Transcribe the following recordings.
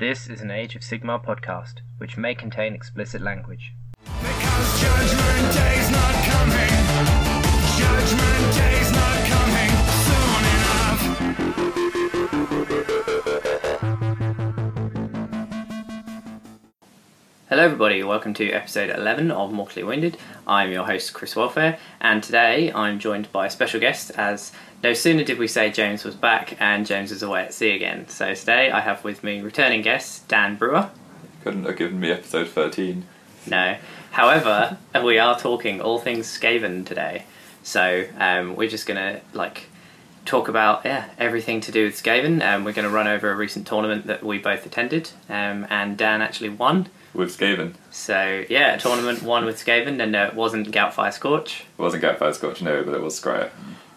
This is an Age of Sigmar podcast, which may contain explicit language. Because judgment day's not coming. Judgment day's not coming soon enough. Hello, everybody. Welcome to episode 11 of Mortally Wounded. I'm your host, Chris Welfare, and today I'm joined by a special guest. As no sooner did we say James was back, and James is away at sea again. So today I have with me returning guest Dan Brewer. Couldn't have given me episode 13. No, however, we are talking all things Skaven today. So um, we're just gonna like talk about yeah everything to do with Skaven. Um, we're going to run over a recent tournament that we both attended, um, and Dan actually won. With Skaven. So yeah, tournament won with Skaven, and no, it wasn't Gautfyre Skorch. It wasn't Gautfyre Skorch, no, but it was Skryre.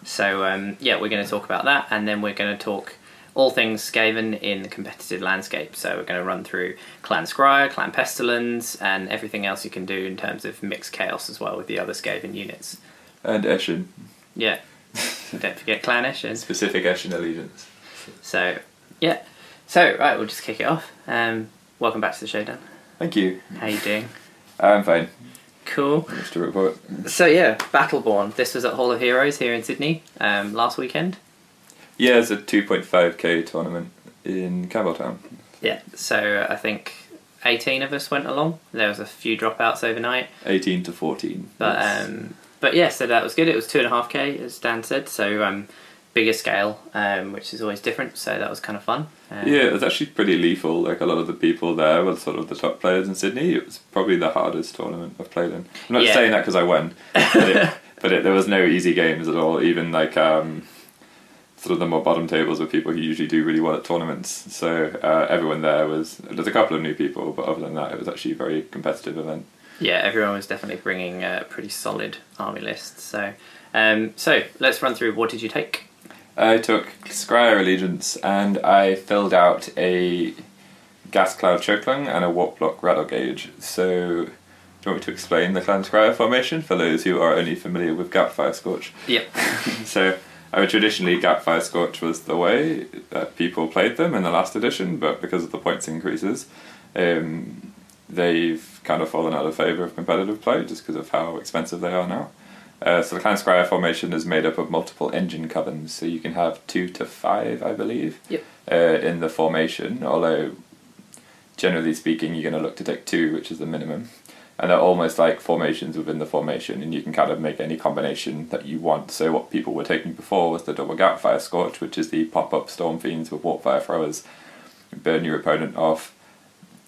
So um, yeah, we're going to talk about that, and then we're going to talk all things Skaven in the competitive landscape. So we're going to run through Clan Skryre, Clan Pestilence, and everything else you can do in terms of mixed chaos as well with the other Skaven units. And Eshin. Yeah, don't forget Clan Eshin. Specific Eshin allegiance. So yeah, so right, we'll just kick it off. Um, welcome back to the show, Dan. Thank you. How are you doing? I'm fine. Cool. Just to report. So yeah, Battleborn. This was at Hall of Heroes here in Sydney um, last weekend. Yeah, it's a 2.5k tournament in Campbelltown. Yeah. So I think 18 of us went along. There was a few dropouts overnight, 18 to 14. but Yes. um, but yeah, so that was good. It was two and a half k, as Dan said. So um, bigger scale, um, which is always different. So that was kind of fun. Um, yeah, it was actually pretty lethal. Like a lot of the people there were sort of the top players in Sydney. It was probably the hardest tournament I've played in. I'm not Yeah. saying that because I won, but, it, but it, there was no easy games at all. Even like um, sort of the more bottom tables were people who usually do really well at tournaments. So uh, everyone there was. There's a couple of new people, but other than that, it was actually a very competitive event. yeah, everyone was definitely bringing a pretty solid army list. So um, so let's run through. What did you take? I took Skryre Allegiance and I filled out a Gas Cloud Chokelung and a Warplock Rattle Gauge. So, do you want me to explain the Clan Skryre formation for those who are only familiar with Gautfyre Skorch? Yep. So, I mean, traditionally, Gautfyre Skorch was the way that people played them in the last edition, but because of the points increases, um, they've kind of fallen out of favour of competitive play just because of how expensive they are now. Uh, so the Clan Skryre formation is made up of multiple engine covens, so you can have two to five, I believe, Yep. uh, in the formation. Although, generally speaking, you're going to look to take two, which is the minimum. And they're almost like formations within the formation, and you can kind of make any combination that you want. So what people were taking before was the double gautfyre skorch, which is the pop-up storm fiends with warp fire throwers, burn your opponent off.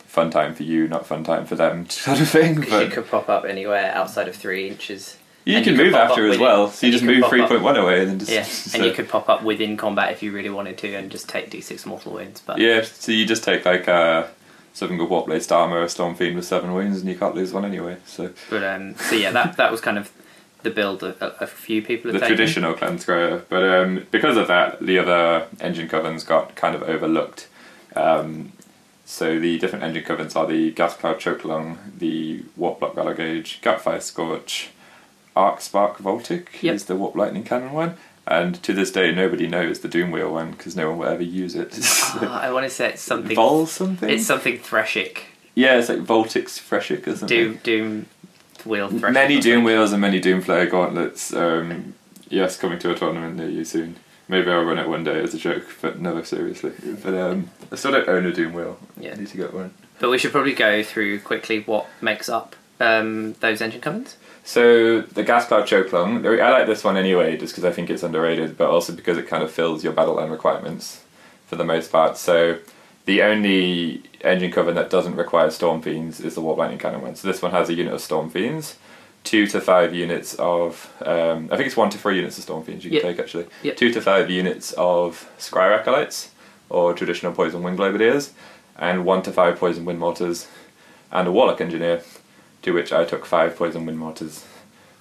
Fun time for you, not fun time for them, sort of thing. you But could pop up anywhere outside of three inches. You and can you move after as well. So you just move three point one away, and then just Yeah, so- and you could pop up within combat if you really wanted to, and just take d6 mortal wounds. But Yeah, so you just take like uh, something with warp laced armor, a storm fiend with seven wounds, and you can't lose one anyway. So but um, so yeah, that that was kind of the build a, a, few people the taken. traditional clan skryre. But um, because of that, the other engine covens got kind of overlooked. Um, so the different engine covens are the gas cloud chokelung, the warplock rattle gauge, gautfyre skorch, arkhspark voltik Yep. is the warp lightning cannon one. And to this day, nobody knows the doom wheel one because no one will ever use it. Ah, I want to say it's something. Vol something. It's something Threshic. yeah, it's like Voltix Freshic or something. Doom Doom wheel Threshic. many Doom. Wheels and many Doom Flare gauntlets. Um, yes, coming to a tournament near you soon. Maybe I'll run it one day as a joke, but never seriously. But um, I still don't own a Doom Wheel. Yeah. I need to get one. But we should probably go through quickly what makes up um, those engine covens. So the Gas Cloud Chokelung, I like this one anyway, just because I think it's underrated, but also because it kind of fills your battle line requirements for the most part. So the only engine coven that doesn't require Storm Fiends is the Warp Lightning Cannon one. So this one has a unit of Storm Fiends, two to five units of, um, I think it's one to three units of Storm Fiends you can Yep. take actually, Yep. two to five units of Skryre Acolytes, or traditional Poison Wind Globadiers, and one to five Poison Wind Mortars, and a Warlock Engineer, to which I took five Poison Wind Mortars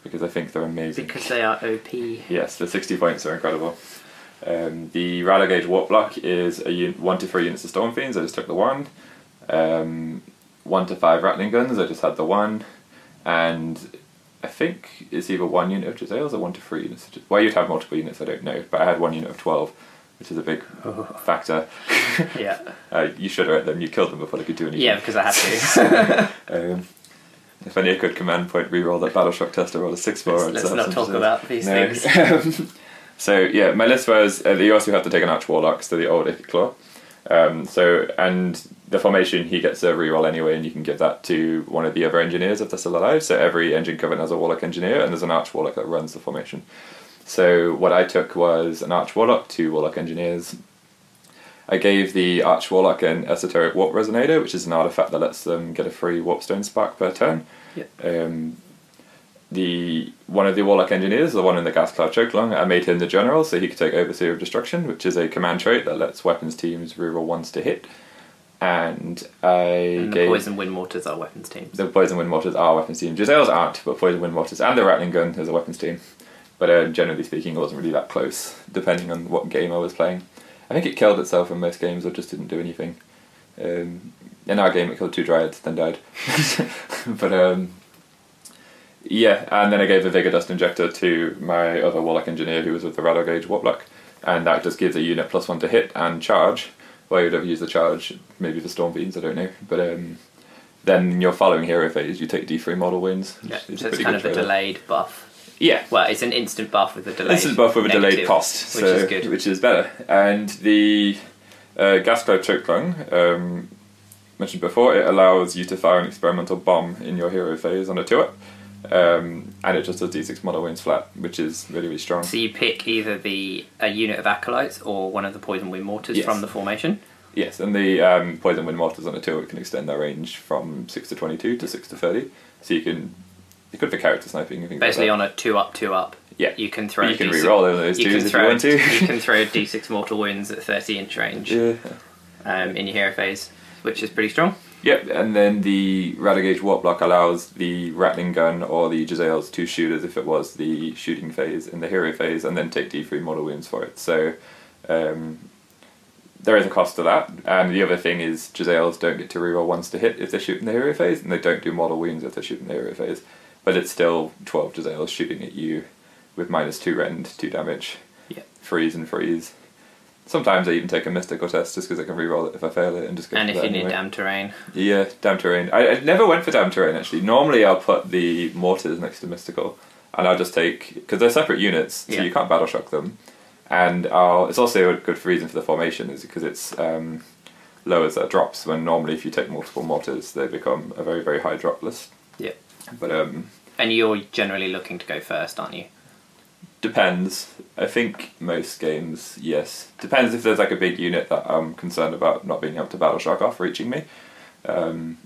because I think they're amazing. Because they are OP. Yes, the 60 points are incredible. Um, the Gauge Warplock is a un- 1 to 3 units of Storm Fiends, I just took the 1. Um, 1 to 5 Rattling Guns, I just had the 1. And I think it's either 1 unit of Jezzails or 1 to 3 units. Well, you'd have multiple units, I don't know, but I had 1 unit of 12. which is a big factor. Yeah. Uh, you should have them. You killed them before they could do anything. Yeah, because I had to. Um, if any could command point reroll that Battleshock test, I rolled a six four. let's let's not talk about these things. things. so yeah, my list was uh, you also have to take an Arch Warlock, to the old Ikit Claw. Um, so and the formation he gets a reroll anyway, and you can give that to one of the other engineers if they're still alive. So every engine covenant has a Warlock engineer, and there's an Arch Warlock that runs the formation. So what I took was an Arch Warlock, two Warlock engineers. I gave the Arch Warlock an Esoteric Warp Resonator, which is an artifact that lets them get a free Warpstone spark per turn. Yep. Um, the one of the Warlock engineers, the one in the Gas Cloud Chokelung, I made him the general so he could take Overseer of Destruction, which is a command trait that lets weapons teams reroll once to hit. And I And the gave poison wind mortars are weapons teams. the Poison Wind Mortars are weapons team. Jezzails aren't, but Poison Wind Mortars and the Rattling Gun is a weapons team. But uh, generally speaking, it wasn't really that close, depending on what game I was playing. I think it killed itself in most games, or just didn't do anything. Um, in our game, it killed two Dryads, then died. but um, yeah, and then I gave a Vigor Dust Injector to my other Warlock Engineer who was with the Rattle Gauge Warlock, and that just gives a unit plus one to hit and charge. Well, you'd ever use the charge, maybe for Storm Fiends, I don't know. But um, then your following hero phase, you take D3 model wins. Yeah, so it's kind of a delayed buff. Yeah, Well, it's an instant buff with a delayed. Instant buff with a delayed cost, which so, is good. which is better. And the uh, gas cloud choke lung um, mentioned before, it allows you to fire an experimental bomb in your hero phase on a two um, and it just does d6 model wins flat, which is really really strong. So you pick either the a unit of acolytes or one of the poison wind mortars Yes. from the formation. Yes, and the um, poison wind mortars on a two up can extend their range from six to twenty two to six to thirty, so you can. You could for character sniping and things Basically, like on a two up, two up. Yeah. You can throw. You can D6 re-roll those twos if you want to. you can throw d6 mortal wounds at thirty inch range yeah. um, in your hero phase, which is pretty strong. Yep, and then the Rattlegauge Warplock allows the Rattling Gun or the Jezzails to shoot as if it was the shooting phase in the hero phase and then take D3 model wounds for it. So um, there is a cost to that. And the other thing is Jezzails don't get to reroll once to hit if they shoot in the hero phase, and they don't do model wounds if they shoot in the hero phase. But it's still 12 Jezzails shooting at you with minus 2 rend, 2 damage, Yeah. freeze and freeze. Sometimes I even take a mystical test just because I can reroll it if I fail it and just go And if you need anyway. damn terrain, Yeah, damn terrain. I, I never went for damn terrain actually. Normally I'll put the mortars next to mystical, and I'll just take because they're separate units, so Yeah. you can't battle shock them. And I'll, it's also a good reason for the formation is because it's um, lowers their drops. When normally if you take multiple mortars, they become a very very high drop list. yeah. But um, And you're generally looking to go first, aren't you? depends. I think most games, yes. Depends if there's like a big unit that I'm concerned about not being able to battle shock off reaching me. Um,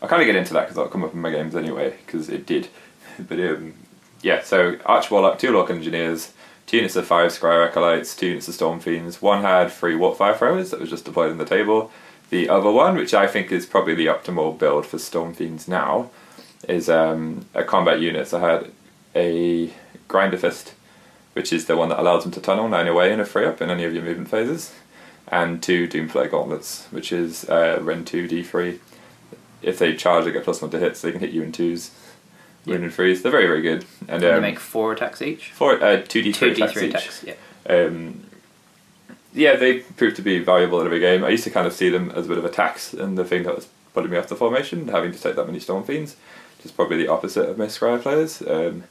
I'll kind of get into that because that'll come up in my games anyway, because it did. But um, yeah, so Arch Warlock, two Lock Engineers, two units of five Skryre Acolytes, two units of Storm Fiends. One had three Warp Fire Throwers that was just deployed on the table. The other one, which I think is probably the optimal build for Storm Fiends now, is um, a combat unit. So I had a Grinder Fist, which is the one that allows them to tunnel nine away in a free up in any of your movement phases, and two Doomflare Gauntlets, which is uh, Rend 2 D3. If they charge, they get plus one to hit, so they can hit you in twos. Wound and freeze. They're very, very good. And um, make four attacks each. four, uh, 2d3 Two attacks D3 each. attacks. Yeah. Um, yeah, they proved to be valuable in every game. I used to kind of see them as a bit of a tax, and the thing that was putting me off the formation, having to take that many Storm Fiends, which is probably the opposite of most Skryre players. Um,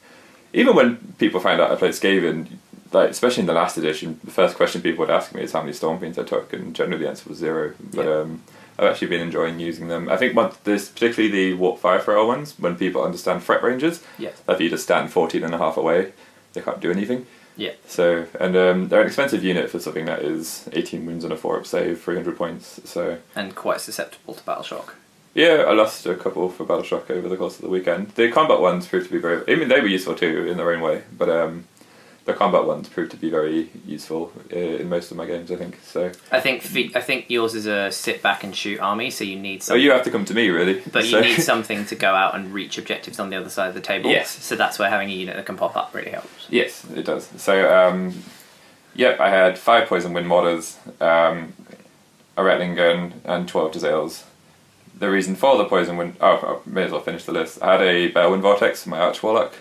even when people find out I played Skaven, like especially in the last edition, the first question people would ask me is how many Storm Fiends I took, and generally the answer was zero. But Yeah. um, I've actually been enjoying using them. I think one, there's particularly the Warp Fire ones, when people understand threat ranges, Yeah. if you just stand 14 and a half away, they can't do anything. Yeah. So, and um, they're an expensive unit for something that is 18 wounds and a 4 up save, 300 points. So, And quite susceptible to battle shock. Yeah, I lost a couple for Battle Shock over the course of the weekend. The combat ones proved to be very, I mean, they were useful too in their own way, but um, the combat ones proved to be very useful uh, in most of my games, I think. So, I think fe- I think yours is a sit back and shoot army, so you need so something. you have to come to me, really. but you need something to go out and reach objectives on the other side of the table. Yes. So that's where having a unit that can pop up really helps. Yes, it does. So, um, yep, I had five poison wind mortars, um, a rattling gun, and twelve Jezzails. The reason for the poison wind, oh, I may as well finish the list. I had a Balewind Vortex for my Arch Warlock,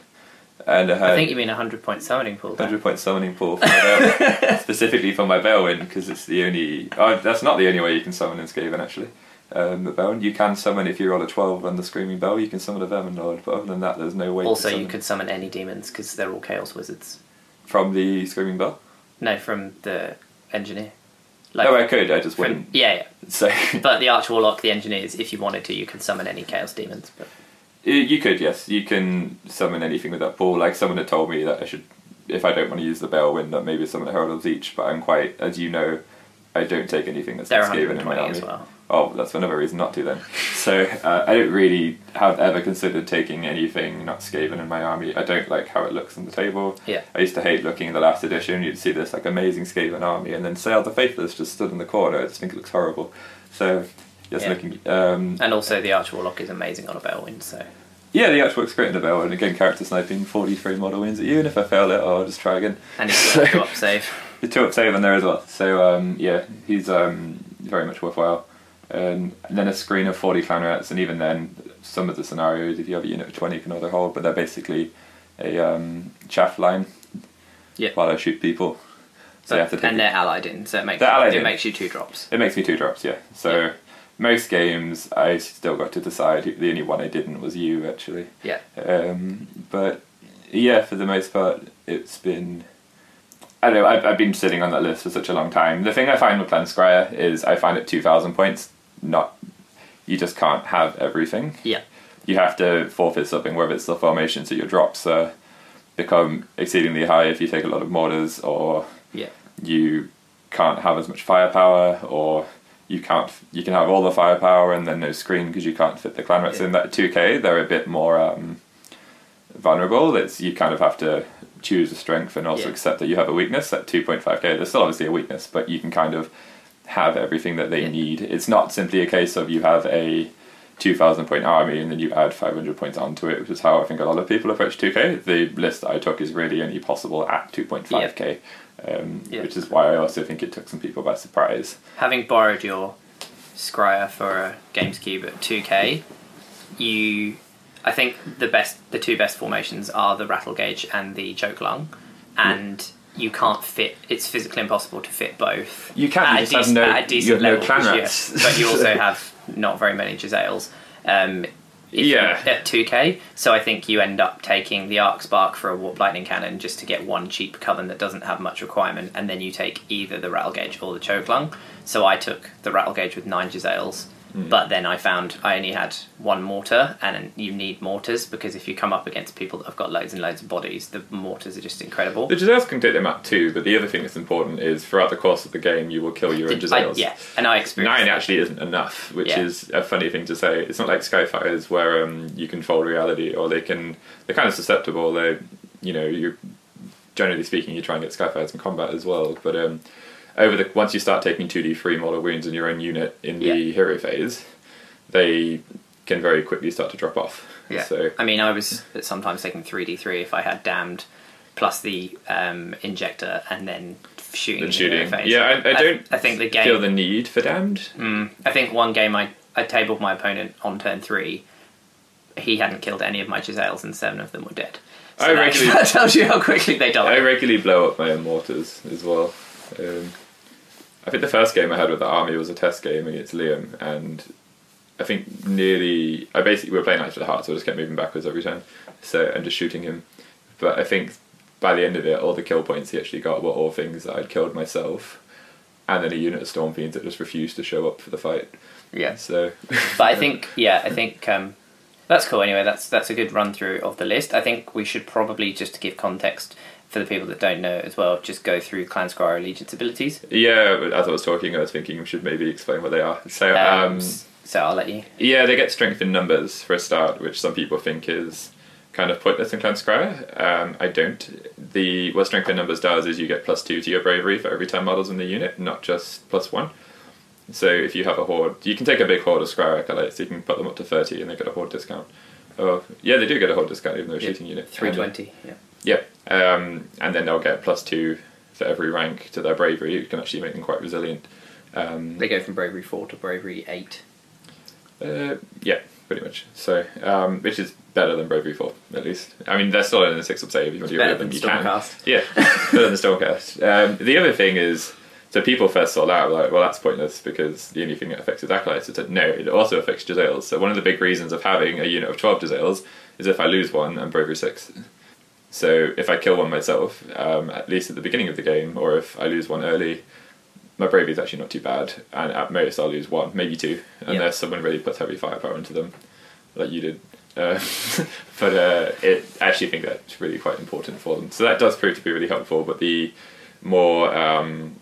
and I had I think you mean a hundred point summoning pool. there. hundred point summoning pool for specifically for my Balewind because it's the only. Oh, that's not the only way you can summon in Skaven actually. Um, the you can summon if you roll a twelve on the Screaming Bell. You can summon a Vermin Lord, but other than that, there's no way. to Also, you could summon any demons because they're all chaos wizards. from the Screaming Bell. No, from the engineer. Oh, I could. I just wouldn't. yeah, yeah. So But the Arch Warlock, the engineers, if you wanted to, you can summon any chaos demons. But you could, yes, you can summon anything with that pool. Like someone had told me that I should, if I don't want to use the Balewind, that maybe summon the Herald of Each. But I'm quite, as you know, I don't take anything that's Skaven in my 120 army. as well. Oh, that's another reason not to then. So uh, I don't really have ever considered taking anything not Skaven in my army. I don't like how it looks on the table. Yeah. I used to hate looking in the last edition. You'd see this like amazing Skaven army, and then Sayl the Faithless just stood in the corner. I just think it looks horrible. So just Yeah. looking. Um, And also, the Arch Warlock is amazing on a Balewind. So yeah, the artwork's great in the bell, and again, character sniping, 43 model wins at you, and if I fail it, I'll just try again. and he's got a up save. The two up save on there as well. So um, yeah, he's um, very much worthwhile. And then a screen of 40 clan rats, and even then, some of the scenarios, if you have a unit of 20, can either hold, but they're basically a um, chaff line Yeah. while I shoot people. So you have to take and they're allied in, so it makes it in. makes you two drops. It makes me two drops, yeah. So Yeah. most games, I still got to decide. The only one I didn't was you, actually. Yeah. Um, but yeah, for the most part, it's been. I don't know. I've, I've been sitting on that list for such a long time. The thing I find with Clan Skryre is I find it two thousand points, not you just can't have everything. Yeah. You have to forfeit something, whether it's the formations so your drops uh, become exceedingly high if you take a lot of mortars, or Yeah. you can't have as much firepower, or you can't. You can have all the firepower and then no screen because you can't fit the clan rats Yeah. in. That two K, they're a bit more um, vulnerable. It's you kind of have to choose a strength and also Yeah. accept that you have a weakness. At two point five K, there's still obviously a weakness, but you can kind of have everything that they Yeah. need. It's not simply a case of you have a 2000 point army and then you add 500 points onto it, which is how I think a lot of people approach 2k. The list that I took is really only possible at 2.5k, um, Yeah. which is why I also think it took some people by surprise. Having borrowed your Skryre for a GamesCube at 2K, you, I think the best, the two best formations are the Rattle Gauge and the Choke Lung, and you can't fit. It's physically impossible to fit both. You can, you at just a have no- at a decent you have no level, clan yes. rats. but you also have not very many Jezzails. Um, if Yeah. at 2k, so I think you end up taking the Arkhspark for a Warp Lightning Cannon just to get one cheap coven that doesn't have much requirement, and then you take either the Rattle Gauge or the Choke Lung. So I took the Rattle Gauge with nine Jezzails, Hmm. but then I found I only had one mortar, and you need mortars because if you come up against people that have got loads and loads of bodies, the mortars are just incredible. The Jezzails can take them out too, but the other thing that's important is throughout the course of the game, you will kill your own Did- I- yeah, and I experienced Nine that. actually isn't enough, which Yeah. is a funny thing to say. It's not like Skyfighters where um, you control reality, or they can. They're kind of susceptible. They, you know, you generally speaking, you try and get Skyfighters in combat as well. But um, over the once you start taking two D three model wounds in your own unit in the Yeah. hero phase, they can very quickly start to drop off. Yeah. So I mean, I was sometimes taking 3d3 if I had damned plus the um, injector and then shooting. The shooting. phase. Yeah, I- I don't I, think the game. feel the need for damned. Mm, I think one game I, I tabled my opponent on turn three. He hadn't killed any of my Jezzails and seven of them were dead. So I that, regularly- that tells you how quickly they die. I regularly blow up my own mortars as well. Um, I think the first game I had with the army was a test game against Liam, and I think nearly I basically we were playing Knife to the Heart, so I just kept moving backwards every time, so and just shooting him. But I think by the end of it, all the kill points he actually got were all things that I'd killed myself, and then a unit of Storm Fiends that just refused to show up for the fight. yeah. So, But I think, yeah, I think um, that's cool. Anyway, that's that's a good run through of the list. I think we should probably just to give context for the people that don't know as well, just go through Clan Skryre allegiance abilities. yeah, as I was talking, I was thinking we should maybe explain what they are. So, Um, um, so I'll let you. Yeah, they get strength in numbers for a start, which some people think is kind of pointless in Clan Skryre. Um, I don't. The what strength in numbers does is you get plus two to your bravery for every ten models in the unit, not just plus one. So if you have a horde, you can take a big horde of Skryre acolytes. You can put them up to thirty, and they get a horde discount. Oh, yeah, they do get a horde discount even though they're Yeah, shooting unit. Three uh, twenty. Yeah. Yeah, um, and then they'll get plus two for every rank to their bravery. It can actually make them quite resilient. Um, They go from bravery four to bravery eight. Uh, yeah, pretty much. So, um, which is better than Bravery 4, at least. I mean, they're still in the 6 up save. If you want to Better than you can. Yeah, better than Stormcast. Um, the other thing is, so people first saw that, like, well, that's pointless because the only thing that affects is Acolytes. It's like, no, it also affects Jezzails. So one of the big reasons of having a unit of 12 Jezzails is if I lose one, I'm Bravery 6. So if I kill one myself, um, at least at the beginning of the game, or if I lose one early, my bravery is actually not too bad, and at most I'll lose one, maybe two, unless someone really puts heavy firepower into them, like you did. Uh, but uh, it I actually think that's really quite important for them. So that does prove to be really helpful. But the more, um,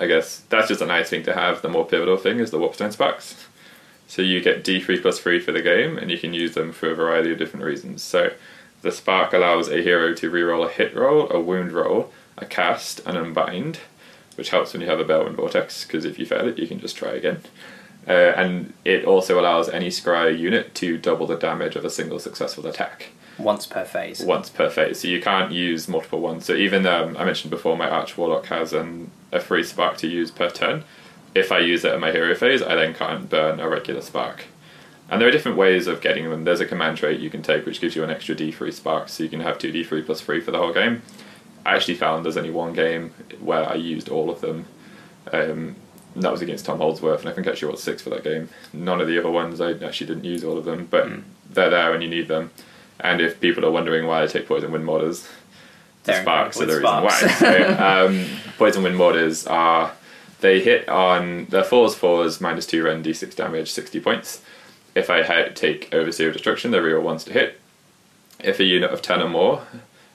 I guess that's just a nice thing to have. The more pivotal thing is the Warpstone sparks. So you get D3 plus 3 for the game, and you can use them for a variety of different reasons. So the spark allows a hero to reroll a hit roll, a wound roll, a cast, and unbind, which helps when you have a Balewind Vortex, because if you fail it, you can just try again. Uh, and it also allows any Scry unit to double the damage of a single successful attack Once per phase. once per phase. So you can't use multiple ones. So even um, I mentioned before, my Arch Warlock has um, a free spark to use per turn. If I use it in my hero phase, I then can't burn a regular spark. And there are different ways of getting them. There's a command trait you can take which gives you an extra D3 spark, so you can have two D3 plus 3 for the whole game. I actually found there's only one game where I used all of them. Um, and that was against Tom Holdsworth, and I think actually rolled six for that game. None of the other ones, I actually didn't use all of them, but they're there when you need them. And if people are wondering why I take Poison Wind Mortars, the They're sparks are the incredible reason why. So, um, Poison Wind Mortars are, they hit on, they're fours, fours, minus two rend, d6 damage, 60 points. If I take Overseer of Destruction, they're real ones to hit. If a unit of 10 or more,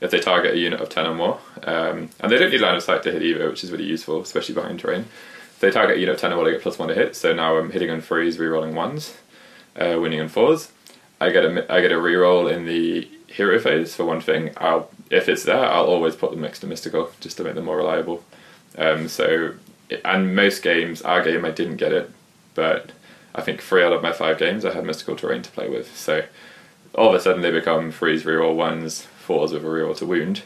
if they target a unit of 10 or more, um, and they don't need line of sight to hit either, which is really useful, especially behind terrain. If they target a unit of 10 or more, they get plus 1 to hit, so now I'm hitting on threes, rerolling ones, uh, winning on fours. I get a I get a reroll in the hero phase for one thing. I'll if it's there, I'll always put them next to mystical just to make them more reliable. Um, so, and most games, our game I didn't get it, but I think three out of my five games I had mystical terrain to play with. So all of a sudden they become threes reroll ones, fours with a reroll to wound,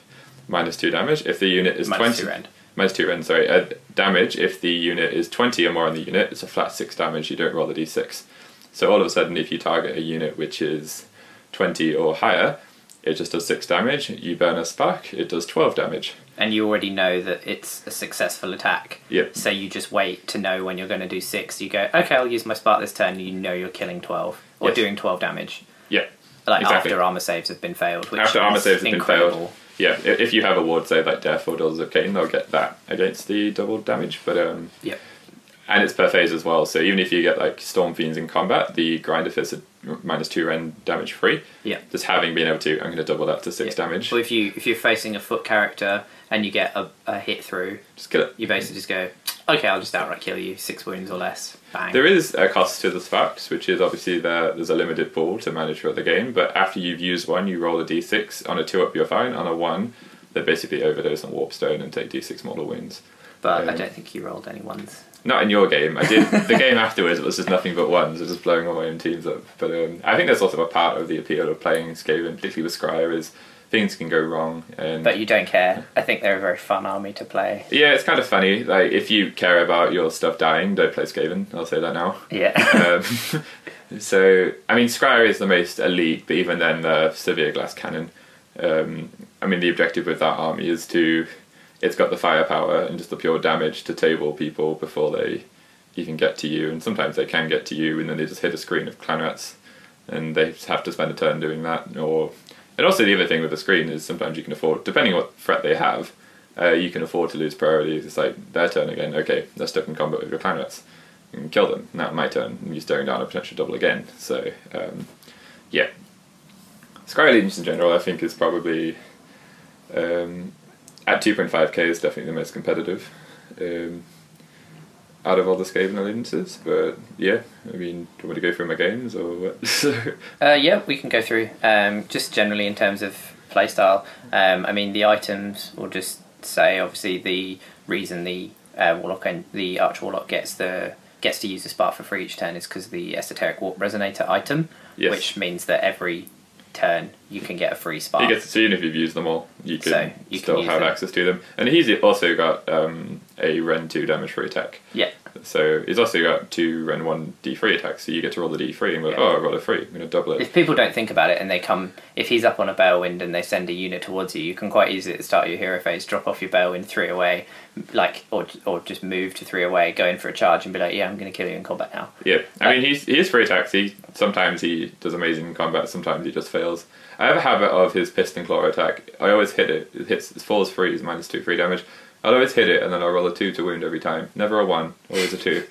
minus two damage. If the unit is Minus twenty, two rend. minus two rend, sorry, uh, damage. If the unit is twenty or more on the unit, it's a flat six damage. You don't roll the d6. So all of a sudden, if you target a unit which is twenty or higher, it just does six damage. You burn a spark, it does twelve damage. And you already know that it's a successful attack. Yep. So you just wait to know when you're going to do six. You go, okay, I'll use my spark this turn. You know you're killing 12 or Yes. doing 12 damage. Yeah. Like Exactly. after armor saves have been failed. Which After armor saves have been failed. Yeah, if you have a ward save like Death or Daughters of Khaine, they'll get that against the double damage. But um, Yep. And it's per phase as well. So even if you get like Storm Fiends in combat, the grind if it's a minus two rend damage free. Yeah. Just having been able to, I'm going to double that to six Yeah. damage. Well, if you if you're facing a foot character and you get a, a hit through, Just get it. you basically just go, okay, I'll just outright kill you, six wounds or less, bang. There is a cost to the sparks, which is obviously there, there's a limited pool to manage throughout the game. But after you've used one, you roll a d6. On a two up, you're fine. On a one, they basically overdose on Warpstone and take d6 mortal wounds. but I um, don't think you rolled any ones. Not in your game. I did the game afterwards. It was just nothing but ones. It was just blowing all my own teams up. But um, I think that's also a part of the appeal of playing Skaven, particularly with Skryre, is things can go wrong. And But you don't care. I think they're a very fun army to play. yeah, it's kind of funny. Like if you care about your stuff dying, don't play Skaven. I'll say that now. Yeah. um, so I mean, Skryre is the most elite, but even then, the severe glass cannon. Um, I mean, the objective with that army is to, it's got the firepower and just the pure damage to table people before they even get to you, and sometimes they can get to you, and then they just hit a screen of clan rats, and they have to spend a turn doing that. Or, and also the other thing with the screen is sometimes you can afford, depending on what threat they have, uh, you can afford to lose priority. It's like their turn again. Okay, they're stuck in combat with your clan rats and kill them. Now my turn, and you're staring down a potential double again. So, um, yeah. Scry Allegiance in general, I think, is probably um, at 2.5k is definitely the most competitive um, out of all the Skaven allegiances. But yeah, I mean, do you want me to go through my games or what? Uh, yeah, we can go through. Um, just generally in terms of playstyle, um, I mean the items. We'll just say obviously the reason the uh, warlock and the arch warlock gets the gets to use the spark for free each turn is because the esoteric warp resonator item, Yes. which means that every turn you can get a free spark. you get to see, and if you've used them all, you can So, you still use have them. access to them. And he's also got um, a Rend 2 damage free attack. yeah, So he's also got two Rend one D3 attacks, so you get to roll the D3 and go, Yeah. oh, I rolled a 3, I'm going to double it. If people don't think about it and they come, if he's up on a Balewind and they send a unit towards you, you can quite easily start your hero phase drop off your Balewind three away, like or or just move to three away, go in for a charge and be like, yeah, I'm going to kill you in combat now. Yeah, I mean he's he is free attacks. He sometimes he does amazing combat, sometimes he just fails. I have a habit of his piston claw attack. I always hit it. It hits it falls free, is minus two free damage. I'll always hit it and then I'll roll a two to wound every time. Never a one, always a two.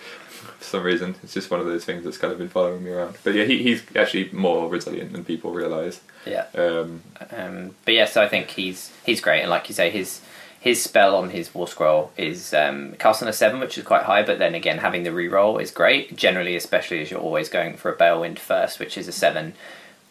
For some reason, it's just one of those things that's kind of been following me around. But yeah, he, he's actually more resilient than people realise. Yeah. Um, Um, but yeah, so I think he's he's great, and like you say, his his spell on his war scroll is um, cast on a seven, which is quite high. But then again, having the reroll is great. Generally, especially as you're always going for a Balewind first, which is a seven.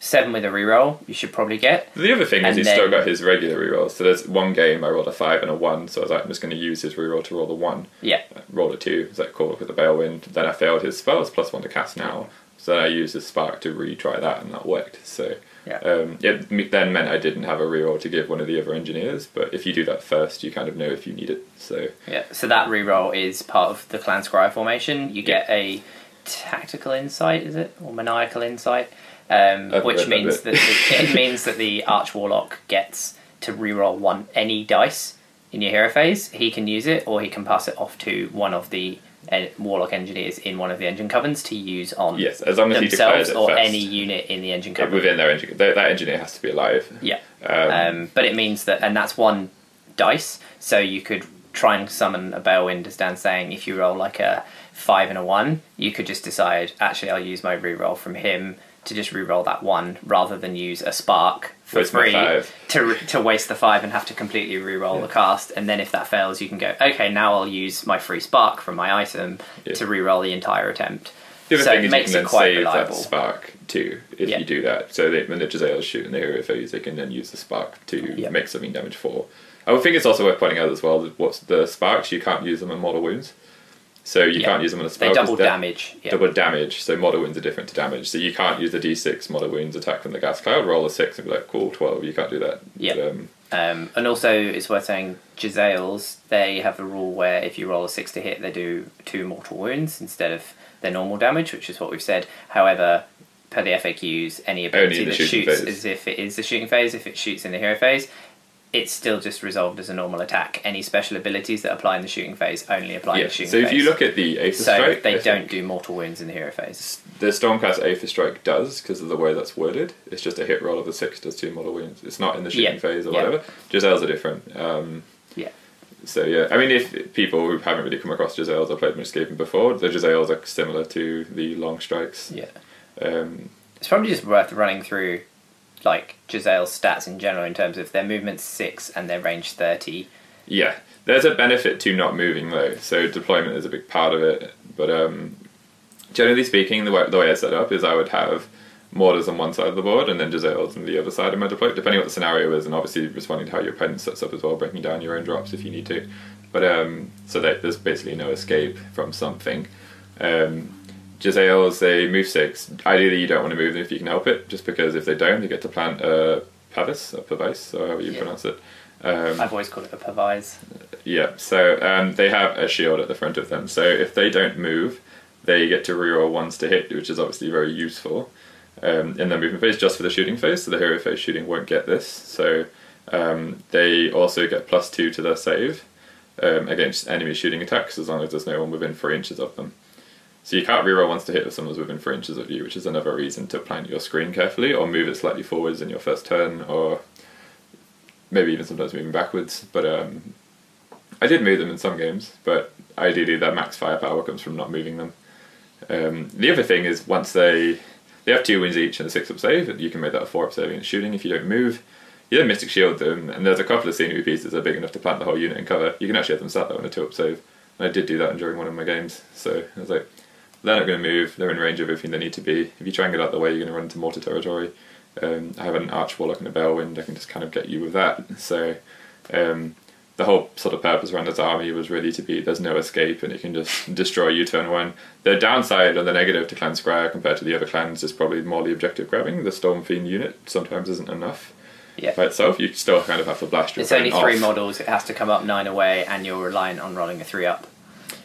Seven with a reroll, you should probably get. the other thing is he's then- still got his regular rerolls. So there's one game I rolled a five and a one, so I was like, I'm just going to use his reroll to roll the one. Yeah, rolled a two. It's like cool with the Balewind. Then I failed his spells plus one to cast now. So then I used his spark to retry that, and that worked. So Yeah. um, it then meant I didn't have a reroll to give one of the other engineers. But if you do that first, you kind of know if you need it. So yeah. So that reroll is part of the clan scry formation. You get a tactical insight, is it, or maniacal insight, um, which means that the, it means that the arch warlock gets to reroll one any dice in your hero phase. He can use it, or he can pass it off to one of the uh, warlock engineers in one of the engine covens to use on yes, as long as he declares it or first, any unit in the engine coven. within their engine, that, that engineer has to be alive. Yeah. Um, Um, but it means that, and that's one dice, so you could try and summon a Balewind, as Dan's saying, if you roll like a five and a one, you could just decide, actually, I'll use my reroll from him to just reroll that one rather than use a spark for Waste my free five. to, to waste the five and have to completely reroll the cast. And then if that fails, you can go, okay, now I'll use my free spark from my item Yeah. to reroll the entire attempt. The other so thing it is you makes can it quite save reliable. that spark too if Yeah. you do that. So they, when the Jezzail's shooting the hero phase, they can then use the spark to Yeah. make something damage for. I would think it's also worth pointing out as well that what's the sparks you can't use them on mortal wounds. So you Yeah. can't use them on a They double damage. Yeah. Double damage. So model wounds are different to damage. So you can't use the D6 model wounds attack from the gas cloud. Roll a six and be like, cool, twelve. You can't do that. Yeah. But, um, Um, and also, it's worth saying, Jezzails, they have a rule where if you roll a six to hit, they do two mortal wounds instead of their normal damage, which is what we've said. However, per the FAQs, any ability that shoots phase. as if it is the shooting phase, if it shoots in the hero phase, it's still just resolved as a normal attack. Any special abilities that apply in the shooting phase only apply in yeah. the shooting So phase. So if you look at the Aether so Strike, they I don't think do mortal wounds in the hero phase. The Stormcast Aether Strike does because of the way that's worded. It's just a hit roll of a six does two mortal wounds. It's not in the shooting Yeah. phase or Yeah. whatever. Jezzails are different. Um, Yeah. So yeah, I mean, if people who haven't really come across Jezzails or played Escaping before, the Jezzails are similar to the long strikes. Yeah. Um, It's probably just worth running through like Jezzail's stats in general in terms of their movement six and their range thirty. yeah, there's a benefit to not moving though, so deployment is a big part of it. But um, generally speaking, the way, the way I set up is I would have mortars on one side of the board and then Jezzails on the other side of my deploy, depending what the scenario is, and obviously responding to how your opponent sets up as well, breaking down your own drops if you need to. But um, so that there's basically no escape from something. Um, Jezzails, they move six. Ideally, you don't want to move them if you can help it, just because if they don't, they get to plant a pavis, a pavis, or however you Yeah. pronounce it. Um, I've always called it a pavise. yeah, so um, they have a shield at the front of them. So if they don't move, they get to reroll ones to hit, which is obviously very useful um, in their movement phase, just for the shooting phase. So the hero phase shooting won't get this. So um, they also get plus two to their save um, against enemy shooting attacks, as long as there's no one within three inches of them. So you can't reroll ones to hit if someone's within three inches of you, which is another reason to plant your screen carefully, or move it slightly forwards in your first turn, or maybe even sometimes moving backwards. But um, I did move them in some games, but ideally their max firepower comes from not moving them. Um, the other thing is once they they have two wins each and a six up save, you can make that a four up save against shooting if you don't move. You then Mystic Shield them, and there's a couple of scenery pieces that are big enough to plant the whole unit in cover. You can actually have them sat there on a two up save. And I did do that during one of my games, so I was like, they're not going to move, they're in range of everything they need to be. If you try and get out the way, you're going to run into mortar territory. Um, I have an Arch Warlock and a balewind. I can just kind of get you with that. So um, the whole sort of purpose around this army was really to be there's no escape and it can just destroy you turn one. The downside and the negative to Clan Skryre compared to the other clans is probably more the objective grabbing. The Storm Fiend unit sometimes isn't enough Yeah. by itself. You still kind of have to blast your It's only three off. models. It has to come up nine away, and you're reliant on rolling a three up.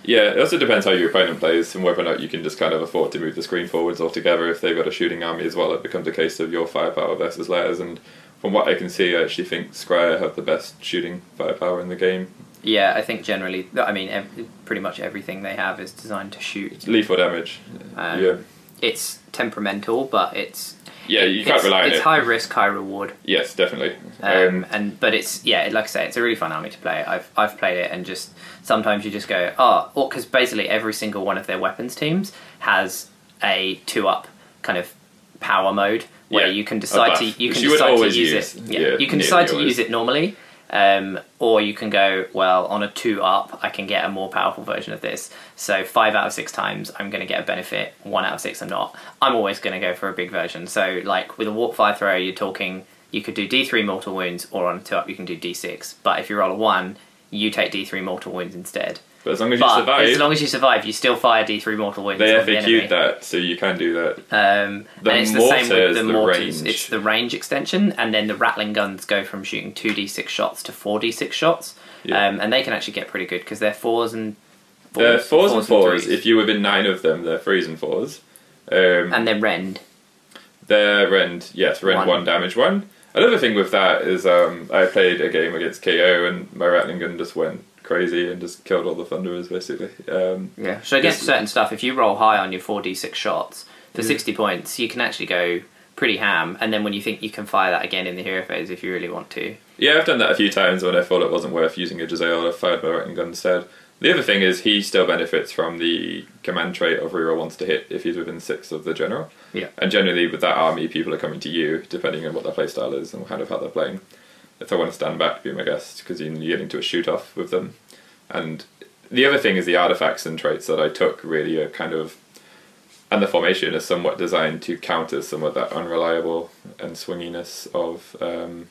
Yeah, it also depends how your opponent plays and whether or not you can just kind of afford to move the screen forwards altogether. If they've got a shooting army as well, it becomes a case of your firepower versus theirs. And from what I can see, I actually think Skryre have the best shooting firepower in the game. Yeah, I think generally, I mean, ev- pretty much everything they have is designed to shoot. It's Lethal damage. Um, yeah. It's temperamental, but it's Yeah, you can't it's, rely on it's it. high risk, high reward. Yes, definitely. Um, Um, and but it's yeah, like I say, it's a really fun army to play. I've I've played it, and just sometimes you just go oh, or because basically every single one of their weapons teams has a two up kind of power mode where Yeah, you can decide to you can you decide to use use. it. Yeah, Yeah, you can decide to always. use it normally. Um, or you can go well on a two up. I can get a more powerful version of this. So five out of six times, I'm going to get a benefit. One out of six, I'm not. I'm always going to go for a big version. So like with a warp fire throw, you're talking you could do D3 mortal wounds, or on a two up you can do D6. But if you roll a one, you take D3 mortal wounds instead. but as long as you But survive, as long as you survive, you still fire D3 mortal wounds. they on the enemy. FAQ'd that, so you can do that. Um, The and it's the same mortar with the is the mortars. range. It's the range extension, and then the rattling guns go from shooting two d six shots to four d six shots, Yeah. um, and they can actually get pretty good because they're fours and They're fours, and fours. threes. If you're within nine of them, they're threes and fours. Um, and then rend. Their rend, yes, rend One. one. damage one. Another thing with that is um, I played a game against KO and my Rattling gun just went crazy and just killed all the Thunderers basically. Um, Yeah. So against certain stuff, if you roll high on your four d six shots for Yeah. sixty points, you can actually go pretty ham. And then when you think you can fire that again in the hero phase, if you really want to. yeah, I've done that a few times when I thought it wasn't worth using a Jezzail. I fired my Rattling gun instead. The other thing is he still benefits from the command trait of reroll wants to hit if he's within six of the general. Yeah. And generally with that army, people are coming to you depending on what their playstyle is and kind of how they're playing. If they want to stand back, be my guest because you're getting to a shoot off with them. And the other thing is the artifacts and traits that I took really are kind of, and the formation is somewhat designed to counter some of that unreliable and swinginess of um,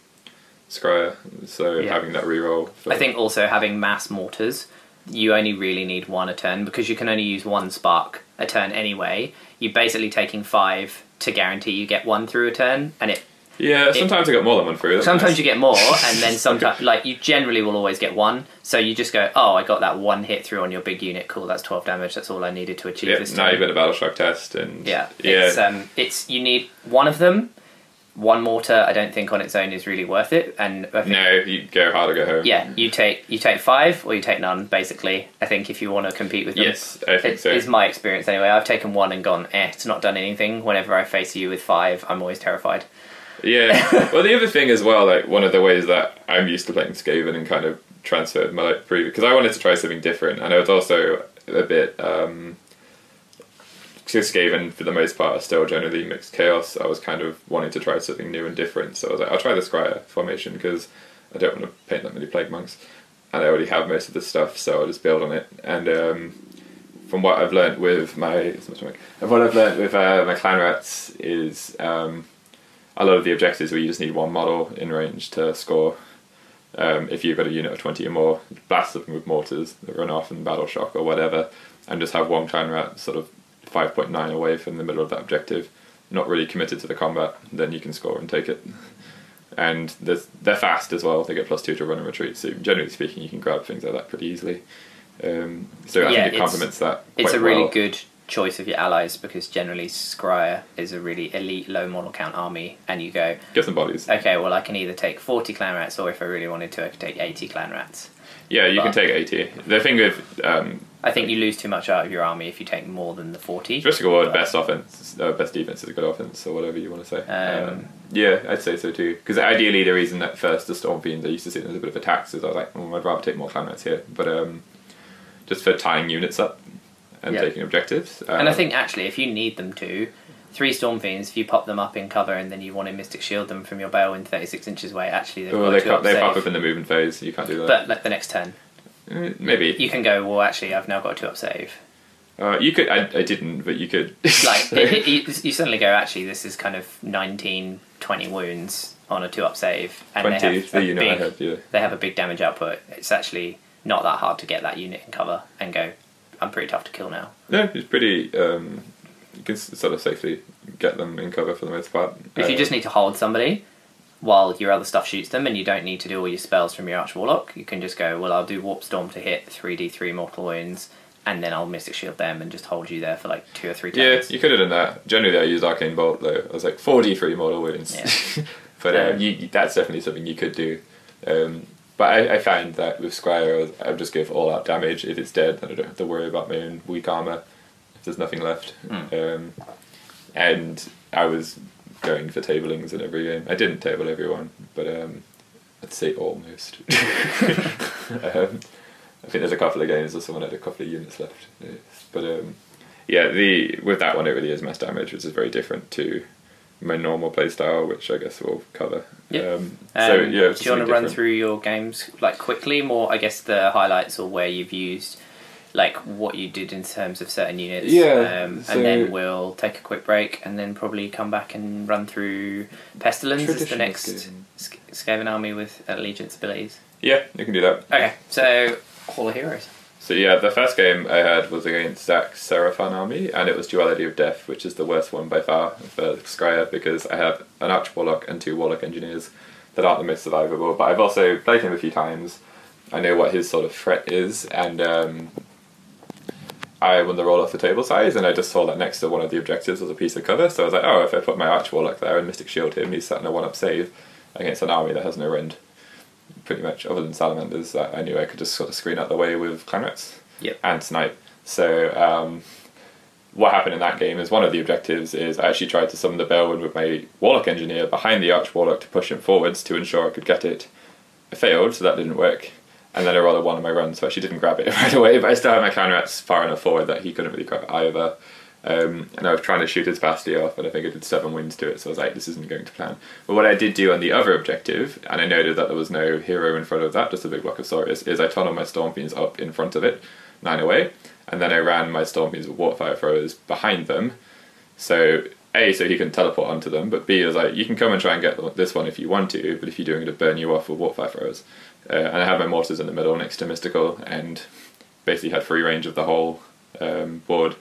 Skryre. So Yeah. having that reroll. For, I think also having mass mortars, you only really need one a turn because you can only use one spark a turn anyway. You're basically taking five to guarantee you get one through a turn, and it Yeah, sometimes I get more than one through. that's sometimes nice. you get more, and then sometimes like you generally will always get one. So you just go, oh, I got that one hit through on your big unit. Cool, that's twelve damage. That's all I needed to achieve Yeah, this now you've got a battle shock test and Yeah, yeah. It's, um, it's you need one of them. One mortar, I don't think on its own is really worth it, and I think no, you go hard or go home. yeah, you take you take five or you take none. Basically, I think if you want to compete with them, Yes, I think it, so. is my experience anyway. I've taken one and gone, eh, it's not done anything. Whenever I face you with five, I'm always terrified. Yeah. well, the other thing as well, like one of the ways that I'm used to playing Skaven and kind of transferred my like previous because I wanted to try something different, and I was also a bit. um Skaven, for the most part, are still generally mixed chaos. I was kind of wanting to try something new and different, so I was like, I'll try the Skryre formation because I don't want to paint that many Plague Monks, and I already have most of the stuff, so I'll just build on it. And um, from what I've learned with my, what I've learned with uh, my clan rats is um, a lot of the objectives where you just need one model in range to score. Um, if you've got a unit of 20 or more, blast them with mortars that run off and battle shock or whatever, and just have one clan rat sort of 5.9 away from the middle of that objective, not really committed to the combat, then you can score and take it. And they're fast as well, they get plus two to run and retreat, so generally speaking, you can grab things like that pretty easily. Um, so I Yeah, think it complements that. It's a really well. good choice of your allies because generally Skryre is a really elite low model count army, and you go, Get some bodies. okay, well I can either take forty clan rats, or if I really wanted to, I could take eighty clan rats. Yeah, you can take 80. The thing with um, I think you lose too much out of your army if you take more than the forty. Jurassic World, But- best offense, uh, best defense is a good offense, or whatever you want to say. Um, Um, yeah, I'd say so too. Because ideally, the reason that first the Storm Fiends I used to see them as a bit of a tax is I was like, oh, I'd rather take more clan here. But um, just for tying units up and Yeah. taking objectives. Um, And I think actually, if you need them to, three storm fiends, if you pop them up in cover and then you want to mystic shield them from your bow in thirty six inches away, actually they've well, got they, two pop, up they pop up in the movement phase. You can't do that. But like the next turn, Uh, maybe you can go. Well, actually, I've now got a two up save. uh, you could. I, I didn't, but you could. Like it, it, you, you suddenly go. Actually, this is kind of 19, 20 wounds on a two up save, and twenty. they have the a unit big, I had. Yeah. they have a big damage output. It's actually not that hard to get that unit in cover and go. I'm pretty tough to kill now. No, it's pretty. Um, can sort of safely get them in cover for the most part. If you Uh, just need to hold somebody while your other stuff shoots them and you don't need to do all your spells from your Arch Warlock, you can just go, well, I'll do Warp Storm to hit 3d3 mortal wounds and then I'll Mystic Shield them and just hold you there for like two or three Yeah, you could have done that. Generally, I used Arcane Bolt though. I was like four D three mortal wounds, Yeah. but um, Um, you, that's definitely something you could do. Um, but I, I found that with Skryre, I would just give all out damage. If it's dead, then I don't have to worry about my own weak armor. There's nothing left, Mm. um, and I was going for tablings in every game. I didn't table everyone, but um, I'd say almost. um, I think there's a couple of games where someone had a couple of units left, but um, yeah, the with that one it really is mass damage, which is very different to my normal playstyle, which I guess we'll cover. Yeah. Um, Um, so yeah, do you want to run different. through your games like quickly, more I guess the highlights or where you've used like what you did in terms of certain units? Yeah, um, so- and then we'll take a quick break and then probably come back and run through Pestilence as the next Skaven. Sk- Skaven army with allegiance abilities. Yeah, you can do that. Okay, so Hall of Heroes. So yeah, the first game I had was against Zach's Seraphon army, and it was Duality of Death, which is the worst one by far for Skryre because I have an Arch Warlock and two Warlock Engineers that aren't the most survivable. But I've also played him a few times. I know what his sort of threat is, and um, I won the roll off the table size, and I just saw that next to one of the objectives was a piece of cover. So I was like, oh, if I put my Arch Warlock there and Mystic Shield him, he's sat in a one-up save against an army that has no rend. Pretty much, other than Salamanders, that I knew I could just sort of screen out the way with Clanrats Yep. and snipe. So um, what happened in that game is one of the objectives is I actually tried to summon the Balewind with my Warlock Engineer behind the Arch Warlock to push him forwards to ensure I could get it. I failed, so that didn't work. And then I rolled a one on my run, so I actually didn't grab it right away, but I still had my clan rats far enough forward that he couldn't really grab it either. Um, and I was trying to shoot his Basti off, and I think I did seven wins to it, so I was like, this isn't going to plan. But what I did do on the other objective, and I noted that there was no hero in front of that, just a big block of Saurus, is I tunneled my Stormfiends up in front of it, nine away, and then I ran my Stormfiends with Warpfire Throwers behind them. So, A, so he can teleport onto them, but B, is like, you can come and try and get this one if you want to, but if you're doing it, to burn you off with Warpfire Throwers. Uh, and I had my Mortars in the middle next to Mystical, and basically had free range of the whole um, board.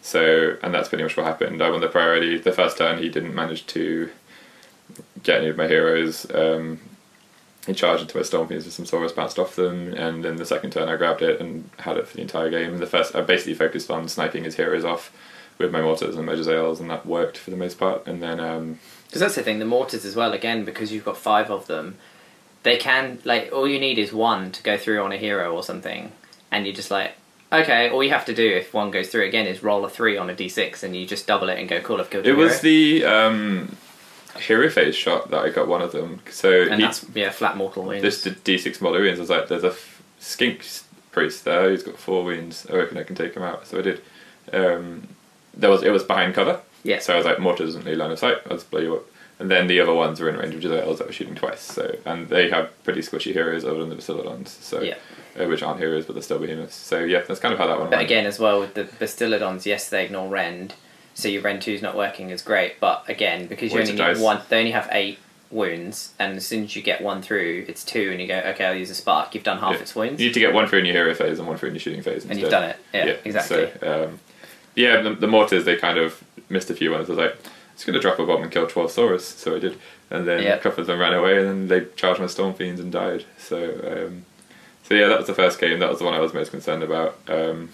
So, and that's pretty much what happened. I won the priority. The first turn, he didn't manage to get any of my heroes. Um, he charged into my Stormfiends with some Saurus, bounced off them, and then the second turn I grabbed it and had it for the entire game. And the first, I basically focused on sniping his heroes off with my mortars and my Jezzails, and that worked for the most part. And then, um, Because that's the thing, the mortars as well. Again, because you've got five of them, they can like all you need is one to go through on a hero or something, and you're just like, okay. All you have to do if one goes through again is roll a three on a d6, and you just double it and go cool. I've killed it was hero." the um, hero phase shot that I got one of them. So and he, that's yeah flat mortal wounds. this did D6 mortal wounds. I was like, there's a f- skink priest there who's got four wounds. I reckon I can take him out. So I did. Um, there was it was behind cover. Yeah. So I was like, mortar doesn't need line of sight. I'll just blow you up. And then the other ones were in range of Jezzails that were shooting twice. So and they have pretty squishy heroes other than the Bastiladons. So Yeah. uh, which aren't heroes but they're still behemoths. So yeah, that's kind of how that one But went. again, as well with the Bastiladons, yes, they ignore rend, so your rend two's not working is great. But again, because you only need one, they only have eight wounds, and as soon as you get one through, it's two, and you go, okay, I'll use a spark. You've done half Yeah. its wounds, You need to get one through in your hero phase and one through in your shooting phase. and instead. you've done it. Yeah, exactly. So, um, yeah, the, the mortars they kind of missed a few ones. I was like, it's going to drop a bomb and kill twelve Saurus, so I did. And then Yeah. a couple of them ran away, and then they charged my storm fiends and died. So, um, so yeah, that was the first game. That was the one I was most concerned about. Um,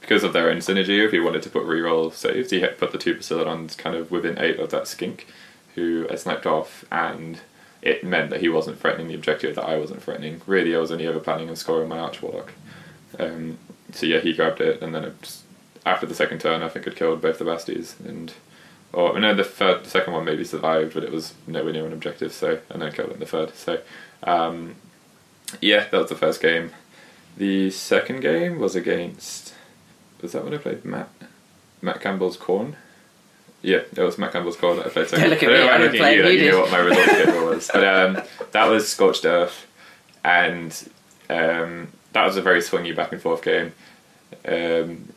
because of their own synergy, if he wanted to put reroll saves, he had put the two Bastiladons kind of within eight of that skink, who I sniped off, and it meant that he wasn't threatening the objective that I wasn't threatening. Really, I was only ever planning on scoring my Arch Warlock. Um, so yeah, he grabbed it, and then it just, after the second turn, I think it killed both the Basties, and or no, the third, the second one maybe survived, but it was nowhere near an objective. So and then killed it in the third. So um, yeah, that was the first game. The second game was against. Was that when I played Matt? Matt Campbell's Khorne. Yeah, it was Matt Campbell's Khorne that I played. second. Look at I don't me, know why I I'm looking at you, you you know what my result schedule was. But um, that was Scorched Earth, and um, that was a very swingy back and forth game. Um,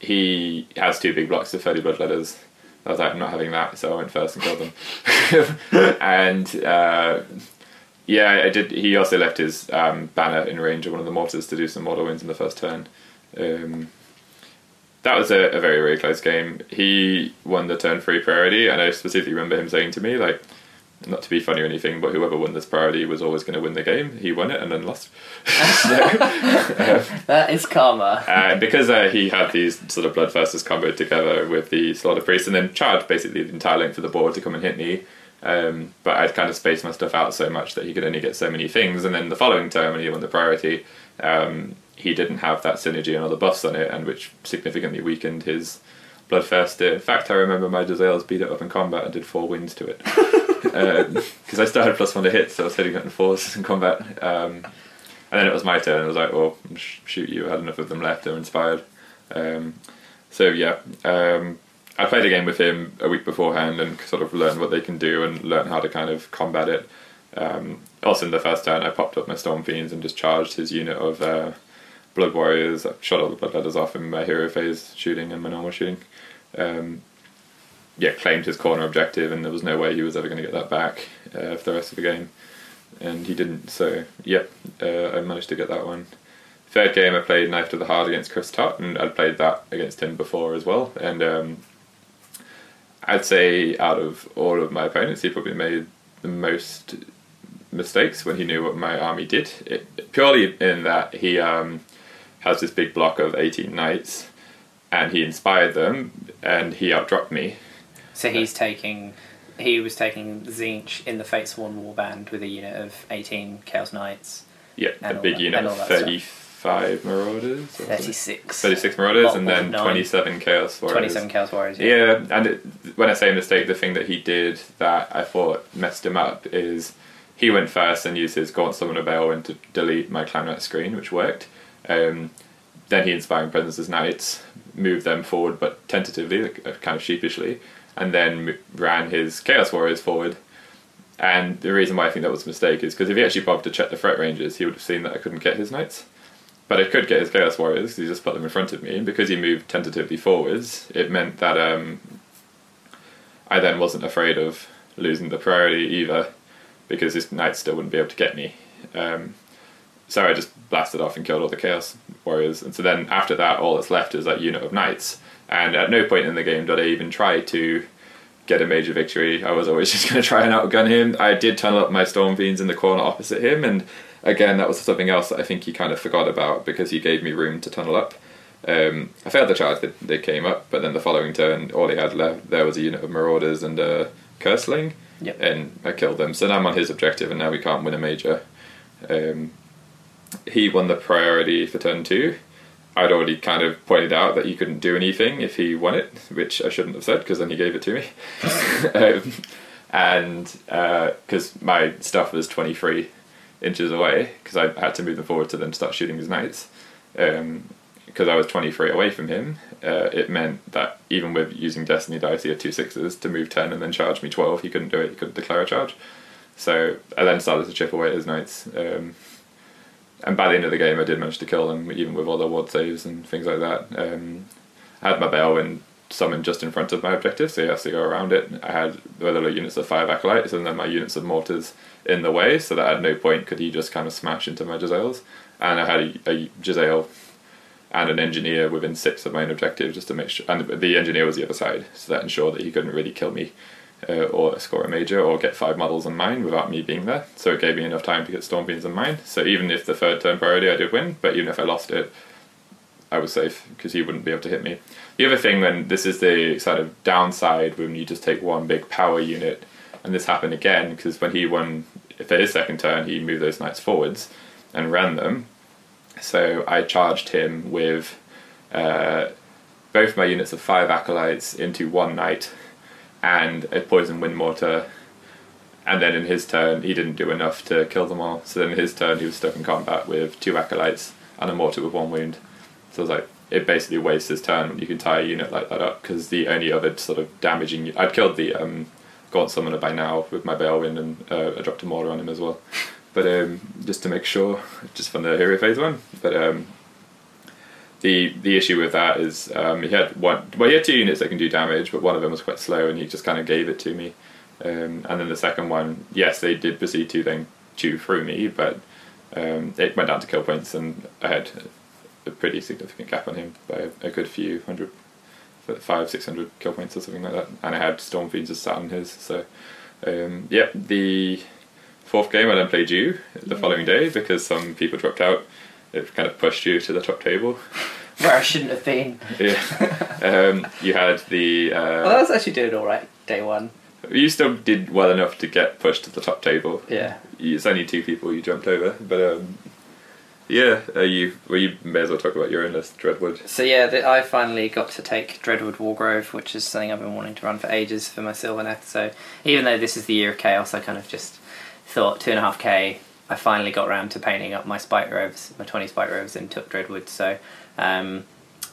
he has two big blocks of 30 blood letters. I was like, I'm not having that, so I went first and killed them. and uh, yeah, I did. He also left his um, banner in range of one of the mortars to do some mortar wins in the first turn. Um, that was a, a very very close game. He won the turn three priority, and I specifically remember him saying to me like, not to be funny or anything, but whoever won this priority was always going to win the game. He won it and then lost. so, That is karma. uh, because uh, he had these sort of bloodthirsters comboed together with the slaughter priest, and then charged basically the entire length of the board to come and hit me. Um, but I'd kind of spaced my stuff out so much that he could only get so many things. And then the following turn, when he won the priority, um, he didn't have that synergy and other buffs on it, and which significantly weakened his bloodthirster. In fact, I remember my Jezzails beat it up in combat and did four wins to it. Because I started plus one to hit, so I was hitting it in fours in combat. Um, and then it was my turn. And I was like, "Well, sh- shoot you!" I had enough of them left. Were inspired. Um, so yeah, um, I played a game with him a week beforehand and sort of learned what they can do and learned how to kind of combat it. Um, also, in the first turn, I popped up my Storm Fiends and just charged his unit of uh, Blood Warriors. I shot all the Blood Letters off in my hero phase shooting and my normal shooting. Um, yeah, claimed his corner objective, and there was no way he was ever going to get that back uh, for the rest of the game. And he didn't, so yeah, uh, I managed to get that one. Third game, I played Knife to the Heart against Chris Tutt, and I'd played that against him before as well. And um, I'd say out of all of my opponents, he probably made the most mistakes when he knew what my army did. It, purely in that he um, has this big block of 18 knights, and he inspired them, and he outdropped me. So he's taking. He was taking Tzeentch in the Fatesworn Warband with a unit of 18 Chaos Knights. Yeah, a big that- unit of all that stuff. 35 Marauders. or 36. 36 Marauders, and then 27 Chaos Warriors. 27 Chaos Warriors. Yeah. Yeah, and it, when I say mistake, the thing that he did that I thought messed him up is he went first and used his Gaunt Summoner Balewind to delete my Clanrat screen, which worked. Um, then he Inspiring Presence as Knights, moved them forward but tentatively, uh, kind of sheepishly, and then ran his Chaos Warriors forward. And the reason why I think that was a mistake is because if he actually bothered to check the threat ranges, he would have seen that I couldn't get his Knights. But I could get his Chaos Warriors because he just put them in front of me, and because he moved tentatively forwards, it meant that um, I then wasn't afraid of losing the priority either, because his knights still wouldn't be able to get me. Um, so I just blasted off and killed all the Chaos Warriors, and so then after that, all that's left is that unit of knights. And at no point in the game did I even try to get a major victory. I was always just going to try and outgun him. I did tunnel up my Storm Fiends in the corner opposite him, and again, that was something else that I think he kind of forgot about because he gave me room to tunnel up. Um, I failed the charge that they came up, but then the following turn, all he had left there was a unit of Marauders and a Curseling, Yep. and I killed them. So now I'm on his objective, and now we can't win a major. Um, he won the priority for turn two. I'd already kind of pointed out that you couldn't do anything if he won it, which I shouldn't have said because then he gave it to me. um, and because my stuff was 23 inches away, because I had to move them forward to then start shooting his knights. Because I was 23 away from him, uh, it meant that even with using Destiny dice, he had two sixes to move 10 and then charge me 12. He couldn't do it, he couldn't declare a charge. So I then started to chip away at his knights. Um, and by the end of the game, I did manage to kill them, even with all the ward saves and things like that. Um, I had my Balewind summoned just in front of my objective, so he has to go around it. I had the little units of five acolytes and then my units of mortars in the way, so that at no point could he just kind of smash into my Jezzails. And I had a, a Jezzail and an engineer within six of my own objective just to make sure. And the engineer was the other side, so that ensured that he couldn't really kill me uh, or score a major or get five models on mine without me being there. So it gave me enough time to get Storm Beams on mine. So even if the third turn priority I did win, but even if I lost it, I was safe because he wouldn't be able to hit me. The other thing, when this is the sort of downside when you just take one big power unit, and this happened again because when he won for his second turn, he moved those knights forwards and ran them. So I charged him with uh, both my units of five acolytes into one knight and a poison wind mortar. And then in his turn, he didn't do enough to kill them all. So then in his turn, he was stuck in combat with two acolytes and a mortar with one wound. So I was like, it basically wastes his turn when you can tie a unit like that up because the only other sort of damaging. I'd killed the um, Gaunt Summoner by now with my Balewind and uh, I dropped a mortar on him as well. But um, just to make sure, just from the hero phase one. But um, the the issue with that is um, he had one. Well, he had two units that can do damage, but one of them was quite slow, and he just kind of gave it to me. Um, and then the second one, yes, they did proceed to then chew through me, but um, it went down to kill points, and I had a pretty significant gap on him by a good few hundred, five six hundred kill points or something like that. And I had Storm Fiends just sat on his, so Um, yeah, the fourth game I then played you the following day because some people dropped out. It kind of pushed you to the top table. Where I shouldn't have been. Yeah. um, you had the. Well, I Uh, was actually doing all right day one. you still did well enough to get pushed to the top table. Yeah. It's only two people you jumped over, but um, yeah, uh, you well you may as well talk about your own list, Dreadwood. So yeah, the, I finally got to take Dreadwood Wargrove, which is something I've been wanting to run for ages for my Sylvaneth. So even though this is the year of chaos, I kind of just thought two and a half k. I finally got around to painting up my Spike Roves, my twenty Spike Roves, and took Dreadwood. So um,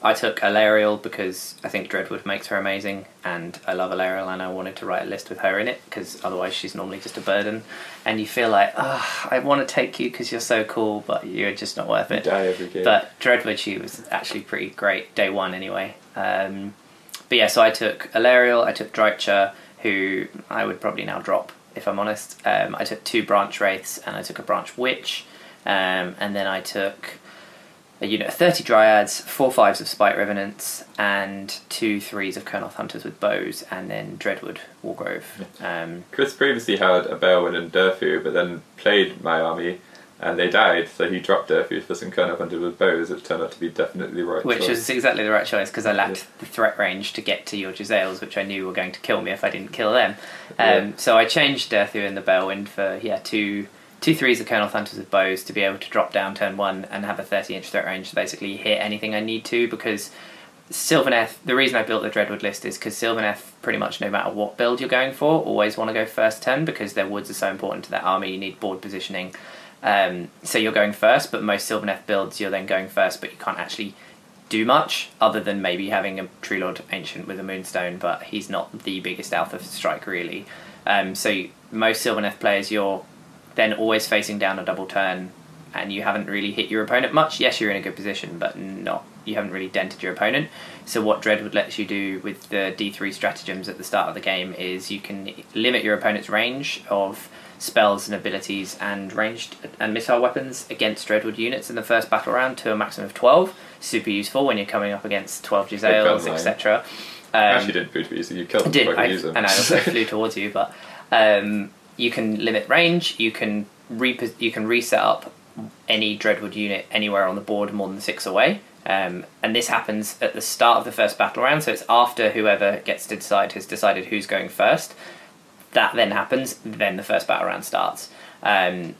I took Alarielle because I think Dreadwood makes her amazing, and I love Alarielle, and I wanted to write a list with her in it because otherwise she's normally just a burden, and you feel like, oh, I want to take you because you're so cool, but you're just not worth You it. die every game. But Dreadwood, she was actually pretty great day one anyway. Um, but yeah, so I took Alarielle, I took Drycha, who I would probably now drop if I'm honest. Um, I took two Branch Wraiths and I took a Branch Witch, um, and then I took a unit of 30 Dryads, four fives of Spite Revenants, and two threes of Kurnoth Hunters with bows, and then Dreadwood Wargrove. Um, Chris previously had a Balewind and Durthu, but then played my army, and they died. So he dropped Durthu for some kind of with bows. It turned out to be definitely the right Which choice. was exactly the right choice because I lacked Yeah. the threat range to get to your Jezzails, which I knew were going to kill me if I didn't kill them. Um, Yeah. So I changed Durthu in the Balewind for yeah two two threes of Kurnoth Hunters with bows to be able to drop down turn one and have a thirty inch threat range to basically hit anything I need to because Sylvaneth. The reason I built the Dreadwood list is because Sylvaneth, pretty much no matter what build you're going for, always want to go first turn because their woods are so important to that army. You need board positioning. Um, so you're going first, but most Sylvaneth builds you're then going first, but you can't actually do much other than maybe having a Treelord Ancient with a Moonstone, but he's not the biggest Alpha strike really. Um, so most Sylvaneth players, you're then always facing down a double turn, and you haven't really hit your opponent much. Yes, you're in a good position, but not you haven't really dented your opponent. So what Dreadwood lets you do with the D3 stratagems at the start of the game is you can limit your opponent's range of spells and abilities and ranged and missile weapons against Dreadwood units in the first battle round to a maximum of 12. Super useful when you're coming up against 12 Jezzails, etc. Um, Actually, didn't boot you, so you killed did, I I, use them. and I also flew towards you, but um, you can limit range. You can repos- you can reset up any Dreadwood unit anywhere on the board more than six away. Um, and this happens at the start of the first battle round, so it's after whoever gets to decide has decided who's going first. That then happens, then the first battle round starts. Um,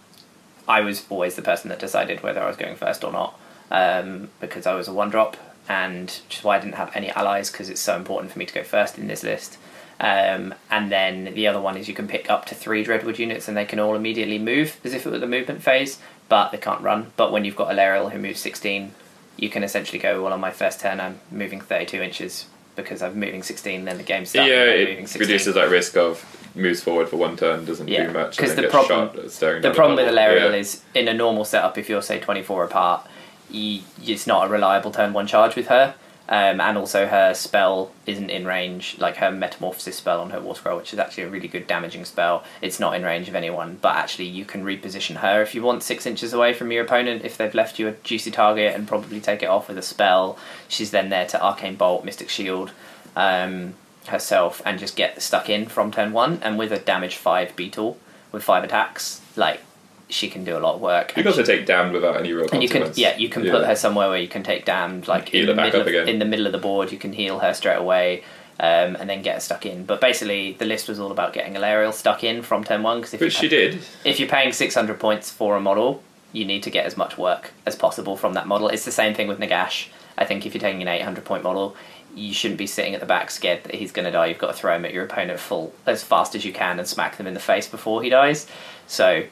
I was always the person that decided whether I was going first or not um, because I was a one drop, and which is why I didn't have any allies because it's so important for me to go first in this list. Um, and then the other one is you can pick up to three Dreadwood units and they can all immediately move as if it were the movement phase, but they can't run. But when you've got Alarielle who moves 16, you can essentially go, well, on my first turn, I'm moving 32 inches because I'm moving 16, then the game starts. yeah, it reduces that risk of moves forward for one turn, doesn't Yeah, do much, 'cause and then the problem- shot at staring The problem with a. Lariel Yeah. is in a normal setup, if you're say 24 apart, you, it's not a reliable turn one charge with her. Um, and also her spell isn't in range, like her metamorphosis spell on her war scroll, which is actually a really good damaging spell. It's not in range of anyone, but actually you can reposition her if you want six inches away from your opponent. If they've left you a juicy target and probably take it off with a spell, she's then there to arcane bolt, mystic shield, um, herself, and just get stuck in from turn one. And with a damage five beetle with five attacks, like she can do a lot of work. You can also take damned without any real and you can yeah you can put her somewhere where you can take damned like in the middle of, in the middle of the board you can heal her straight away um, and then get her stuck in. But basically the list was all about getting Alarielle stuck in from turn one because if, Which you she did. if you're paying 600 points for a model you need to get as much work as possible from that model. It's the same thing with Nagash. I think if you're taking an 800 point model you shouldn't be sitting at the back scared that he's going to die. You've got to throw him at your opponent full as fast as you can and smack them in the face before he dies. So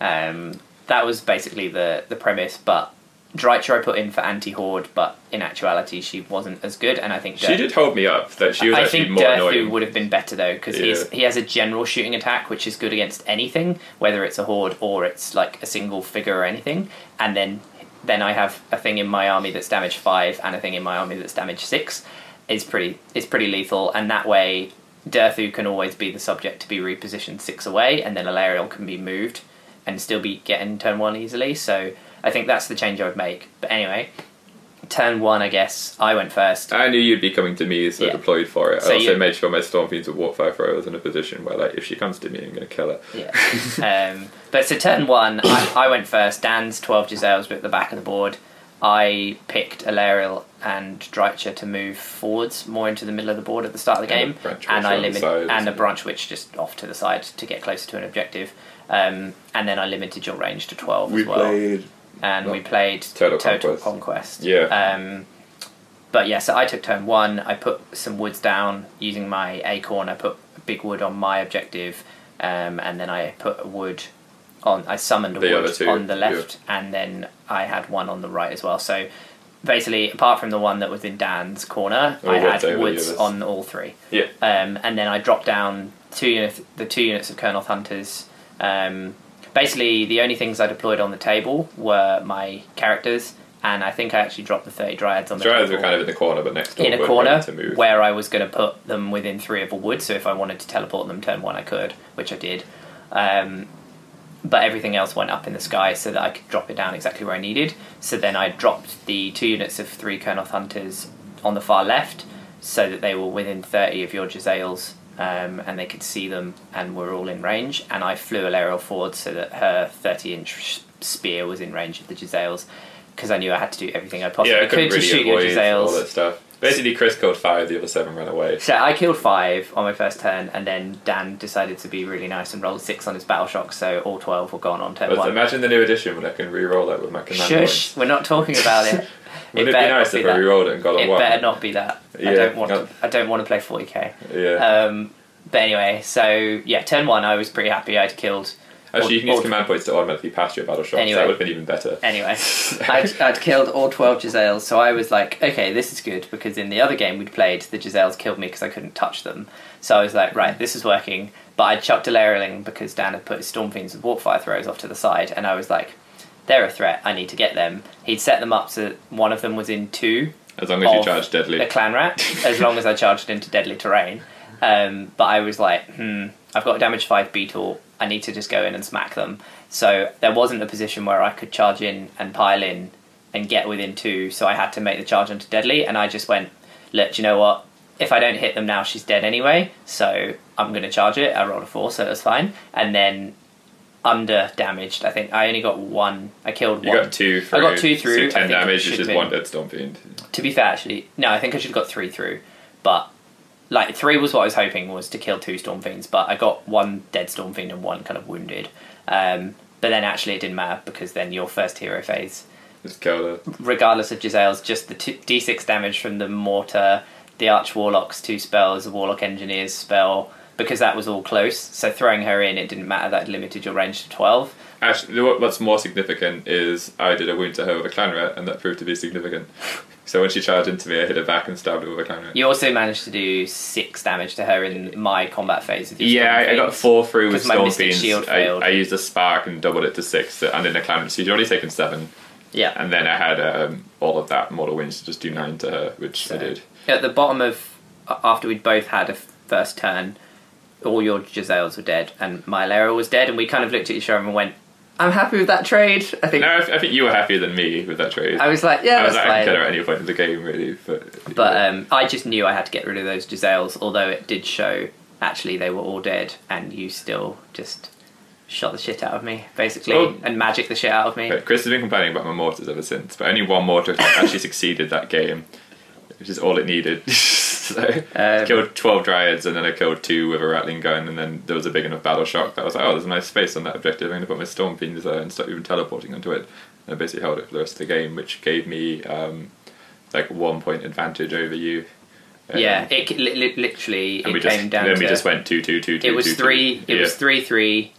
um, that was basically the the premise. But Drycha I put in for anti horde, but in actuality she wasn't as good, and I think She did hold me up. That she was I actually think more Durthu annoying. would have been better though because Yeah. he has a general shooting attack which is good against anything, whether it's a horde or it's like a single figure or anything. And then then I have a thing in my army that's damage five and a thing in my army that's damage six. Is pretty it's pretty lethal, and that way Durthu can always be the subject to be repositioned six away, and then Alarielle can be moved and still be getting turn one easily. So I think that's the change I would make. But anyway, turn one, I guess I went first. I knew you'd be coming to me, so I Yeah. deployed for it. So I also you- made sure my Storm Fiends would walk fire throw. I was in a position where, like, if she comes to me, I'm going to kill her. Yeah. um, but so turn one, I, I went first. Dan's 12 Jezzails were at the back of the board. I picked Alarielle and Drycha to move forwards more into the middle of the board at the start of the And game, and I on the limit side, and a isn't it? branch witch just off to the side to get closer to an objective. Um, and then I limited your range to 12 as well. and we played Total Total, Conquest. Conquest. Yeah. Um, but yeah, so I took turn one. I put some woods down using my acorn. I put a big wood on my objective, um, and then I put a wood on. I summoned a The wood two, on the left, and then I had one on the right as well. So basically, apart from the one that was in Dan's corner, Oh, I had woods on all three. Yeah. Um, and then I dropped down two units, the two units of Kurnoth Hunters. Um, basically, the only things I deployed on the table were my characters, and I think I actually dropped the 30 Dryads on the Dryads were kind of in the corner, but next door in a corner where I was going to put them within three of a wood. So if I wanted to teleport them turn one, I could, which I did. Um, but everything else went up in the sky so that I could drop it down exactly where I needed. So then I dropped the two units of three Kurnoth Hunters on the far left so that they were within 30 of your Jezzails um, and they could see them and were all in range. And I flew Alarielle forward so that her 30 inch spear was in range of the Jezzails because I knew I had to do everything I possibly yeah, I could couldn't to really shoot your avoid all that stuff. Basically, Chris killed five, the other seven ran away. So I killed five on my first turn, and then Dan decided to be really nice and rolled six on his battle shock, so all twelve were gone on turn But one. imagine the new edition when I can re-roll that with my command Shush, we're not talking about it. points. Wouldn't it, be nice if be I re-rolled it and got a It better not be that. Yeah. I don't want. To, I don't want to play forty k. Yeah. Um, but anyway, so yeah, turn one, I was pretty happy. I'd killed. Actually, you can use command points to automatically pass your battle shots. Anyway. That would have been even better. Anyway, I'd, I'd killed all 12 Jezzails, so I was like, okay, this is good because in the other game we'd played, the Jezzails killed me because I couldn't touch them. So I was like, right, this is working. But I'd chucked a Laireling because Dan had put his Storm Fiends with Warpfire throws off to the side, and I was like, they're a threat, I need to get them. He'd set them up so that one of them was in two As long as you charge deadly. the Clan Rat, as long as I charged into deadly terrain. Um, but I was like, hmm, I've got a damage 5 beetle, I need to just go in and smack them. So there wasn't a position where I could charge in and pile in and get within two, so I had to make the charge onto deadly, and I just went, look, you know what? If I don't hit them now, she's dead anyway, so I'm going to charge it. I rolled a four, so it was fine. And then under damaged, I think I only got one. I killed You one. got two through. I got two through, So I ten think it damage, should which is one dead Storm Fiend. To be fair, actually, no, I think I should have got three through. But like three was what I was hoping was to kill two storm fiends, but I got one dead storm fiend and one kind of wounded. Um, but then actually it didn't matter because then your first hero phase, Just kill regardless of Jezzail's, just the two, d6 damage from the mortar, the arch warlock's two spells, the warlock engineer's spell, because that was all close. So throwing her in, it didn't matter that limited your range to twelve. Actually, what's more significant is I did a wound to her with a clanrat, and that proved to be significant. So when she charged into me, I hit her back and stabbed her with a clanrat. You also managed to do six damage to her in my combat phase. With your Yeah, I, I got four through with my Storm Fiends. Shield I. I used a spark and doubled it to six, and then a clan rat. So she'd already taken seven, Yeah. and then I had um, all of that mortal wounds to just do nine to her, which I did. At the bottom of after we'd both had a first turn, all your Jezzails were dead, and my Lara was dead, and we kind of looked at each other and went, "I'm happy with that trade." I think No, I, I think you were happier than me with that trade. I was like, "Yeah, I was that's like, I can fine." kill at any point in the game, really. But, But um, I just knew I had to get rid of those Jezzails, although it did show actually they were all dead, and you still just shot the shit out of me, basically, Oh. and magic the shit out of me. But Chris has been complaining about my mortars ever since, but only one mortar actually succeeded that game, which is all it needed. so Um, killed twelve dryads, and then I killed two with a rattling gun, and then there was a big enough battle shock that I was like, oh, there's a nice space on that objective. I'm going to put my storm fiends there and start even teleporting onto it. And I basically held it for the rest of the game, which gave me um, like one point advantage over you. Um, yeah, it li- li- literally and it we came just down then to we just went two two two two. it was two, two. three. It Yeah. was three three,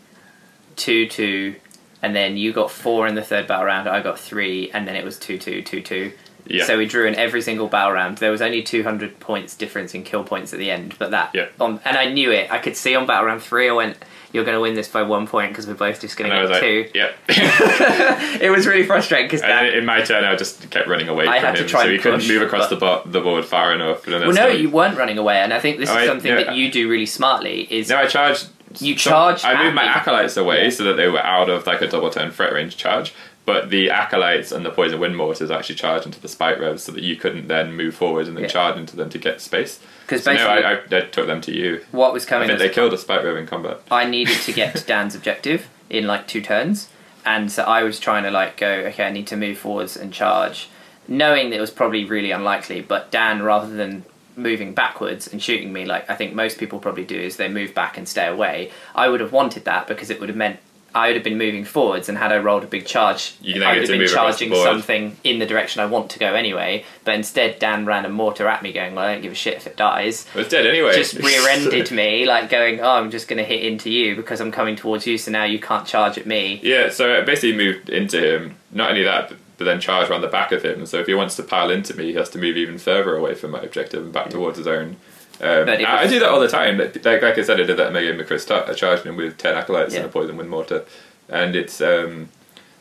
two two, and then you got four in the third battle round. I got three, and then it was two two two two. Yeah. So we drew in every single battle round. There was only two hundred points difference in kill points at the end, but that Yeah. on and I knew it. I could see on battle round three. I went, "You're going to win this by one point because we're both just going I to get like, two. yeah. It was really frustrating because in my turn, I just kept running away I from had to him, try so he couldn't move across but- the, bo- the board far enough. Well, no, you weren't running away, and I think this Oh, is I- something no, that you do really smartly. Is No, I charged. You charged I moved my acolytes away Yeah. so that they were out of like a double turn threat range charge. But the acolytes and the poison wind mortars actually charged into the spike revs so that you couldn't then move forward and then Yeah. charge into them to get space. Because So no, basically, I, I, I took them to you. what was I coming think they killed a spike rev in combat. I needed to get to Dan's objective in like two turns, and so I was trying to like go, okay, I need to move forwards and charge, knowing that it was probably really unlikely. But Dan, rather than moving backwards and shooting me like I think most people probably do, is they move back and stay away. I would have wanted that because it would have meant. I would have been moving forwards, and had I rolled a big charge, I would have been move across the charging something in the direction I want to go anyway. But instead, Dan ran a mortar at me, going, "Well, I don't give a shit if it dies." It was dead anyway. just rear-ended me, like going, "Oh, I'm just going to hit into you because I'm coming towards you, so now you can't charge at me." Yeah, so I basically moved into him. Not only that, but, but then charged around the back of him. So if he wants to pile into me, he has to move even further away from my objective and back mm. towards his own. Um, I, I do that all the time. Like, like I said, I did that in Mega Chris Tuck. I charged him with 10 acolytes Yeah. and a poison wind mortar. And it's, um,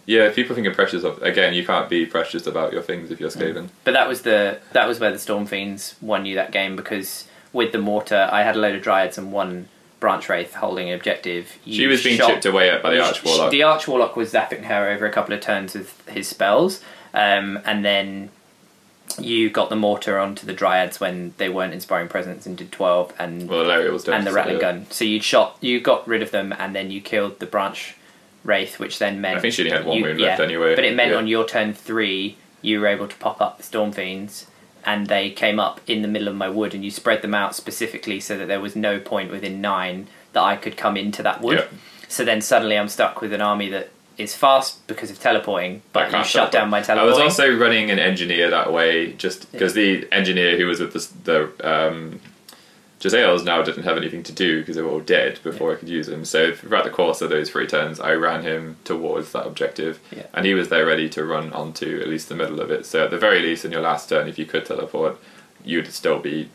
yeah, people think of precious of, again, you can't be precious about your things if you're Skaven. But that was the that was where the Storm Fiends won you that game because with the mortar, I had a load of dryads and one branch wraith holding an objective. You She was being shot- chipped away at by the Arch sh- Warlock. The Arch Warlock was zapping her over a couple of turns with his spells, um, and then you got the mortar onto the dryads when they weren't inspiring presence and did twelve, and well, Larry was and the rattling gun. So you shot, you got rid of them, and then you killed the branch wraith, which then meant I think she only had one you- wound left anyway. But it meant Yeah. on your turn three, you were able to pop up the storm fiends, and they came up in the middle of my wood, and you spread them out specifically so that there was no point within nine that I could come into that wood. Yeah. So then suddenly I'm stuck with an army that is fast because of teleporting, but you shut teleport. down my teleport. I was also running an engineer that way, just because the engineer who was with the, the um, Jezzails now didn't have anything to do because they were all dead before I could use him. So throughout the course of those three turns, I ran him towards that objective, Yeah. and he was there ready to run onto at least the middle of it. So at the very least, in your last turn, if you could teleport, you'd still be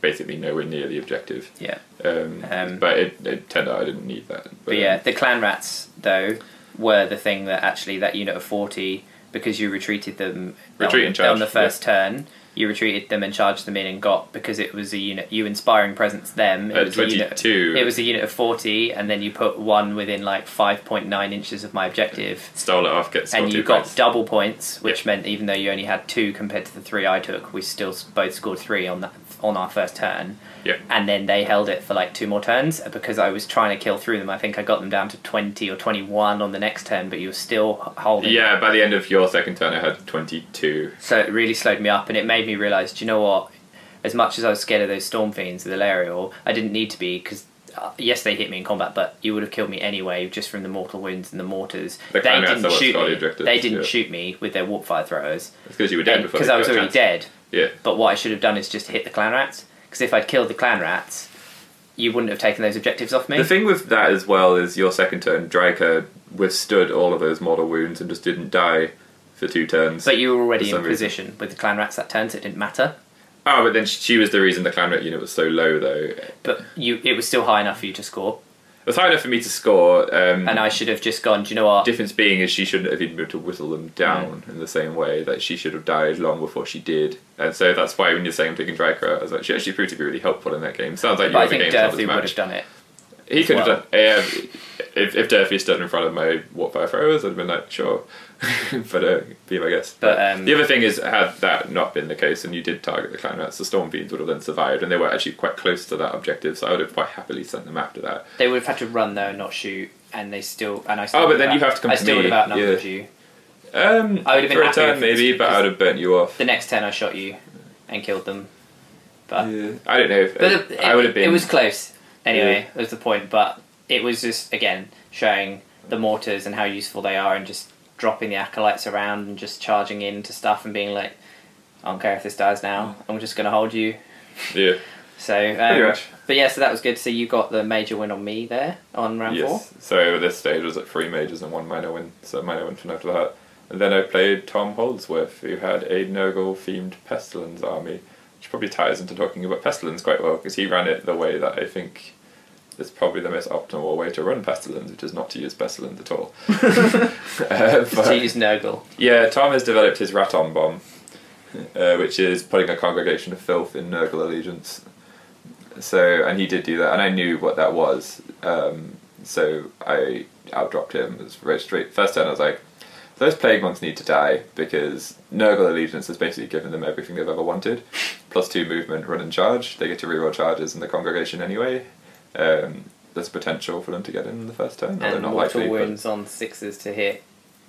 basically nowhere near the objective. yeah. Um, Um, but it, it turned out I didn't need that. But yeah, the clan rats though were the thing that actually that unit of forty because you retreated them Retreat on, charge, on the first turn. You retreated them and charged them in and got because it was a unit. You inspiring presence them. It At was a unit. 22. It was a unit of forty, and then you put one within like five point nine inches of my objective, stole it off, get and you got points. double points, which Yeah. meant even though you only had two compared to the three I took, we still both scored three on that on our first turn Yeah. and then they held it for like two more turns because I was trying to kill through them. I think I got them down to twenty or twenty-one on the next turn, but you were still holding. Yeah, by the end of your second turn, I had 22. So it really slowed me up, and it made me realise. Do you know what? As much as I was scared of those storm fiends, the Alarielle, I didn't need to be because. Uh, yes, they hit me in combat, but you would have killed me anyway just from the mortal wounds and the mortars. The they didn't shoot me. They didn't yeah. shoot me with their warp fire throwers because you were dead before because I was already dead. Yeah. But what I should have done is just hit the clan rats. Because if I'd killed the clan rats, you wouldn't have taken those objectives off me. The thing with that as well is your second turn, Drycha withstood all of those mortal wounds and just didn't die for two turns. But you were already in reason. position with the clan rats that turn, so it didn't matter. oh, but then she was the reason the clan rat unit was so low, though. But you, it was still high enough for you to score. Was high enough for me to score. Um, And I should have just gone. Do you know what? difference being is she shouldn't have even able to whittle them down in the same way that she should have died long before she did. And so that's why when you're saying I'm taking I was like, she actually proved to be really helpful in that game. Sounds like but I your think game not as Durthu would have done it. He could well. have done. Yeah, if if Durthu stood in front of my warpfire throwers, I'd have been like, sure, but uh, be my guess. But, um, the other thing is, had that not been the case, and you did target the clan rats, the storm fiends would have then survived, and they were actually quite close to that objective. So I would have quite happily sent them after that. They would have had to run though, and not shoot. And they still. And I. Still Oh, but then you have to come I to still me, would have outnumbered yeah. you. Um, I would have been for a turn maybe, but I would have burnt you off. The next turn, I shot you, and killed them. But Yeah. I don't know. If, But it, I would have been. It was close. Anyway, was the point. But it was just again showing the mortars and how useful they are, and just dropping the acolytes around and just charging into stuff and being like, I don't care if this dies now. I'm just going to hold you. yeah. So, um, much. but yeah, so that was good. So you got the major win on me there on round four. Yes. So at this stage, was at three majors and one minor win. So minor win from after that. And then I played Tom Holdsworth, who had a Nurgle themed Pestilence army, which probably ties into talking about Pestilence quite well, because he ran it the way that I think is probably the most optimal way to run Pestilence, which is not to use Pestilence at all. Uh, but- to use Nurgle. yeah, Tom has developed his Raton Bomb, uh, which is putting a congregation of filth in Nurgle allegiance. So, and he did do that, and I knew what that was. Um, so I outdropped him. It was very straight. First turn, I was like, those plague monks need to die because Nurgle Allegiance has basically given them everything they've ever wanted. Plus two movement, run and charge. They get to reroll charges in the congregation anyway. Um, there's potential for them to get in the first turn. And not mortal likely, but- wounds on sixes to hit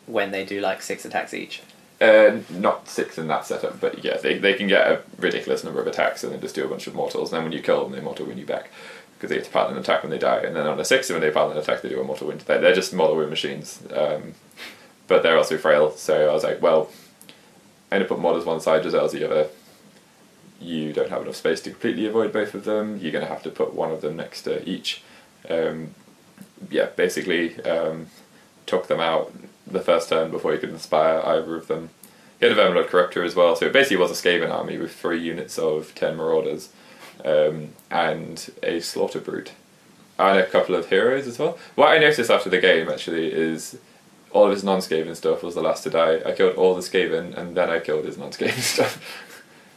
when they do like six attacks each. Uh, not six in that setup, but yeah, they, they can get a ridiculous number of attacks and then just do a bunch of mortals. And then when you kill them, they mortal wound you back because they get to paladin attack when they die. And then on a six, when they paladin attack, they do a mortal wound. They're, they're just mortal wound machines, um, but they're also frail. So I was like, well, I'm gonna put Modders one side, Jezzails the other. You don't have enough space to completely avoid both of them. You're gonna have to put one of them next to each. Um, yeah, basically um, took them out the first turn before he could inspire either of them. He had a Verminlord Corruptor as well, so it basically was a Skaven army with three units of ten Marauders um, and a Slaughter Brute. And a couple of heroes as well. What I noticed after the game actually is all of his non Skaven stuff was the last to die. I killed all the Skaven and then I killed his non Skaven stuff.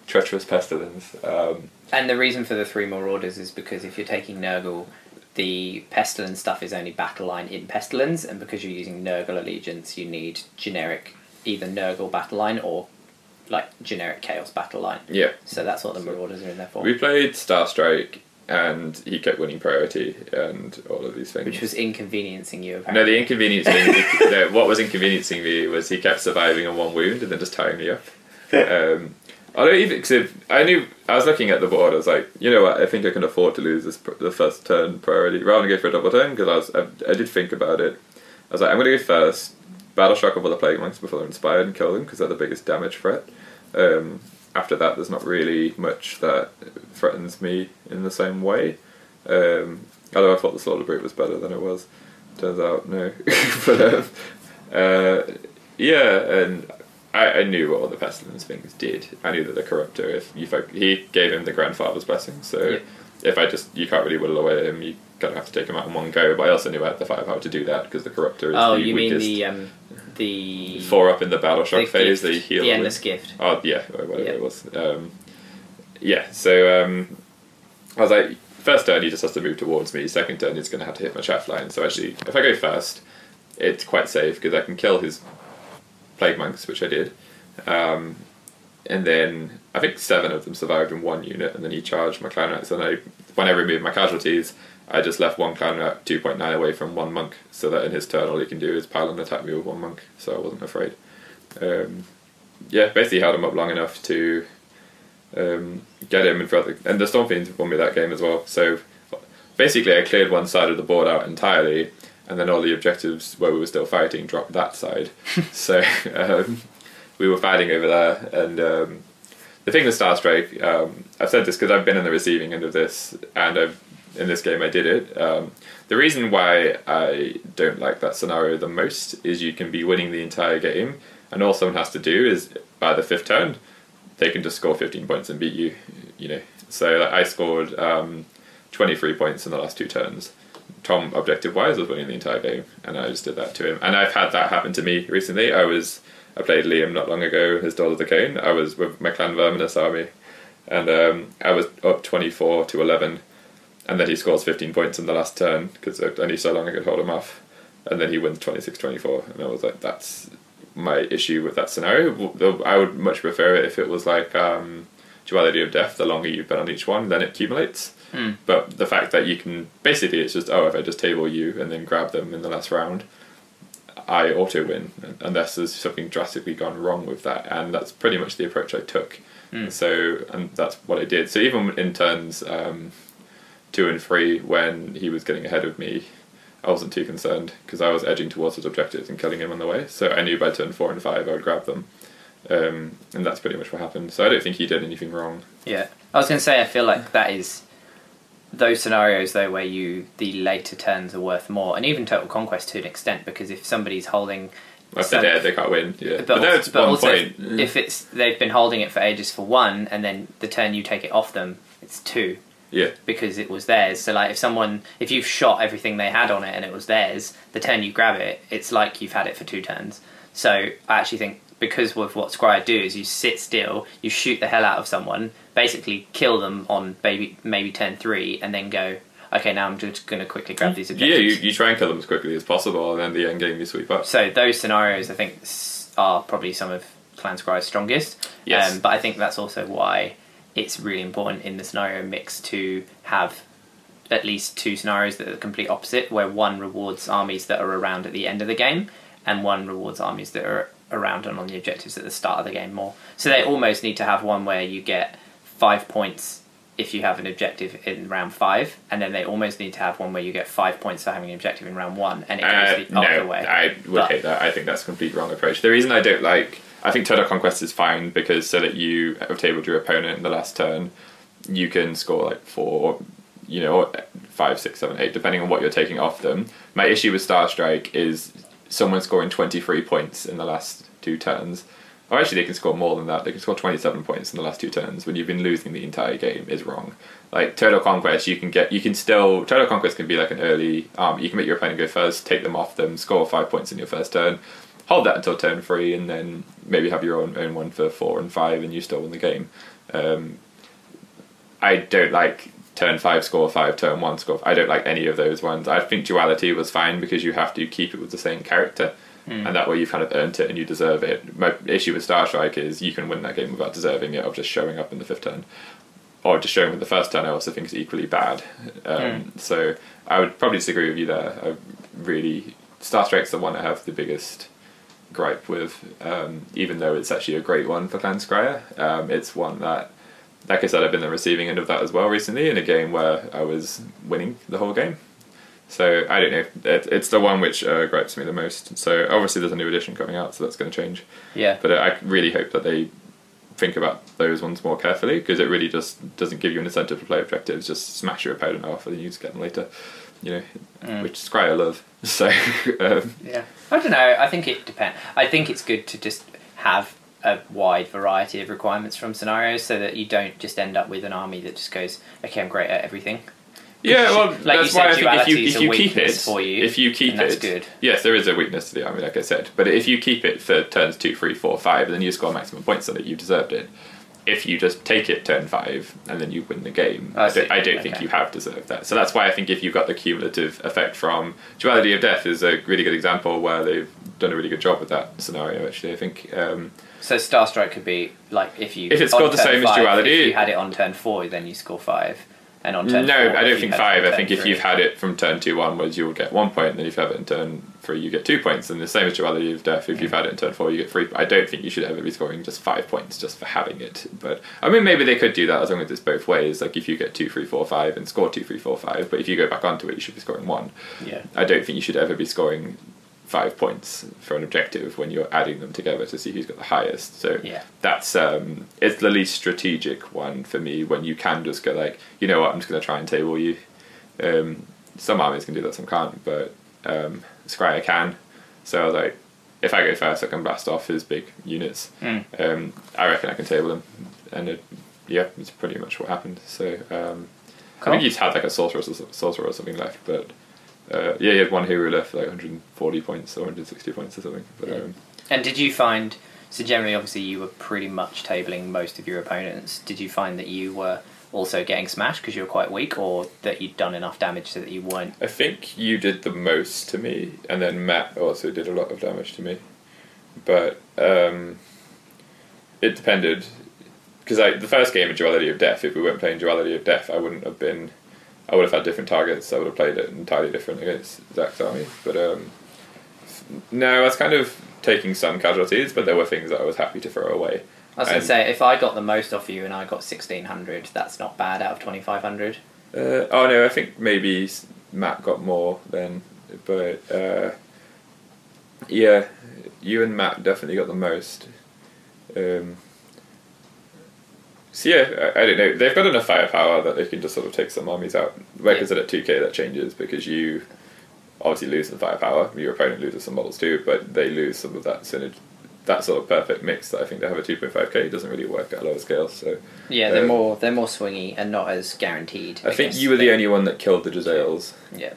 Treacherous Pestilence. Um, And the reason for the three more orders is because if you're taking Nurgle, the Pestilence stuff is only battle line in Pestilence, and because you're using Nurgle Allegiance, you need generic either Nurgle battle line or like generic Chaos battle line. yeah. So that's what the Marauders are in there for. We played Star Strike and he kept winning priority and all of these things. which was inconveniencing you No, the inconvenience thing. the, what was inconveniencing me was he kept surviving on one wound and then just tying me up. Um, although even cause if- I knew I was looking at the board, I was like, you know what? I think I can afford to lose this the first turn priority rather than go for a double turn because I was I, I did think about it. I was like, I'm going to go first, battle shock over the plague monks before they're inspired and kill them because they're the biggest damage threat. Um, after that, there's not really much that threatens me in the same way. Um, although I thought the slaughter brute was better than it was. Turns out, no. but uh, yeah, and I, I knew what all the pestilence things did. I knew that the corruptor, if you folk, he gave him the grandfather's blessing, so Yeah. if I just you can't really whittle away at him, you kind of have to take him out in one go. But I also knew I the the firepower to do that because the corruptor is oh, the you mean the um, the four up in the battle shock the phase, gift, the heal. the endless gift. Oh yeah, whatever Yeah. it was. Um, yeah, so um, I was like, first turn he just has to move towards me. Second turn he's going to have to hit my shaft line. So actually, if I go first, it's quite safe because I can kill his plague monks, which I did. Um, and then I think seven of them survived in one unit, and then he charged my clown rats. And I, when I removed my casualties, I just left one clown rat two point nine away from one monk, so that in his turn all he can do is pile and attack me with one monk. So I wasn't afraid. Um, yeah, basically held him up long enough to um, get him in front of the, and the Storm Fiends won me that game as well. So basically, I cleared one side of the board out entirely, and then all the objectives where we were still fighting dropped that side. so um, we were fighting over there, and um, the thing with Star Strike, um, I've said this because I've been in the receiving end of this, and I've in this game I did it. Um, the reason why I don't like that scenario the most is you can be winning the entire game, and all someone has to do is by the fifth turn, they can just score 15 points and beat you. You know, so like, I scored um, 23 points in the last two turns. Tom, objective wise, was winning the entire game, and I just did that to him. And I've had that happen to me recently. I was I played Liam not long ago, his Daughter the Khaine. I was with my clan Verminus army, and um, I was up 24 to 11, and then he scores 15 points in the last turn because knew so long I could hold him off, and then he wins 26 24, and I was like, that's my issue with that scenario. I would much prefer it if it was like um, Duality of Death. The longer you've been on each one, then it accumulates. But the fact that you can basically, it's just oh, if I just table you and then grab them in the last round, I auto win unless there's something drastically gone wrong with that, and that's pretty much the approach I took. So, and that's what I did. So even in turns um, two and three, when he was getting ahead of me, I wasn't too concerned because I was edging towards his objectives and killing him on the way. So I knew by turn four and five I would grab them, um, and that's pretty much what happened. So I don't think he did anything wrong. Yeah, I was going to say I feel like that is those scenarios though where you the later turns are worth more, and even Total Conquest to an extent because if somebody's holding, If they're dead, they can't win. Yeah, but, but, also, that's but one also point. if, if it's they've been holding it for ages for one, and then the turn you take it off them, it's two yeah, because it was theirs. So like if someone if you've shot everything they had on it and it was theirs, the turn you grab it, it's like you've had it for two turns. So I actually think because with what Skryre do is you sit still, you shoot the hell out of someone, basically kill them on maybe maybe turn three, and then go, okay, now I'm just going to quickly grab these Yeah, objectives. you, you try and kill them as quickly as possible, and then the end game you sweep up. So those scenarios, I think, are probably some of Clan Skryre's strongest. Yes. Um, but I think that's also why it's really important in the scenario mix to have at least two scenarios that are the complete opposite, where one rewards armies that are around at the end of the game, and one rewards armies that are around and on the objectives at the start of the game more. So they almost need to have one where you get five points if you have an objective in round five, and then they almost need to have one where you get five points for having an objective in round one, and it Uh, goes the other no, way. I would But- hate that. I think that's a complete wrong approach. The reason I don't like, I think Total Conquest is fine because so that you have tabled your opponent in the last turn, you can score like four, you know, five, six, seven, eight, depending on what you're taking off them. My issue with Star Strike is someone scoring 23 points in the last two turns. Or actually, they can score more than that. They can score 27 points in the last two turns when you've been losing the entire game is wrong. Like Total Conquest, you can get, you can still, Total Conquest can be like an early, um, you can make your opponent go first, take them off them, score five points in your first turn, hold that until turn three, and then maybe have your own, own one for four and five, and you still win the game. Um, I don't like turn five score five, turn one score. I don't like any of those ones. I think duality was fine because you have to keep it with the same character, and that way you've kind of earned it and you deserve it. My issue with Star Strike is you can win that game without deserving it of just showing up in the fifth turn, or just showing up in the first turn. I also think is equally bad. Um, So I would probably disagree with you there. I really Star Strike's the one I have the biggest gripe with, um, even though it's actually a great one for Clan Skryre. Um, it's one that, like I said, I've been the receiving end of that as well recently in a game where I was winning the whole game. So I don't know. It, it's the one which uh, gripes me the most. So obviously there's a new edition coming out, so that's going to change. Yeah. But I really hope that they think about those ones more carefully because it really just doesn't give you an incentive to play objectives. Just smash your opponent off and then you just get them later. You know, Mm. which Skryre love. So um, Yeah, I don't know. I think it depends. I think it's good to just have a wide variety of requirements from scenarios, so that you don't just end up with an army that just goes, "Okay, I'm great at everything." Yeah, well, Like that's why I said, think if you if you keep it, for you, if you keep that's it, good. Yes, there is a weakness to the army, like I said. But if you keep it for turns two, three, four, five, then you score maximum points on it. You deserved it. If you just take it turn five and then you win the game, I I, don't, I don't think you have deserved that. So that's why I think if you've got the cumulative effect from Duality of Death is a really good example where they've done a really good job with that scenario. Actually, I think. Um, So Star Strike could be like if you If it's got the same as duality- If you had it on turn four, then you score five, and on no, turn four, I don't think had it on five. I think if you've had it from turn two onwards, you'll get one point, and then if you have it in turn three, you get two points. And the same as Duality of Death, if you've had it in turn four, you get three. I don't think you should ever be scoring just five points just for having it. But I mean, maybe they could do that as long as it's both ways. Like if you get two, three, four, five, and score two, three, four, five, but if you go back onto it, you should be scoring one. yeah, I don't think you should ever be scoring five points for an objective when you're adding them together to see who's got the highest. So Yeah. that's um, it's the least strategic one for me when you can just go like, you know what, I'm just going to try and table you. Um, some armies can do that, some can't, but um, Skryre can. So like, if I go first, I can blast off his big units. Mm. Um, I reckon I can table them, and it, yeah, it's pretty much what happened. So um, I think he's had like a sorcerer, or- sorcerer or something left, but uh, yeah, he had one hero left, like 140 points or 160 points or something. But Yeah. um, And did you find so generally, obviously, you were pretty much tabling most of your opponents. Did you find that you were also getting smashed because you were quite weak, or that you'd done enough damage so that you weren't? I think you did the most to me, and then Matt also did a lot of damage to me. But um, it depended because the first game of Duality of Death. If we weren't playing Duality of Death, I wouldn't have been. I would have had different targets. I would have played it entirely different against Zach's army. But um, no, I was kind of taking some casualties, but there were things that I was happy to throw away. I was going to say, if I got the most off you and I got sixteen hundred, that's not bad out of twenty five hundred. Uh, oh no, I think maybe Matt got more then, but uh, yeah, you and Matt definitely got the most. Um, so yeah, I, I don't know. They've got enough firepower that they can just sort of take some armies out. Like I Yeah. said, at two K that changes because you obviously lose the firepower. Your opponent loses some models too, but they lose some of that synergy. That sort of perfect mix that I think they have at two point five K doesn't really work at lower scale. So Yeah, they're Um, more they're more swingy and not as guaranteed. I think you were the only one that killed the Jezzails. Yeah,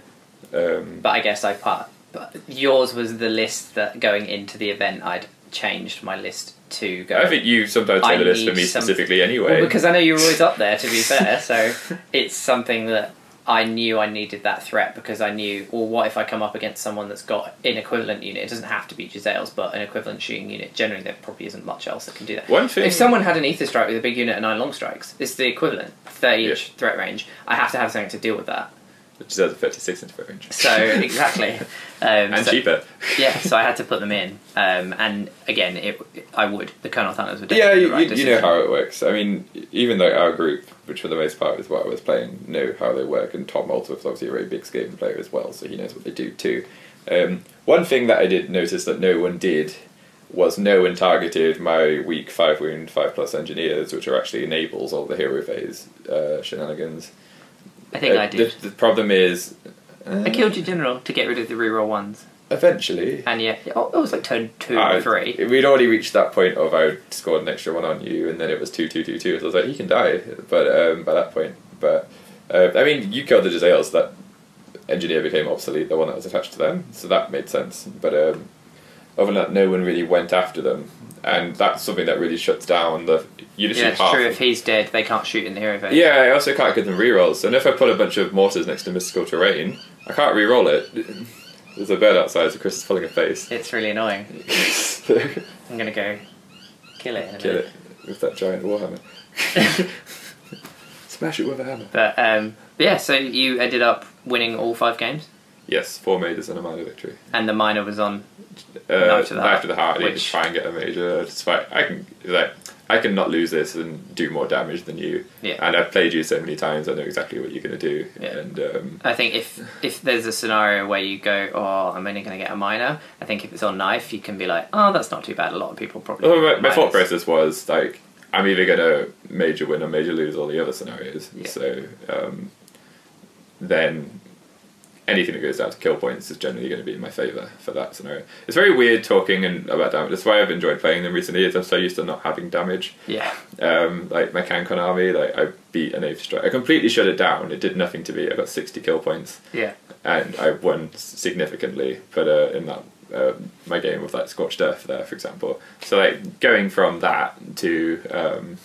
Um, but I guess I part. But yours was the list that going into the event, I'd changed my list to go. I think you sometimes I say this for me some- specifically anyway. Well, because I know you're always up there. To be fair, so it's something that I knew I needed that threat because I knew, well, what if I come up against someone that's got an equivalent unit? It doesn't have to be Jezzail's, but an equivalent shooting unit. Generally, there probably isn't much else that can do that. One thing- If someone had an ether strike with a big unit and nine long strikes, it's the equivalent, 30 inch threat range. I have to have something to deal with that. Which is a 36 inch range. So, exactly. Um, and so- cheaper. Yeah, so I had to put them in. Um, and again, it, I would. The Kurnoth Hunters would Yeah, definitely you, right you, you know how it works. I mean, even though our group, which for the most part is what I was playing, know how they work, and Tom Maltworth's obviously a very big Skaven player as well, so he knows what they do too. Um, one thing that I did notice that no one did was no one targeted my weak 5 wound 5 plus engineers, which are actually enables all the hero phase uh, shenanigans. I think Uh, I did. The, the problem is. I killed your general to get rid of the reroll ones. Eventually. And yeah, oh, it was like turn two Uh, or three. We'd already reached that point of I scored an extra one on you, and then it was two, two, two, two. So I was like, he can die, but um, by that point, but uh, I mean, you killed the Jezzails. That engineer became obsolete, the one that was attached to them, so that made sense. But um, other than that, no one really went after them, and that's something that really shuts down the. You just Yeah, it's true. If he's dead, they can't shoot in the hero phase. Yeah, I also can't give them rerolls. And if I put a bunch of mortars next to mystical terrain, I can't reroll it. There's a bird outside, so Chris is pulling a face. It's really annoying. Kill I'm gonna go kill it. In a it with that giant warhammer. Smash it with a hammer. But um, yeah, so you ended up winning all five games, Yes, four majors and a minor victory. and the minor was on. Uh, Knife to the knife heart, to the heart. I need to try and get a major. Despite I can like I can not lose this and do more damage than you. Yeah. And I've played you so many times. I know exactly what you're going to do. Yeah. And um, I think if if there's a scenario where you go, oh, I'm only going to get a minor. I think if it's on knife, you can be like, oh, that's not too bad. A lot of people probably. well, my, my thought process was like I'm either going to major win or major lose all the other scenarios. Yeah. So um, then anything that goes down to kill points is generally going to be in my favour for that scenario. It's very weird talking and about damage. That's why I've enjoyed playing them recently. Is I'm so used to not having damage. Yeah, Um, like my Cancon army, like I beat an eighth strike. I completely shut it down. It did nothing to me. I got sixty kill points, yeah, and I won significantly. But uh, in that uh, my game with like Scorched Earth there, for example. So like going from that to um,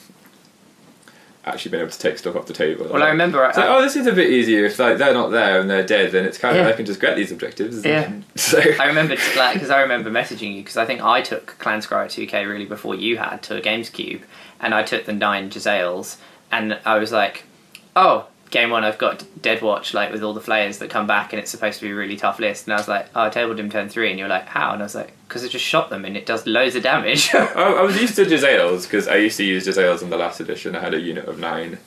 actually being able to take stuff off the table. Well, I remember. It's like, oh, this is a bit easier. If like they're not there and they're dead, then it's kind of Yeah. I can just get these objectives. Yeah. So I remember like because I remember messaging you because I think I took Clan Scry 2K really before you had to a GamesCube, and I took the nine Jezzails, and I was like, oh. Game one, I've got Dead Watch, like with all the flayers that come back, and it's supposed to be a really tough list. And I was like, "Oh, I tabled him turn three, and you're like, "How?" And I was like, "Because I just shot them, and it does loads of damage." I, I was used to Jezzails because I used to use Jezzails in the last edition. I had a unit of nine.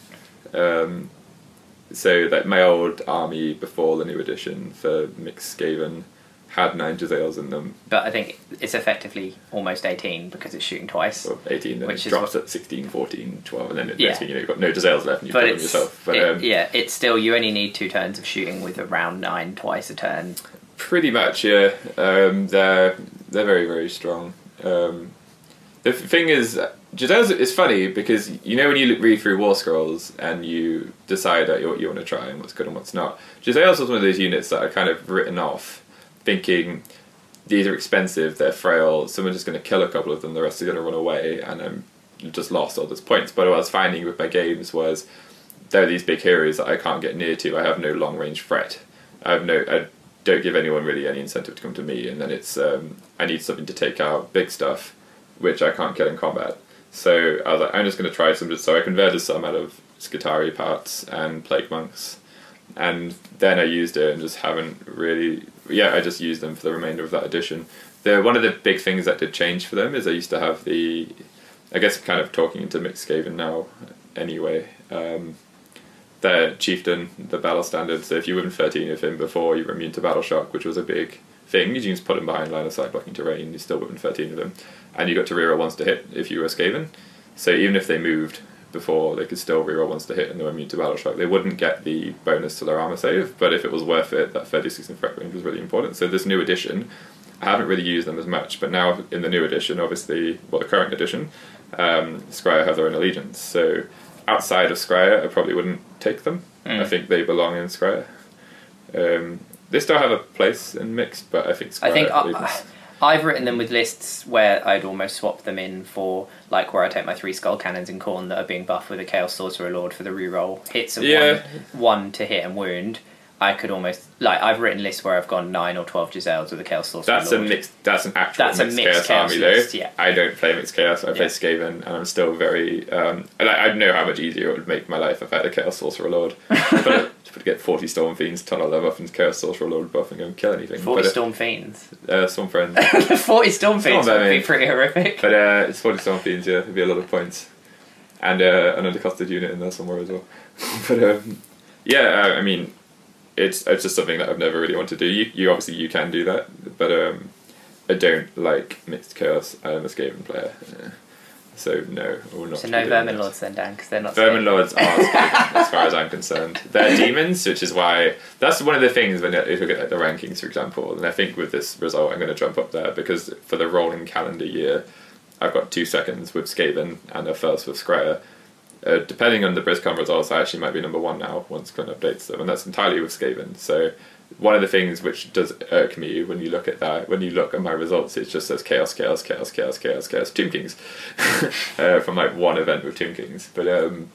Um, so that my old army before the new edition for Mixed Skaven had nine Jezzails in them. but I think it's effectively almost 18 because it's shooting twice. Or 18, then Which it drops what- at 16, 14, 12, and then it Yeah. next thing you know, you've got no Jezzails left and you but kill them yourself. But it- um, yeah, it's still you only need two turns of shooting with around nine twice a turn. Pretty much, yeah. Um, they're they're very very strong. Um, the thing is, Jezzails is funny because you know when you read through War Scrolls and you decide that you, what you want to try and what's good and what's not. Jezzails was one of those units that are kind of written off, thinking these are expensive, they're frail. Someone's just going to kill a couple of them, the rest are going to run away, and I'm just lost all those points. But what I was finding with my games was there are these big heroes that I can't get near to. I have no long range threat. I have no. I don't give anyone really any incentive to come to me, and then it's um, I need something to take out big stuff, which I can't kill in combat. So I was like, I'm just going to try some. So I converted some out of Skitarii parts and Plague Monks, and then I used it and just haven't really. Yeah, I just used them for the remainder of that edition. The one of the big things that did change for them is I used to have the, I guess kind of talking into Mixed Skaven now, anyway. Um, the chieftain, the battle standard. So if you win 13 of him before, you were immune to battle shock, which was a big thing. You can just put him behind line of sight blocking terrain. You still win 13 of them, and you got to reroll once to hit if you were Skaven. So even if they moved before, they could still reroll once to hit, and they were immune to battle shock. They wouldn't get the bonus to their armor save, but if it was worth it, that 36 in threat range was really important. So this new edition, I haven't really used them as much, but now in the new edition, obviously, well, the current edition, um, Skryre have their own allegiance. So outside of Skryre, I probably wouldn't take them. Mm. I think they belong in Skryre. Um, they still have a place in mixed, but I think Skryre I think. I've written them with lists where I'd almost swap them in for like where I take my three skull cannons in Khorne that are being buffed with a chaos sorcerer lord for the reroll hits of Yeah. one, one to hit and wound. I could almost like I've written lists where I've gone nine or twelve Jezzails with a chaos sorcerer That's a lord. mixed. That's an actual That's a mixed, mixed chaos, chaos army list, though. yeah. I don't play mixed chaos. I play Yeah. Skaven, and I'm still very. Um, like, I know how much easier it would make my life if I had a chaos sorcerer lord. but to get forty storm fiends, tunnel them up and chaos sorcerer lord buff and go and kill anything. Forty but, uh, storm fiends. Uh, storm friends. Forty storm fiends would be pretty horrific. But uh, it's 40 storm fiends, yeah, it'd be a lot of points. And uh, an undercosted unit in there somewhere as well. but um, yeah, uh, I mean, it's it's just something that I've never really wanted to do. You, you obviously you can do that, but um, I don't like mixed chaos. I'm a Skaven player, uh, so no, I will not. So no vermin lords then, Dan, because they're not. Vermin lords are Skaven, as far as I'm concerned. They're demons, which is why that's one of the things when you look at the rankings, for example. And I think with this result, I'm going to jump up there because for the rolling calendar year, I've got two seconds with Skaven and a first with Skryre. Uh, depending on the BrizCon results, I actually might be number one now once Clint updates them, and that's entirely with Skaven. So one of the things which does irk me when you look at that, when you look at my results, it just says chaos, chaos, chaos, chaos, chaos, chaos, Tomb Kings, uh, from like one event with Tomb Kings. But um,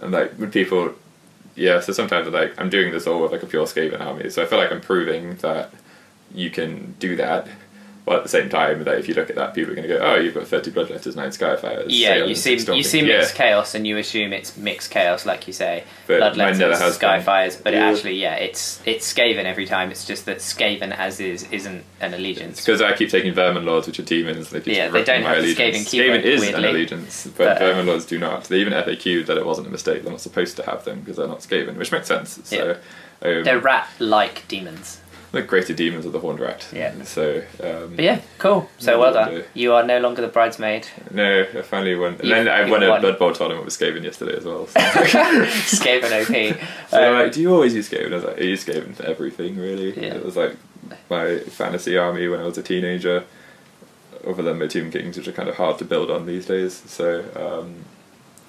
and like when people, yeah. So sometimes like I'm doing this all with like a pure Skaven army, so I feel like I'm proving that you can do that. But at the same time, that if you look at that, people are going to go, "Oh, you've got thirty bloodletters, nine skyfires." Yeah, you see, you see mixed Yeah. chaos, and you assume it's mixed chaos, like you say. But Bloodletters, never has been. Skyfires, but it Yeah. actually, yeah, it's it's Skaven every time. It's just that Skaven as is isn't an allegiance. because I keep taking Vermin Lords, which are demons. They Yeah, they don't have allegiance. Skaven keyword, is weirdly. an allegiance, but, But, uh, Vermin Lords do not. They even FAQ'd that it wasn't a mistake. They're not supposed to have them because they're not Skaven, which makes sense. So, um, They're rat-like demons. The greater demons of the Horned Rat. Yeah. So, um, But yeah, cool. So well done. do. You are no longer the bridesmaid. no, I finally won. And You- then I you won a won. Blood Bowl tournament with Skaven yesterday as well. So, Skaven OP. so Um, like, do you always use Skaven? I was like, I use Skaven for everything, really. Yeah. It was like my fantasy army when I was a teenager, other than my Tomb Kings, which are kind of hard to build on these days. So um,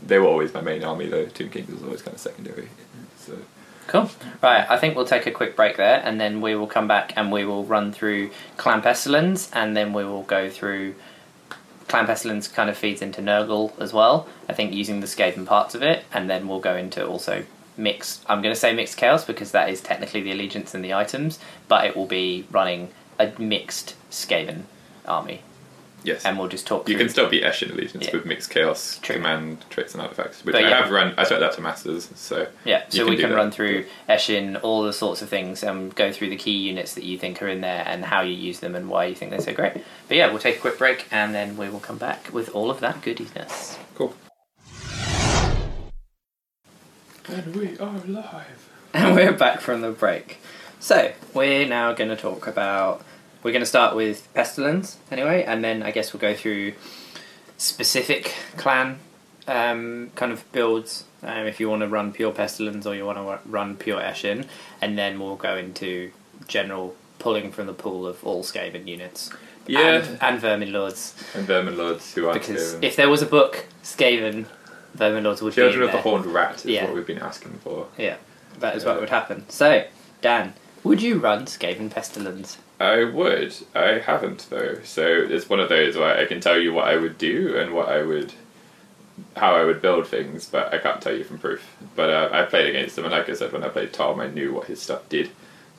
they were always my main army, though. Tomb Kings was always kind of secondary. So Cool. Right, I think we'll take a quick break there, and then we will come back and we will run through Clan Pestilence, and then we will go through. Clan Pestilence kind of feeds into Nurgle as well. I think using the Skaven parts of it, and then we'll go into also mixed. I'm going to say mixed chaos because that is technically the allegiance and the items, but it will be running a mixed Skaven army, yes. and we'll just talk. you can still be Eshin Allegiance Yeah. with mixed chaos True. command traits and artifacts, which But I yeah. have run. I took that to masters, so Yeah, so can we can that. run through Eshin, all the sorts of things, and go through the key units that you think are in there and how you use them and why you think they're so great. But yeah, we'll take a quick break and then we will come back with all of that goodiness. cool. And we are live. And we're back from the break. So, we're now going to talk about. We're going to start with Pestilence, anyway, and then I guess we'll go through specific clan um, kind of builds. Um, if you want to run pure Pestilence or you want to run pure Eshin, and then we'll go into general pulling from the pool of all Skaven units. Yeah. And, and Vermin Lords. And Vermin Lords, who aren't Because Skaven. if there was a book, Skaven, Vermin Lords would Children be in of the. Horned Rat is Yeah. what we've been asking for. Yeah, that is Yeah. what would happen. So, Dan, would you run Skaven Pestilence? I would. I haven't though. So it's one of those where I can tell you what I would do and what I would, how I would build things, but I can't tell you from proof. But uh, I played against him, and like I said, when I played Tom, I knew what his stuff did.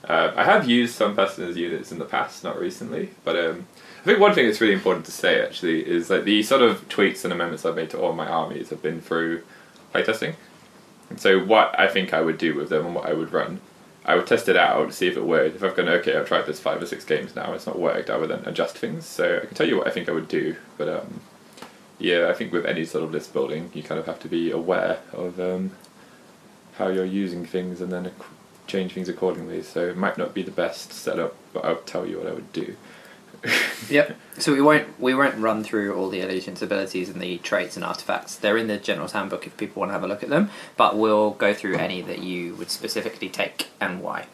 Uh, I have used some Pestilence units in the past, not recently, but um, I think one thing that's really important to say actually is that the sort of tweaks and amendments I've made to all my armies have been through playtesting. And so what I think I would do with them and what I would run, I would test it out, to see if it worked. If I've gone, okay, I've tried this five or six games now, it's not worked, I would then adjust things. So I can tell you what I think I would do, but um, yeah, I think with any sort of list building, you kind of have to be aware of um, how you're using things and then change things accordingly. So it might not be the best setup, but I'll tell you what I would do. Yep. So we won't we won't run through all the allegiance abilities and the traits and artifacts. They're in the general's handbook if people want to have a look at them. But we'll go through any that you would specifically take and why.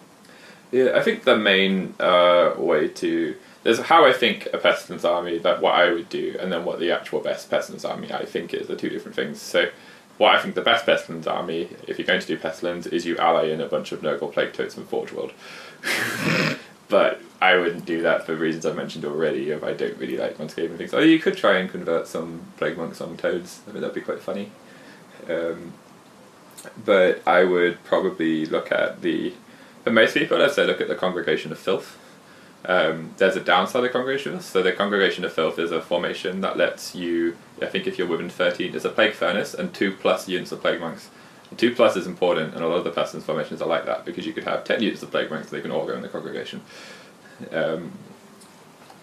Yeah, I think the main uh, way to there's how I think a pestilence army that what I would do, and then what the actual best pestilence army I think is are two different things. So, what I think the best pestilence army, if you're going to do pestilence, is you ally in a bunch of Nurgle plague toads from Forge World. but I wouldn't do that for reasons I've mentioned already. If I don't really like Montescape things, oh, you could try and convert some plague monks on toads. I mean, that'd be quite funny. Um, but I would probably look at the. For most people, I'd say look at the Congregation of Filth. Um, there's a downside of Congregation of Filth. So the Congregation of Filth is a formation that lets you. I think if you're within 13, it's a plague furnace and two plus units of plague monks. Two plus is important, and a lot of the pestilence formations are like that because you could have 10 units of plague monks, they can all go in the congregation. Um,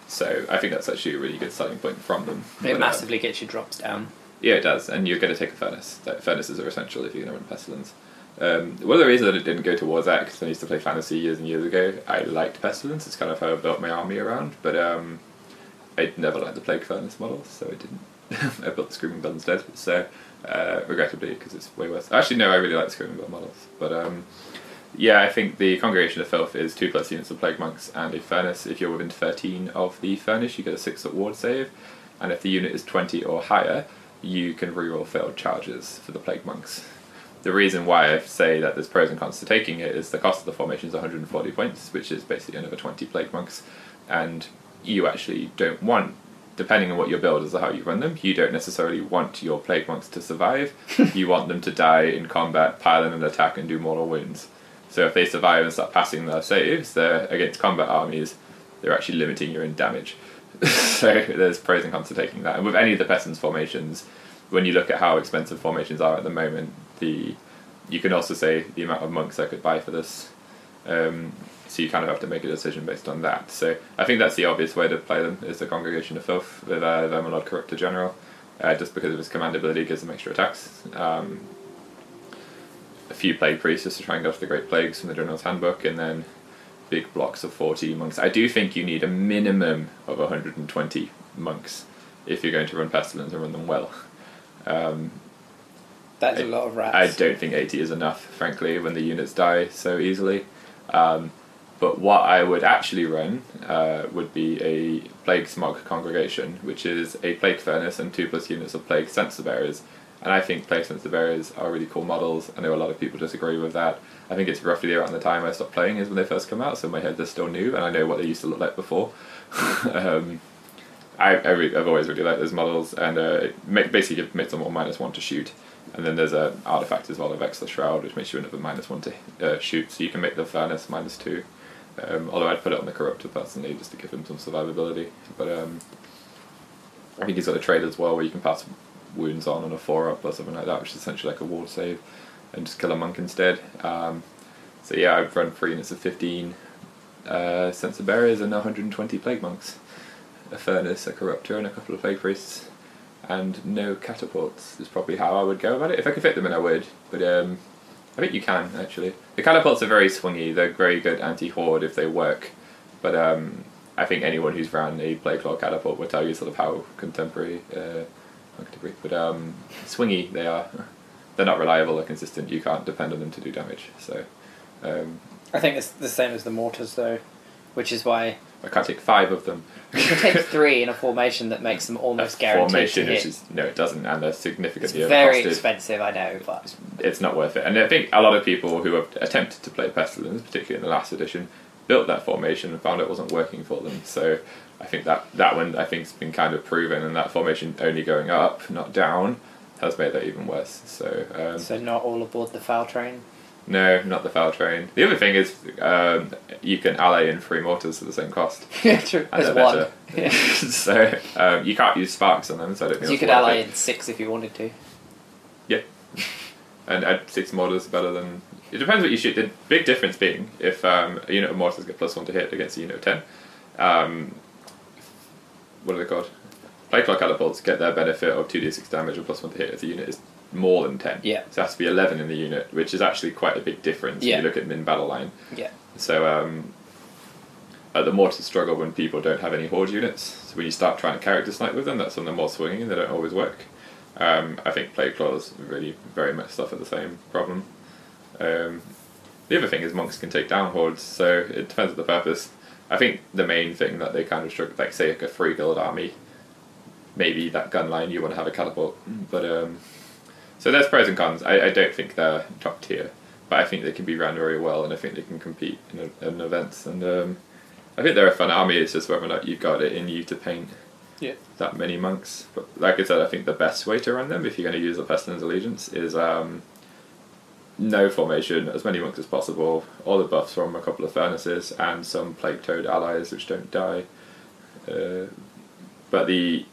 so I think that's actually a really good starting point from them. It uh, massively gets your drops down. yeah, it does, and you're going to take a furnace. Like, furnaces are essential if you're going to run pestilence. Um, one of the reasons that it didn't go towards that, because I used to play fantasy years and years ago, I liked pestilence. It's kind of how I built my army around, but um, I never liked the plague furnace model, so I didn't. I built the screaming bell instead. So uh, regrettably, because it's way worse. Actually, no, I really like screaming bell models, but um, yeah, I think the Congregation of Filth is two plus units of plague monks and a furnace. If you're within thirteen of the furnace, you get a six at ward save, and if the unit is twenty or higher, you can reroll failed charges for the plague monks. The reason why I say that there's pros and cons to taking it is the cost of the formation is 140 points, which is basically another 20 plague monks, and you actually don't want, depending on what your build is or how you run them, you don't necessarily want your plague monks to survive. you want them to die in combat, pile in an attack, and do mortal wounds. So if they survive and start passing their saves, they're against combat armies. They're actually limiting your own damage. so there's pros and cons to taking that. And with any of the peasants formations, when you look at how expensive formations are at the moment, the you can also say the amount of monks I could buy for this. Um, so you kind of have to make a decision based on that. So I think that's the obvious way to play them is the Congregation of Filth with uh, Verminlord Corruptor General, uh, just because of his command ability gives him extra attacks. Um, a few plague priests just to try and go off the Great Plagues from the General's Handbook, and then big blocks of 40 monks. I do think you need a minimum of 120 monks if you're going to run Pestilence and run them well. Um, That's I- a lot of rats. I don't think 80 is enough, frankly, when the units die so easily. Um, but what I would actually run uh, would be a Plague Smog Congregation, which is a Plague Furnace and two plus units of Plague Censer Bearers. And I think Plague Censer Bearers are really cool models. I know a lot of people disagree with that. I think it's roughly around the time I stopped playing is when they first come out, so my head they're still new, and I know what they used to look like before. um, I, I re- I've always really liked those models, and uh, it ma- basically makes them all minus one to shoot. And then there's an artifact as well of Extra Shroud, which makes you another minus one to uh, shoot, so you can make the Furnace minus two. Um, although I'd put it on the Corruptor personally, just to give him some survivability. But um, I think he's got a trade as well where you can pass wounds on on a 4 up or something like that, which is essentially like a ward save, and just kill a monk instead. Um, so yeah, I've run three units of 15 uh, Censer Bearers and 120 Plague Monks a furnace, a corruptor, and a couple of plague priests, and no catapults is probably how I would go about it. If I could fit them in, I would, but um, I think you can actually. The catapults are very swingy. They're very good anti-horde if they work, but um, I think anyone who's ran a plague claw catapult will tell you sort of how contemporary, uh, contemporary, but um, swingy they are. They're not reliable or consistent. You can't depend on them to do damage. So um, I think it's the same as the mortars, though, which is why I can't take five of them. you can take three in a formation that makes them almost a guaranteed formation, to which hit. is no, it doesn't, and they're It's significantly very overcosted. expensive, I know, but it's not worth it. And I think a lot of people who have attempted to play Pestilence, particularly in the last edition, built that formation and found it wasn't working for them. So I think that that one I think's been kind of proven, and that formation only going up, not down, has made that even worse. So um, so not all aboard the foul train. No, not the foul train. The other thing is um, you can ally in three mortars for the same cost. yeah, true. And There's one. Yeah. so um, you can't use sparks on them, so I don't think So you could ally it. in six if you wanted to. and add six mortars better than. It depends what you shoot. The big difference being if um, a unit of mortars get plus one to hit against a unit of ten. Um, what are they called? Plague Claw catapults get their benefit of two d six damage and plus one to hit if the unit is more than ten. Yeah. So it has to be eleven in the unit, which is actually quite a big difference Yeah. if you look at min battle line. Yeah. So um, uh, the mortars struggle when people don't have any horde units. So when you start trying to character snipe with them, that's when they're more swinging. They don't always work. Um, I think plague claws really very much suffer the same problem. Um, the other thing is monks can take down hordes, so it depends on the purpose. I think the main thing that they kind of struggle, like say like a free guild army, maybe that gun line you want to have a catapult, but um, so there's pros and cons. I, I don't think they're top tier, but I think they can be run very well, and I think they can compete in, in events. And um, I think they're a fun army. It's just whether or not you've got it in you to paint Yeah. that many monks. But like I said, I think the best way to run them, if you're going to use the Pestilence Allegiance, is um, no formation, as many monks as possible, all the buffs from a couple of furnaces, and some Plague Toad allies which don't die. Uh, but the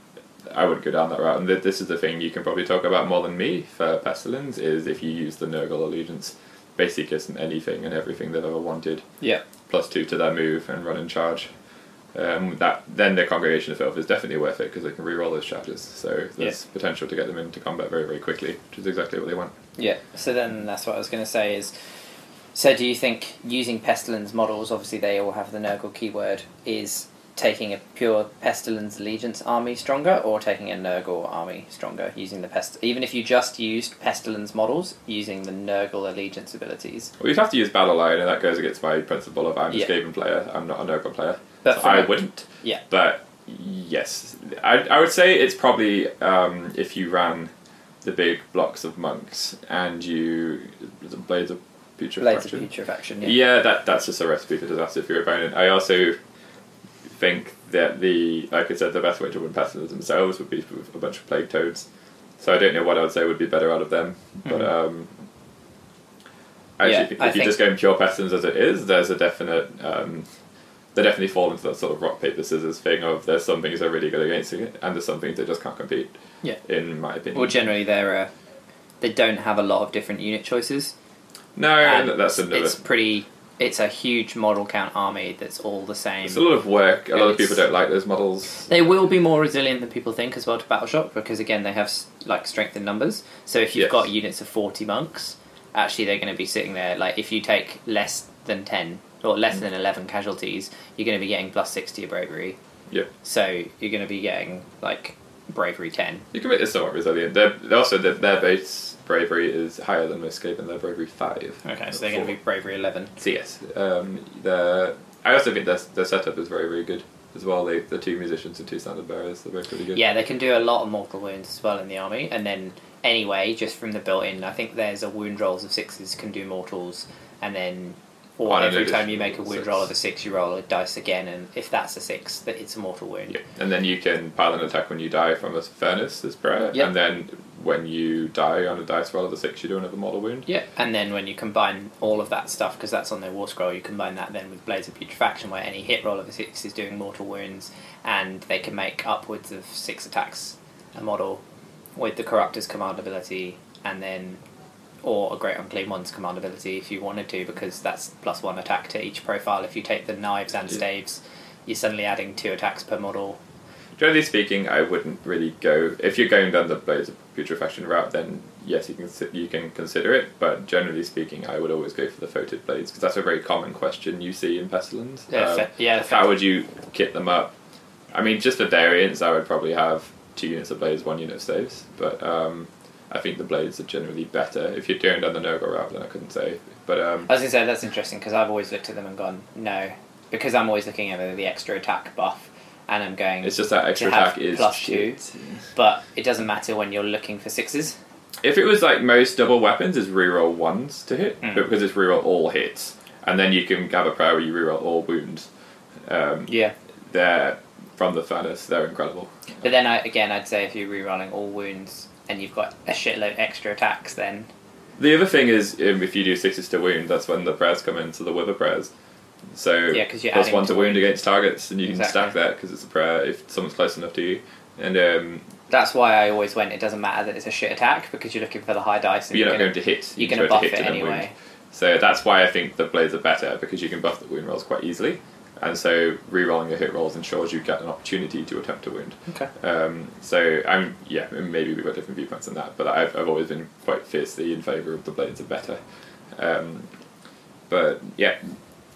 I would go down that route, and th- this is the thing you can probably talk about more than me for Pestilence is if you use the Nurgle Allegiance, basically gives them anything and everything they've ever wanted Yeah. plus two to their move and run in charge. Um, that then the congregation of filth is definitely worth it because they can re-roll those charges. So there's potential to get them into combat very very quickly, which is exactly what they want. Yeah. So then that's what I was going to say is. So do you think using pestilence models, obviously they all have the Nurgle keyword, is taking a pure pestilence allegiance army stronger, or taking a Nurgle army stronger using the pest? Even if you just used pestilence models using the Nurgle allegiance abilities, Well, you'd have to use Battle Line, and that goes against my principle of I'm a Yeah. Skaven player. I'm not a Nurgle player. But so I wouldn't. yeah. But yes, I, I would say it's probably um, if you ran the big blocks of monks and you the blades of putrefaction. Blades of Putrefaction. Yeah. Yeah, that that's just a recipe for disaster for your opponent. I also think that the like I said, the best way to win pestilence themselves would be with a bunch of plague toads. So I don't know what I would say would be better out of them, but um, actually Hmm. Yeah, think I if you're just going pure pestilence as it is, there's a definite. Um, they definitely fall into that sort of rock paper scissors thing of there's some things they're really good against it, and there's some things they just can't compete. Yeah. In my opinion. Well, generally they're uh, they don't have a lot of different unit choices. no, and that's it's, another. it's pretty. It's a huge model count army that's all the same. It's a lot of work. A lot of people don't like those models. They will be more resilient than people think as well to Battle Shock because again they have like strength in numbers. So if you've Yes. got units of forty monks, actually they're going to be sitting there. Like if you take less than ten or less Mm. than eleven casualties, you're going to be getting plus six to your bravery. Yeah. So you're going to be getting like bravery ten. You can make this somewhat resilient. They're, also their, their base bravery is higher than most Skaven. Their bravery five. Okay, so they're going to be bravery eleven. So yes, um, the I also think their their setup is very very good as well. They the two musicians and two standard bearers. They're both pretty good. Yeah, they can do a lot of mortal wounds as well in the army, and then anyway, just from the built-in, I think there's a wound rolls of sixes can do mortals, and then or every time you make a wound six. roll of a six, you roll a dice again, and if that's a six, that it's a mortal wound. Yeah. And then you can pile an attack when you die from a furnace as prayer, Yep. and then when you die on a dice roll of a six, you do another mortal wound. Yeah, and then when you combine all of that stuff, because that's on their war scroll, you combine that then with Blades of Putrefaction, where any hit roll of a six is doing mortal wounds, and they can make upwards of six attacks a model with the Corruptor's command ability, and then or a Great Unclean One's command ability if you wanted to, because that's plus one attack to each profile. If you take the knives and staves, you're suddenly adding two attacks per model. Generally speaking, I wouldn't really go if you're going down the blades of putrefaction route. Then yes, you can you can consider it. But generally speaking, I would always go for the foetid blades because that's a very common question you see in pestilence. Yeah, Um, fe- yeah, how would you kit them up? I mean, just for variants, I would probably have two units of blades, one unit of staves. But um, I think the blades are generally better. If you're doing down the Nurgle route, then I couldn't say. But um, I was gonna say that's interesting because I've always looked at them and gone no, because I'm always looking at the extra attack buff, and I'm going. it's just that extra attack is plus shit. but it doesn't matter when you're looking for sixes. If it was like most double weapons, is reroll ones to hit, Mm. but because it's reroll all hits, and then you can a prayer where you reroll all wounds. Um, Yeah, they're from the furnace. They're incredible. but then I, again, I'd say if you're rerolling all wounds and you've got a shitload extra attacks, then The other thing is, um, if you do sixes to wound, that's when the prayers come into the wither prayers. So yeah, cause you're plus one to wound wound. against targets, and you can stack that because it's a prayer if someone's close enough to you. And um, that's why I always went. It doesn't matter that it's a shit attack because you're looking for the high dice. And you're not gonna, going to hit. You're just going to buff it hit and wound. anyway. So that's why I think the blades are better because you can buff the wound rolls quite easily, and so re-rolling your hit rolls ensures you get an opportunity to attempt a wound. Okay. Um, so I'm yeah, maybe we've got different viewpoints on that, but I've I've always been quite fiercely in favour of the blades are better. Um, but yeah,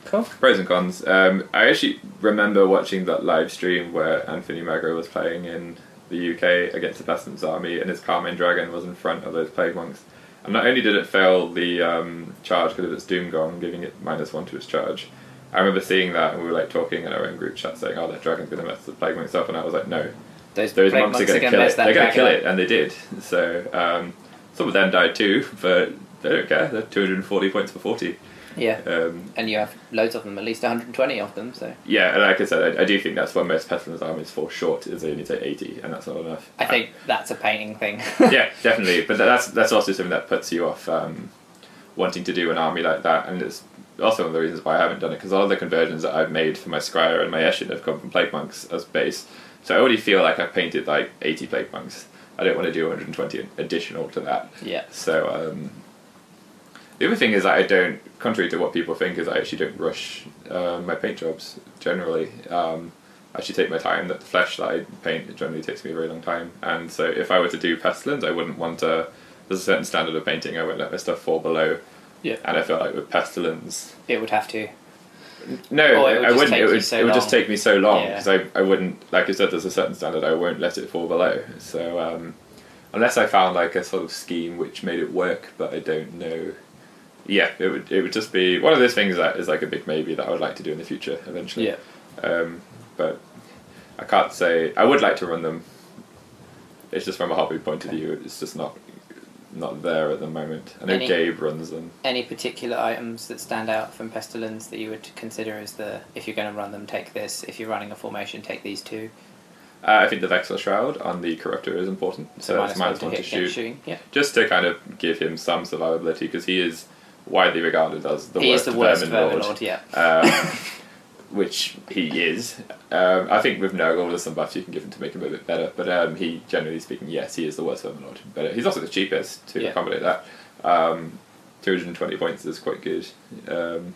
Cool. pros and cons. Um, I actually remember watching that live stream where Anthony Magro was playing in the UK against the Pestilence army, and his Carmine Dragon was in front of those plague monks. And not only did it fail the um, charge because of its Doom Gong, giving it minus one to its charge. I remember seeing that, and we were like talking in our own group chat, saying, "Oh, that dragon's to mess the plague monks up," and I was like, "No, Those, those plague monks are going to gonna kill it. They're to kill up. it," and they did. So um, some of them died too, but they don't care. They're 240 points for 40. Yeah. Um, And you have loads of them, at least 120 of them. So yeah, and like I said, I, I do think that's what most pestilence armies fall short is they only take eighty, and that's not enough. I think that's a painting thing. yeah, definitely. But that's that's also something that puts you off um, wanting to do an army like that, and it's also one of the reasons why I haven't done it because a lot of the conversions that I've made for my Skryre and my Eshin have come from plague monks as base. So I already feel like I've painted like eighty plague monks. I don't want to do 120 additional to that. yeah. So um, the other thing is that I don't, contrary to what people think, is I actually don't rush uh, my paint jobs generally. Um, I actually take my time. That the flesh that I paint generally takes me a very long time, and so if I were to do pestilence, I wouldn't want to. There's a certain standard of painting. I wouldn't let my stuff fall below. Yeah. And I feel like with pestilence, It would have to. no, Or it would I wouldn't. It would. so it would just take me so long Yeah. because I, I wouldn't. Like I said, there's a certain standard. I won't let it fall below. So um, unless I found like a sort of scheme which made it work, but I don't know. Yeah, it would. It would just be one of those things that is like a big maybe that I would like to do in the future eventually. Yeah. Um, but I can't say I would like to run them. It's just from a hobby point of view. It's just not not there at the moment. I know Any- Gabe runs them. Any particular items that stand out from Pestilence that you would consider as the if you're going to run them, take this. If you're running a formation, take these two. Uh, I think the Vexel Shroud on the Corruptor is important. So, So, minus it's one to one to hit against shoot. shooting. Yeah. just to kind of give him some survivability because he is widely regarded as the he worst, is the worst vermin Lord. Yeah. um, which he is. Um, I think with Nurgle, there's some buffs you can give him to make him a bit better, but um, he, generally speaking, yes, he is the worst vermin lord. But he's also the cheapest to Yeah. accommodate that. Um, 220 points is quite good. Um,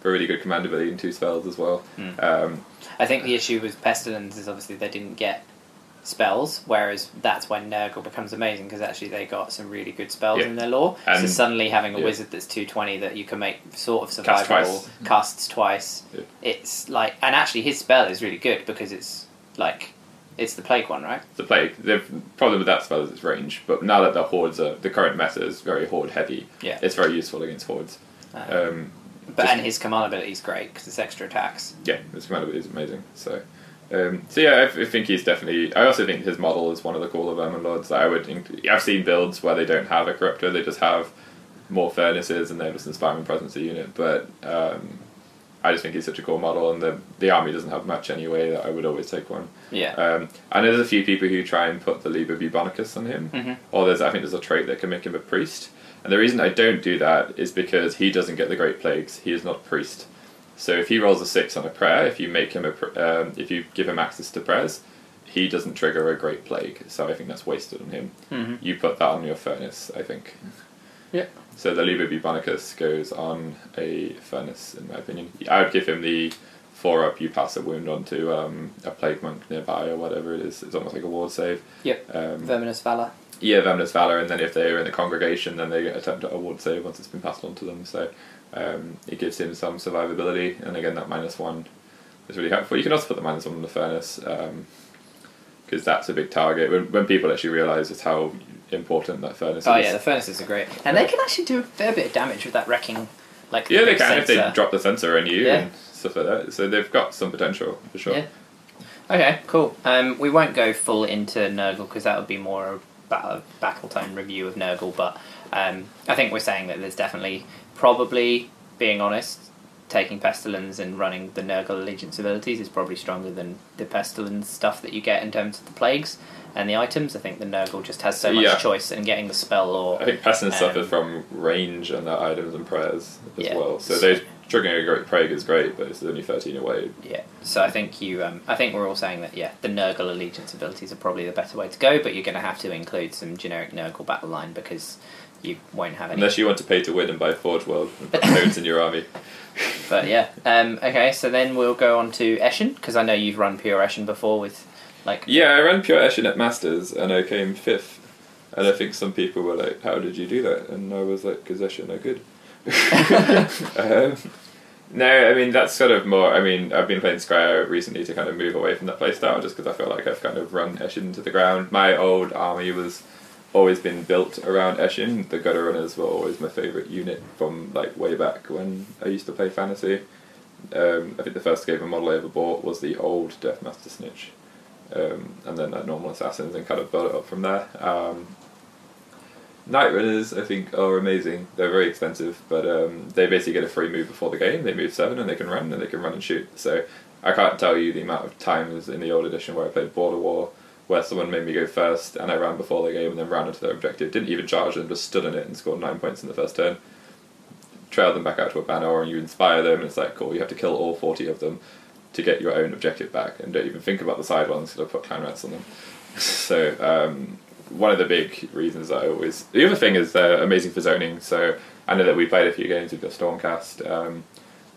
for really good command ability and two spells as well. Um, I think the issue with Pestilence is obviously they didn't get spells, whereas that's when Nurgle becomes amazing because actually they got some really good spells Yeah. in their lore. so suddenly having a yeah. wizard that's 220 that you can make sort of Cast survivable, twice. casts twice. Yeah. It's like, and actually his spell is really good because it's like, it's the plague one, right? the plague. The problem with that spell is its range, but now that the hordes are the current meta is very horde heavy, Yeah. it's very useful against hordes. Um, Um, but just- and his command ability is great because it's extra attacks. yeah, his command ability is amazing. So, um, so yeah, I, I think he's definitely. I also think his model is one of the cooler vermin lords. That I would. Inc- I've seen builds where they don't have a corruptor; they just have more furnaces and they're just inspiring presence a unit. But um, I just think he's such a cool model, and the the army doesn't have much anyway. That I would always take one. Yeah. Um, I know there's a few people who try and put the Liber Bubonicus on him, Mhm. or there's I think there's a trait that can make him a priest. And the reason I don't do that is because he doesn't get the Great Plagues. He is not a priest. So if he rolls a six on a prayer, if you make him a, pr- um, if you give him access to prayers, he doesn't trigger a Great Plague. So I think that's wasted on him. Mhm. You put that on your furnace, I think. Yeah. So the Liber Bubonicus goes on a furnace, in my opinion. I would give him the four up. You pass a wound onto um, a plague monk nearby or whatever it is. It's almost like a ward save. Yep. Um, Verminous Valor. yeah, Venomous Valor, and then if they're in the congregation, then they attempt a ward save once it's been passed on to them. So um, it gives him some survivability, and again, that minus one is really helpful. You can also put the minus one on the furnace because that's a big target. When, when people actually realise just how important that furnace Oh is. yeah, the furnaces are great, and they can actually do a fair bit of damage with that wrecking. Like yeah, the they big can if they drop the censer on you Yeah. and stuff like that. So they've got some potential for sure. Yeah. Okay, cool. Um, we won't go full into Nurgle because that would be more a battle, battletome review of Nurgle, but um, I think we're saying that there's definitely, probably, being honest, taking Pestilence and running the Nurgle Allegiance abilities is probably stronger than the Pestilence stuff that you get in terms of the plagues and the items. I think the Nurgle just has so much Yeah. choice in getting the spell or I think Pestilence Um, suffers from range and their items and prayers as Yeah. well. So they triggering a great plague is great, but it's only thirteen away. Yeah, so I think you, um, I think we're all saying that yeah, the Nurgle allegiance abilities are probably the better way to go, but you're going to have to include some generic Nurgle battle line because you won't have any. Unless you want to pay to win and buy Forge World and put codes in your army. But yeah, um, okay, so then we'll go on to Eshin because I know you've run pure Eshin before with like Yeah, I ran Pure Eshin at Masters and I came fifth. And I think some people were like, How did you do that? And I was like, Because Eshin are good. um, no, I mean, that's sort of more. I mean, I've been playing Skryre recently to kind of move away from that playstyle just because I feel like I've kind of run Eshin to the ground. My old army was always been built around Eshin. The Gutter Runners were always my favourite unit from like way back when I used to play fantasy. Um, I think the first game of model I ever bought was the old Deathmaster Snikch, um, and then uh, normal assassins, and kind of built it up from there. Um, Night Runners, I think, are amazing. They're very expensive, but um, they basically get a free move before the game. They move seven and they can run and they can run and shoot. So I can't tell you the amount of times in the old edition where I played Border War where someone made me go first and I ran before the game and then ran into their objective. Didn't even charge them, just stood in it and scored nine points in the first turn. Trail them back out to a banner and you inspire them and it's like, cool, you have to kill all 40 of them to get your own objective back and don't even think about the side ones because I put clan rats on them. so um, one of the big reasons I always the other thing is they're amazing for zoning. So I know that we played a few games with the Stormcast um,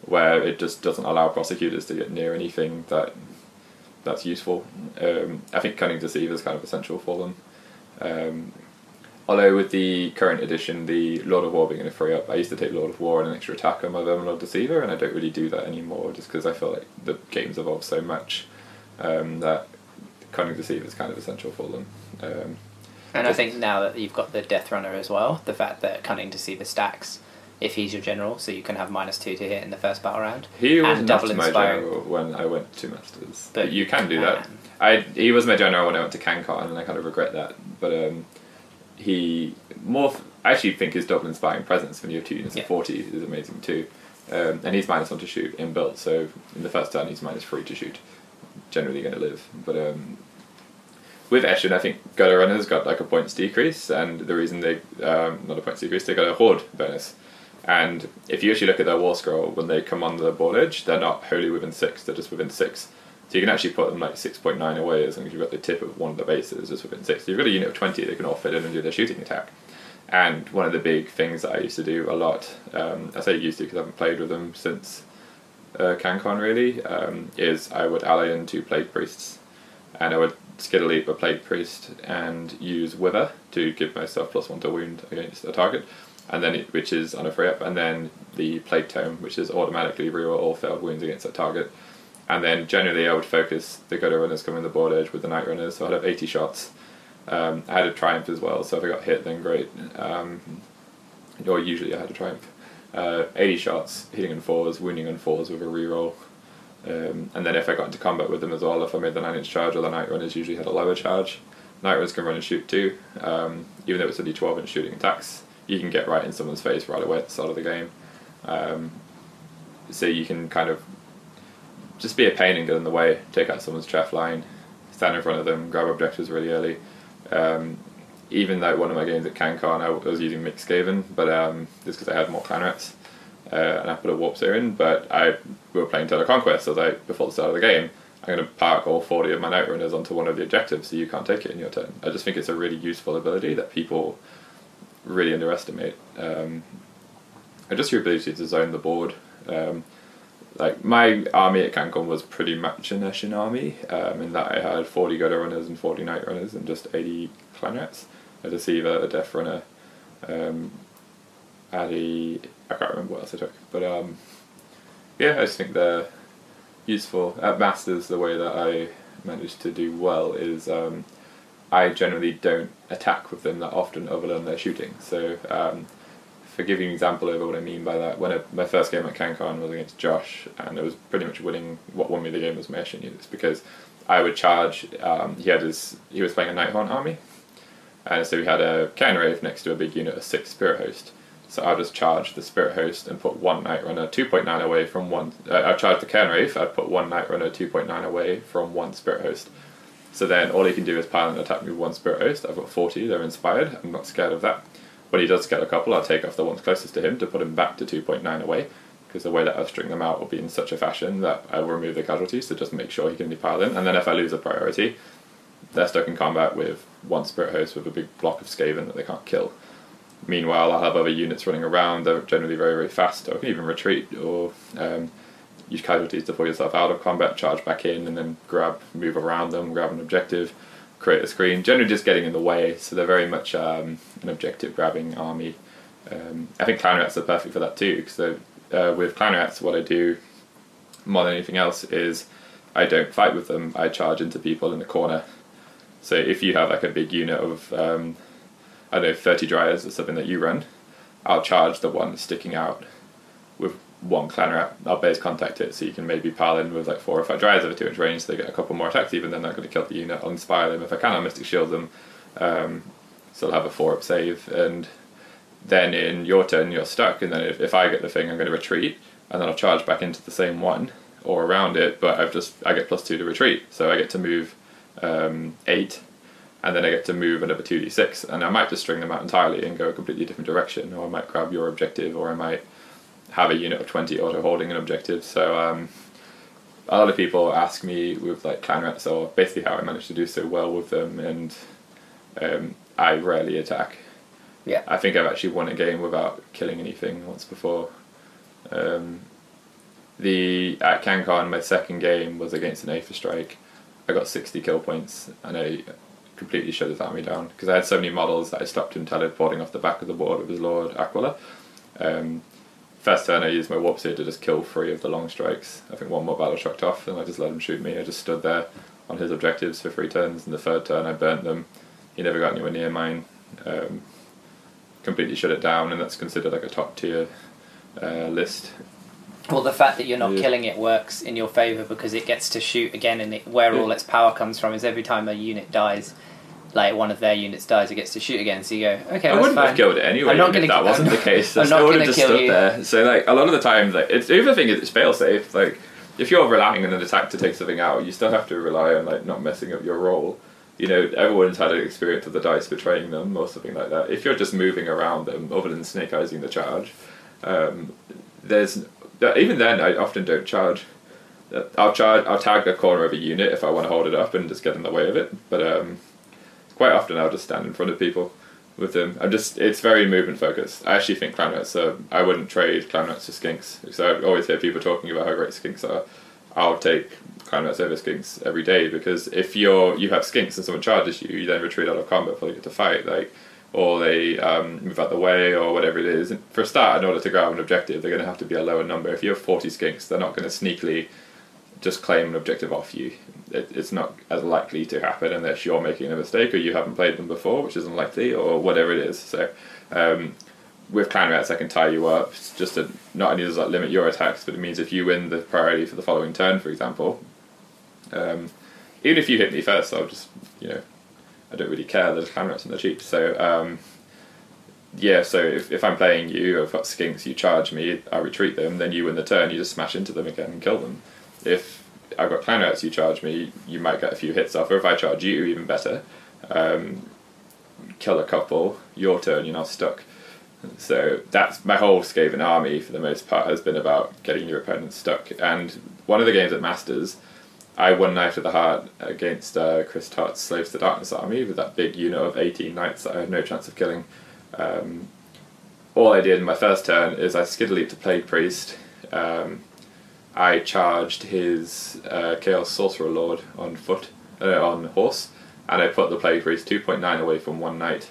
where it just doesn't allow prosecutors to get near anything that that's useful. Um, I think Cunning Deceiver is kind of essential for them. Um, although with the current edition, the Lord of War being a free up, I used to take Lord of War and an extra attack on my Verminlord Deceiver, and I don't really do that anymore just because I feel like the game's evolved so much um, that Cunning Deceiver is kind of essential for them. Um, And I think now that you've got the Death Runner as well, the fact that Cunning Deceiver stacks if he's your general, so you can have minus two to hit in the first battle round. He was And double my general when I went to Masters, But you can do that. can. I he was my general when I went to CanCon, and I kind of regret that. But um, he more. f- I actually think his double inspiring presence when you have two units Yeah. of forty is amazing too. Um, and he's minus one to shoot inbuilt, so in the first turn he's minus three to shoot. Generally going to live, but um, with Eshin, I think gutter runners got like a points decrease, and the reason they um, not a points decrease, they got a horde bonus. And if you actually look at their war scroll, when they come on the board edge, they're not wholly within six; they're just within six. So you can actually put them like six point nine away as long as you've got the tip of one of the bases just within six. So you've got a unit of twenty; they can all fit in and do their shooting attack. And one of the big things that I used to do a lot, um, I say used to because I haven't played with them since uh, CanCon really, um, is I would ally in two plague priests, and I would skill elite a plague priest and use wither to give myself plus one to wound against a target, and then it, which is on a free up, and then the plague tome, which is automatically reroll all failed wounds against that target. And then generally I would focus the gutter runners coming the board edge with the night runners, so I'd have 80 shots. Um, I had a triumph as well, so if I got hit, then great. Um, or usually I had a triumph. Uh, 80 shots, hitting on fours, wounding on fours with a reroll. Um, and then if I got into combat with them as well, if I made the 9 inch charge, or the night runners usually had a lower charge. Night runners can run and shoot too, um, even though it's only 12 inch shooting attacks. You can get right in someone's face right away at the start of the game. Um, so you can kind of just be a pain and get in the way, take out someone's chaff line, stand in front of them, grab objectives really early. Um, even though one of my games at CanCon, I was using Mixed Skaven, but um, just because I had more clan rats, uh, and I put a warp there in. But I we were playing Total Conquest, so I was like, before the start of the game, I'm going to park all 40 of my night runners onto one of the objectives, so you can't take it in your turn. I just think it's a really useful ability that people really underestimate. Um, just your ability to zone the board. Um, like my army at CanCon was pretty much an Eshin army, um, in that I had 40 gutter runners and 40 night runners and just 80 clan rats. A deceiver, a death runner, um, a I can't remember what else I took, but um, yeah, I just think they're useful. At Masters, the way that I managed to do well is um, I generally don't attack with them that often, than their shooting. So, um, for giving an example of what I mean by that, when I, my first game at CanCon was against Josh, and it was pretty much winning. What won me the game was my Eshin units because I would charge. Um, he had his he was playing a Nighthaunt army, and so we had a Cairn Wraith next to a big unit of six Spirit Host. So I'll just charge the Spirit Host and put one Night Runner 2.9 away from one. Uh, I'd charge the Cairn Wraith, I'd put one Night Runner 2.9 away from one Spirit Host. So then all he can do is pile and attack me with one Spirit Host. I've got 40, they're inspired, I'm not scared of that. When he does get a couple, I'll take off the ones closest to him to put him back to 2.9 away, because the way that I'll string them out will be in such a fashion that I'll remove the casualties to just make sure he can be piled in. And then if I lose a priority, they're stuck in combat with one Spirit Host with a big block of Skaven that they can't kill. Meanwhile, I'll have other units running around. They're generally very, very fast. Or I can even retreat or um, use casualties to pull yourself out of combat, charge back in, and then grab, move around them, grab an objective, create a screen. Generally, just getting in the way. So they're very much um, an objective grabbing army. Um, I think clan rats are perfect for that too. Because uh, with clan rats, what I do more than anything else is I don't fight with them. I charge into people in the corner. So if you have like a big unit of um, I don't know, 30 dryads or something that you run, I'll charge the one sticking out with one clan rat. I'll base contact it so you can maybe pile in with like four or five dryads over two inch range so they get a couple more attacks, even then they're going to kill the unit. I'll inspire them. If I can, I'll mystic shield them. Um, so I'll have a four up save, and then in your turn you're stuck, and then if, if I get the thing, I'm going to retreat, and then I'll charge back into the same one or around it, but I've just I get plus two to retreat, so I get to move um, eight, and then I get to move another two d six, and I might just string them out entirely and go a completely different direction, or I might grab your objective, or I might have a unit of twenty auto holding an objective. So um, a lot of people ask me with like clan rats or basically how I managed to do so well with them, and um, I rarely attack. Yeah. I think I've actually won a game without killing anything once before. Um, the at CanCon, my second game was against an Aether Strike. I got 60 kill points and I completely shut his army down because I had so many models that I stopped him teleporting off the back of the board with his Lord Aquilor. Um, first turn I used my Warp Seer to just kill three of the long strikes. I think one more battle shocked off and I just let him shoot me. I just stood there on his objectives for three turns and the third turn I burnt them. He never got anywhere near mine. Um, completely shut it down and that's considered like a top tier uh, list Well, the fact that you're not Yeah. killing it works in your favour because it gets to shoot again, and it, where all its power comes from is every time a unit dies, like one of their units dies, it gets to shoot again. So you go, okay, I wouldn't fine. have killed it anyway I'm not if gonna that wasn't I'm the case. I I'm still not would have just stood you. there. So like a lot of the times, like it's the other thing is it's fail safe. Like if you're relying on an attack to take something out, you still have to rely on like not messing up your roll. You know, everyone's had an experience of the dice betraying them or something like that. If you're just moving around them, other than snake eyesing the charge, um, there's even then I often don't charge. Uh, I'll charge. I'll tag the corner of a unit if I want to hold it up and just get in the way of it. But um, quite often I'll just stand in front of people with them. I'm just it's very movement focused. I actually think clan rats are I wouldn't trade clan rats for skinks. So I always hear people talking about how great skinks are. I'll take clan rats over skinks every day because if you're you have skinks and someone charges you, you then retreat out of combat before you get to fight. Like or they um, move out the way or whatever it is. And for a start, in order to grab an objective, they're going to have to be a lower number. If you have 40 skinks, they're not going to sneakily just claim an objective off you. It, it's not as likely to happen unless you're making a mistake or you haven't played them before, which is unlikely, or whatever it is. So, um, with clan rats, I can tie you up. It's just to not only does that limit your attacks, but it means if you win the priority for the following turn, for example, um, even if you hit me first, I'll just you know, I don't really care. There's clan rats and they're cheap. So. Um, yeah, so if, if I'm playing you, I've got skinks, you charge me, I retreat them, then you win the turn, you just smash into them again and kill them. If I've got clan rats, you charge me, you might get a few hits off, or if I charge you, even better. Um, kill a couple, your turn, you're not stuck. So that's my whole Skaven army for the most part has been about getting your opponent stuck. And one of the games at Masters, I won Knife to the Heart against uh, Chris Tott's Slaves to Darkness army with that big unit of 18 knights that I had no chance of killing. Um, all I did in my first turn is I skid leaped to Plague Priest. Um, I charged his uh, Chaos Sorcerer Lord on foot, uh, on horse, and I put the Plague Priest 2.9 away from one knight.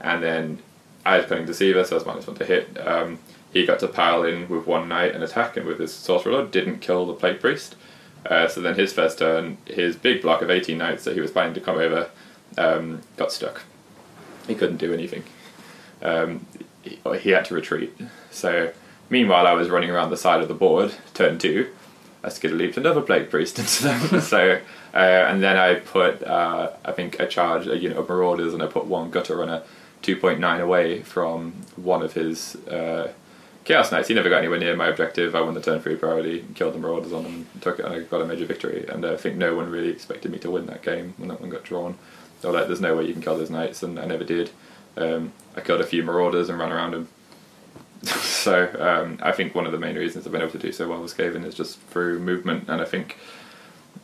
And then I was Cunning Deceiver, so I was minus one to hit. Um, he got to pile in with one knight and attack, and with his Sorcerer Lord, didn't kill the Plague Priest. Uh, so then his first turn, his big block of 18 knights that he was planning to come over um, got stuck. He couldn't do anything. Um, he, he had to retreat. So meanwhile, I was running around the side of the board, turn two. I skid leaped another plague priest into them. so uh, and then I put uh, I think I charged a unit of marauders and I put one gutter runner 2.9 away from one of his uh, chaos knights. He never got anywhere near my objective. I won the turn three priority, killed the marauders on them, took it, and I got a major victory. And I think no one really expected me to win that game when that one got drawn. They were like, "There's no way you can kill those knights," and I never did. Um, I killed a few marauders and ran around them. so um, I think one of the main reasons I've been able to do so well with Skaven is just through movement, and I think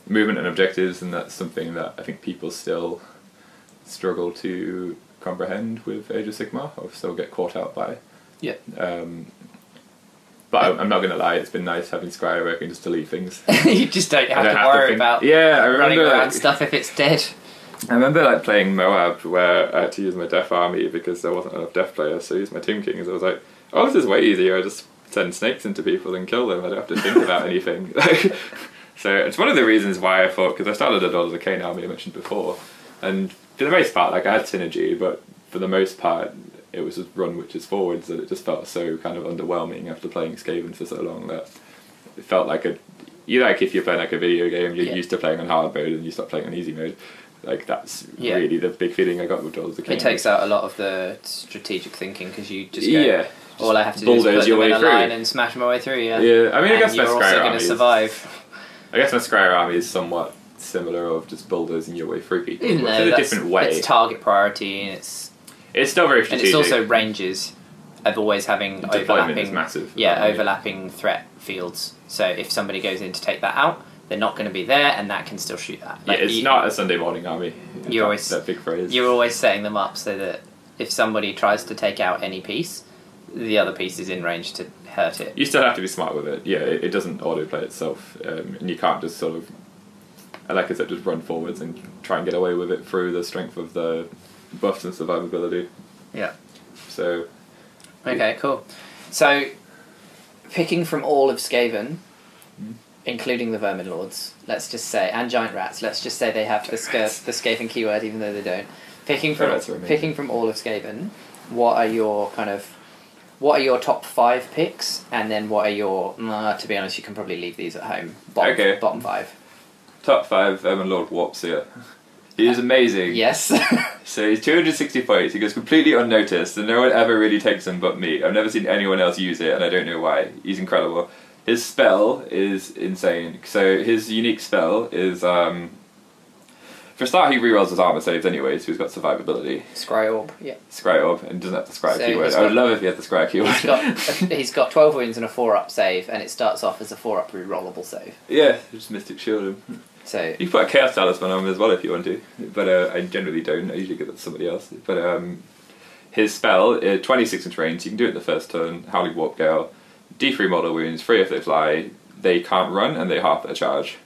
movement and objectives, and that's something that I think people still struggle to comprehend with Age of Sigmar, or still get caught out by. Yeah. Um, but I, I'm not going to lie, it's been nice having Skryre where I can just delete things. you just don't have don't to have worry think- about Yeah, I running remember around like, stuff if it's dead. I remember like playing Moab where I had to use my Death army because there wasn't enough Death players, so I used my Tomb Kings. I was like, oh, this is way easier. I just send snakes into people and kill them. I don't have to think about anything. So it's one of the reasons why I thought because I started a Lord of the Cane army I mentioned before, and for the most part, like I had synergy, but for the most part, it was just run witches forwards that it just felt so kind of underwhelming after playing Skaven for so long that it felt like a you like if you're playing like a video game, you're Yeah. used to playing on hard mode and you stop playing on easy mode. Like that's Yeah. really the big feeling I got with of the King. It takes out a lot of the strategic thinking because you just go, yeah. All I have to do is put your them in a through. line and smash my way through. Yeah, Yeah, I mean, I and guess my you're also going to survive. I guess my Skryre army is somewhat similar of just bulldozing your way through people. Even though in a different way. it's target priority and it's It's still very and it's also ranges of always having The deployment is overlapping massive. yeah overlapping threat fields. So if somebody goes in to take that out, they're not going to be there, and that can still shoot that. Yeah, it's you- not a Sunday morning army. You That- always- that big phrase. You're always setting them up so that if somebody tries to take out any piece, the other piece is in range to hurt it. You still have to be smart with it. Yeah, it, it doesn't autoplay itself, um, and you can't just sort of, like I said, just run forwards and try and get away with it through the strength of the buffs and survivability. Yeah. So Okay, cool. So, picking from all of Skaven, including the Vermin Lords, let's just say, and Giant Rats, let's just say they have the, Sk- the Skaven keyword, even though they don't. Picking from Rats are amazing. picking from all of Skaven, what are your kind of what are your top five picks, and then what are your? Uh, to be honest, you can probably leave these at home. Bottom, Okay. Bottom five. top five, Vermin Lord Warpseer. He is amazing. Yes. So he's 260 points. He goes completely unnoticed, and no one ever really takes him but me. I've never seen anyone else use it, and I don't know why. He's incredible. His spell is insane. So his unique spell is, um, for a start, he rerolls his armor saves anyway, so he's got survivability. Scry Orb. Yeah. Scry orb, and doesn't have the scry So keyword. he's I would got- love if he had the scry keyword. He's got he's got twelve wounds and a four up save, and it starts off as a four up rerollable save. yeah, just mystic shield him. So You can put a chaos talisman on him as well if you want to, but uh, I generally don't. I usually give it to somebody else. But um, his spell, uh, 26 inch range, you can do it the first turn. Howling Warp Gale, D3 model wounds, free if they fly. They can't run and they half their charge.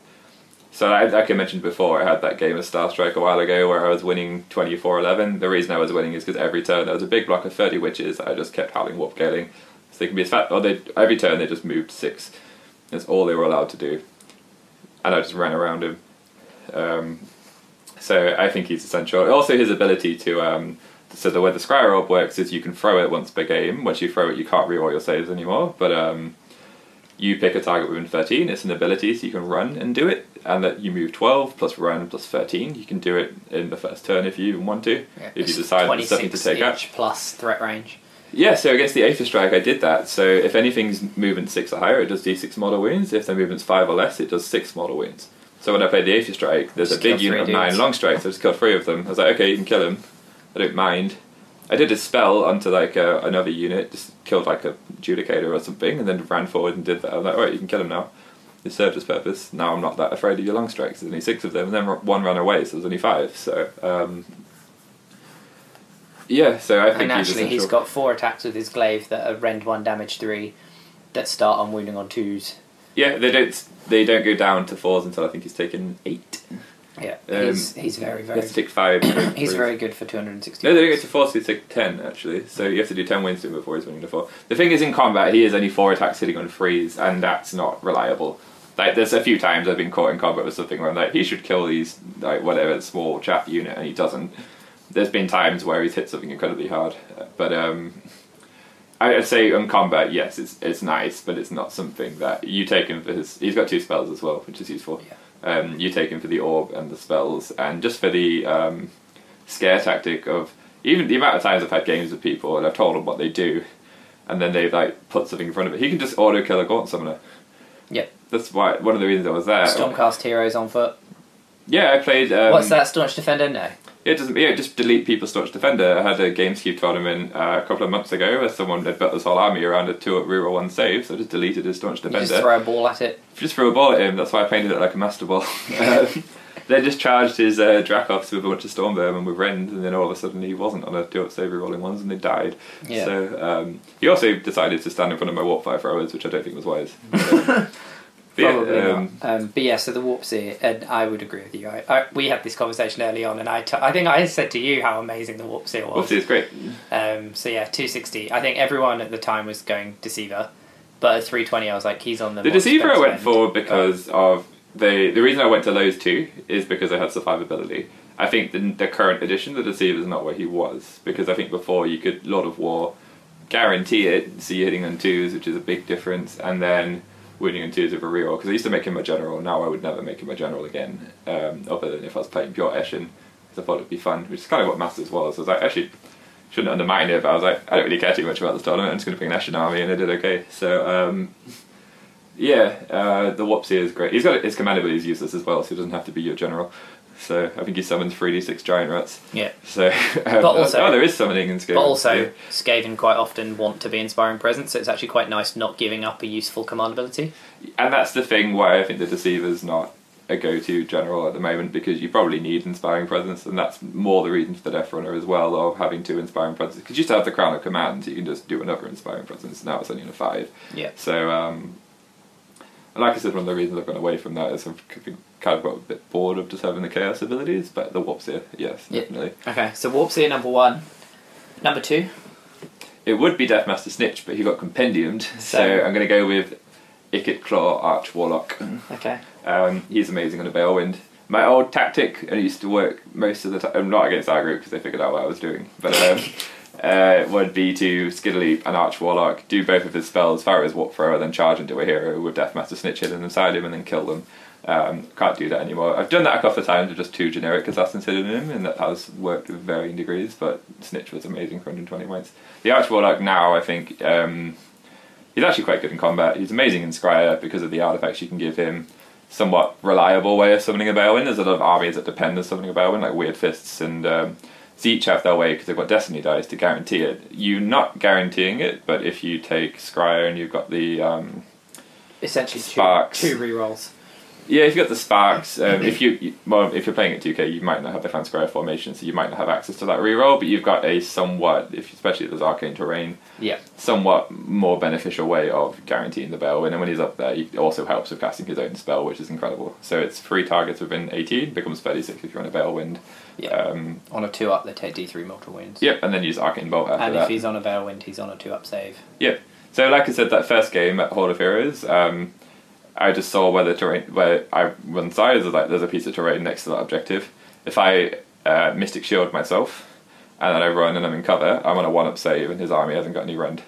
So I, like I mentioned before, I had that game of Star Strike a while ago where I was winning 24-11. The reason I was winning is because every turn there was a big block of 30 witches I just kept Howling Warp Galing. So they can be as fat, or they, every turn they just moved six. That's all they were allowed to do. And I just ran around him. Um, so I think he's essential. Also, his ability to um, so the way the Scryer Orb works is you can throw it once per game. Once you throw it, you can't reroll your saves anymore. But um, you pick a target within thirteen. It's an ability, so you can run and do it, and that you move twelve plus run plus thirteen. You can do it in the first turn if you even want to. if you decide something to take out. plus threat range. Yeah, so against the Aether Strike, I did that. So if anything's movement 6 or higher, it does d6 model wounds. If their movement's 5 or less, it does 6 model wounds. So when I played the Aether Strike, there's Just a big unit of 9 long strikes, I just killed 3 of them. I was like, okay, you can kill them. I don't mind. I did a spell onto like uh, another unit, just killed like a Judicator or something, and then ran forward and did that. I was like, alright, you can kill him now. It served its purpose. Now I'm not that afraid of your long strikes. There's only 6 of them, and then one ran away, so there's only 5. So, um, yeah, so I think And actually, he's got four attacks with his glaive that are rend one, damage three, that start on wounding on twos. Yeah, they don't they don't go down to fours until I think he's taken eight. Yeah, Um, he's he's very very to take five. he's very good for two hundred and sixty. No, they don't get to four, so you take ten actually. So you have to do ten wins to him before he's winning the four. The thing is, in combat, he has only four attacks hitting on freeze, and that's not reliable. Like, there's a few times I've been caught in combat with something where I'm like, he should kill these like whatever small chaff unit, and he doesn't. There's been times where he's hit something incredibly hard, but um, I'd say on combat, yes, it's it's nice, but it's not something that you take him for his. He's got two spells as well, which is useful. Um, you take him for the orb and the spells, and just for the um, scare tactic of even the amount of times I've had games with people and I've told them what they do, and then they've like put something in front of it. He can just auto kill a gaunt summoner. Yep. That's why one of the reasons I was there. Stormcast heroes on foot. Yeah, I played. Um, What's that? Staunch defender? No. It doesn't. Yeah, just delete people staunch defender. I had a GameScube tournament uh, a couple of months ago where someone had built this whole army around a two at reroll one save, so I just deleted his staunch You defender. just throw a ball at it. just threw a ball at him. That's why I painted it like a master ball. um, then just charged his uh, with a bunch of Stormvermin and with Rend, and then all of a sudden he wasn't on a two up save rolling ones, and they died. Yeah. So um, he also decided to stand in front of my warp fire throwers, which I don't think was wise. But, yeah, Probably um, not. Um, but yeah, so the Warpseer, and I would agree with you. I, I, we had this conversation early on, and I, t- I think I said to you how amazing the Warpseer was. Obviously, it's great. Um, so yeah, 260. I think everyone at the time was going Deceiver, but at 320, I was like, he's on the. The Deceiver I went expensive for end. because of the the reason I went to those two is because I had survivability. I think the, the current edition, the Deceiver, is not where he was because I think before you could Lord of War guarantee it, so you're hitting on twos, which is a big difference, and then winning and twos with a reroll because I used to make him a general. Now I would never make him a general again, um, other than if I was playing pure Eshin because I thought it'd be fun, which is kind of what Masters was. I was like, actually, shouldn't undermine it, but I was like, I don't really care too much about this tournament. I'm just going to pick an Eshin army, and I did okay. So. Um, yeah, uh, the Whoopsie is great. He's got his command ability is useless as well, so he doesn't have to be your general. So I think he summons three d six giant rats. Yeah. So, um, also- oh, there is summoning in Skaven. But also, yeah. Skaven quite often want to be inspiring presence, so it's actually quite nice not giving up a useful command ability. and that's the thing why I think the Deceiver's not a go-to general at the moment because you probably need inspiring presence, and that's more the reason for the Death Runner as well of having two inspiring presence. Because you still have the Crown of Command, so you can just do another inspiring presence. Now it's only in a five. Yeah. So, um, and like I said, one of the reasons I've gone away from that is I've c- kind of got a bit bored of just having the chaos abilities, but the Whoopsie, yes, Yeah. definitely. Okay, so Warpsy number one. Number two. It would be Deathmaster Snikch, but he got compendiumed, so, So- I'm going to go with Ikit Claw Arch Warlock. Okay. Um, he's amazing on a Balewind. My old tactic, and it used to work most of the time. I'm not against our group because they figured out what I was doing, but um, uh, would be to Skid Leap and Arch Warlock, do both of his spells, fire his Warp Thrower, then charge into a hero with Deathmaster Snikch hidden inside him, and then kill them. Um, can't do that anymore. I've done that a couple of times with just two generic assassins hidden in and that has worked with varying degrees. But Snikch was amazing for 120 points. The Arch Warlock now, I think, um, he's actually quite good in combat. He's amazing in Skryre because of the artifacts you can give him. Somewhat reliable way of summoning a Balewind. There's a lot of armies that depend on summoning a Balewind, like Weird Fists and um, each have their way because they've got Destiny dice to guarantee it. You're not guaranteeing it, but if you take Skryre and you've got the um, Essentially, two, Sparks. two rerolls. Yeah, if you've got the sparks, um, if you, well, if you're playing at 2K, you might not have the clan square formation, so you might not have access to that reroll. But you've got a somewhat, if especially if there's arcane terrain, Yeah. somewhat more beneficial way of guaranteeing the Balewind. And then when he's up there, he also helps with casting his own spell, which is incredible. So it's three targets within 18, becomes 36 if you're on a Balewind. Yeah. Um, on a two up, they take D3 mortal wounds. yep, and then use arcane bolt after And that. if he's on a Balewind, he's on a two up save. Yep. So, like I said, that first game at Hall of Heroes, um, I just saw where the terrain, where I run sides, like there's a piece of terrain next to that objective. If I uh, Mystic Shield myself, and then I run and I'm in cover, I'm on a one up save, and his army hasn't got any rend.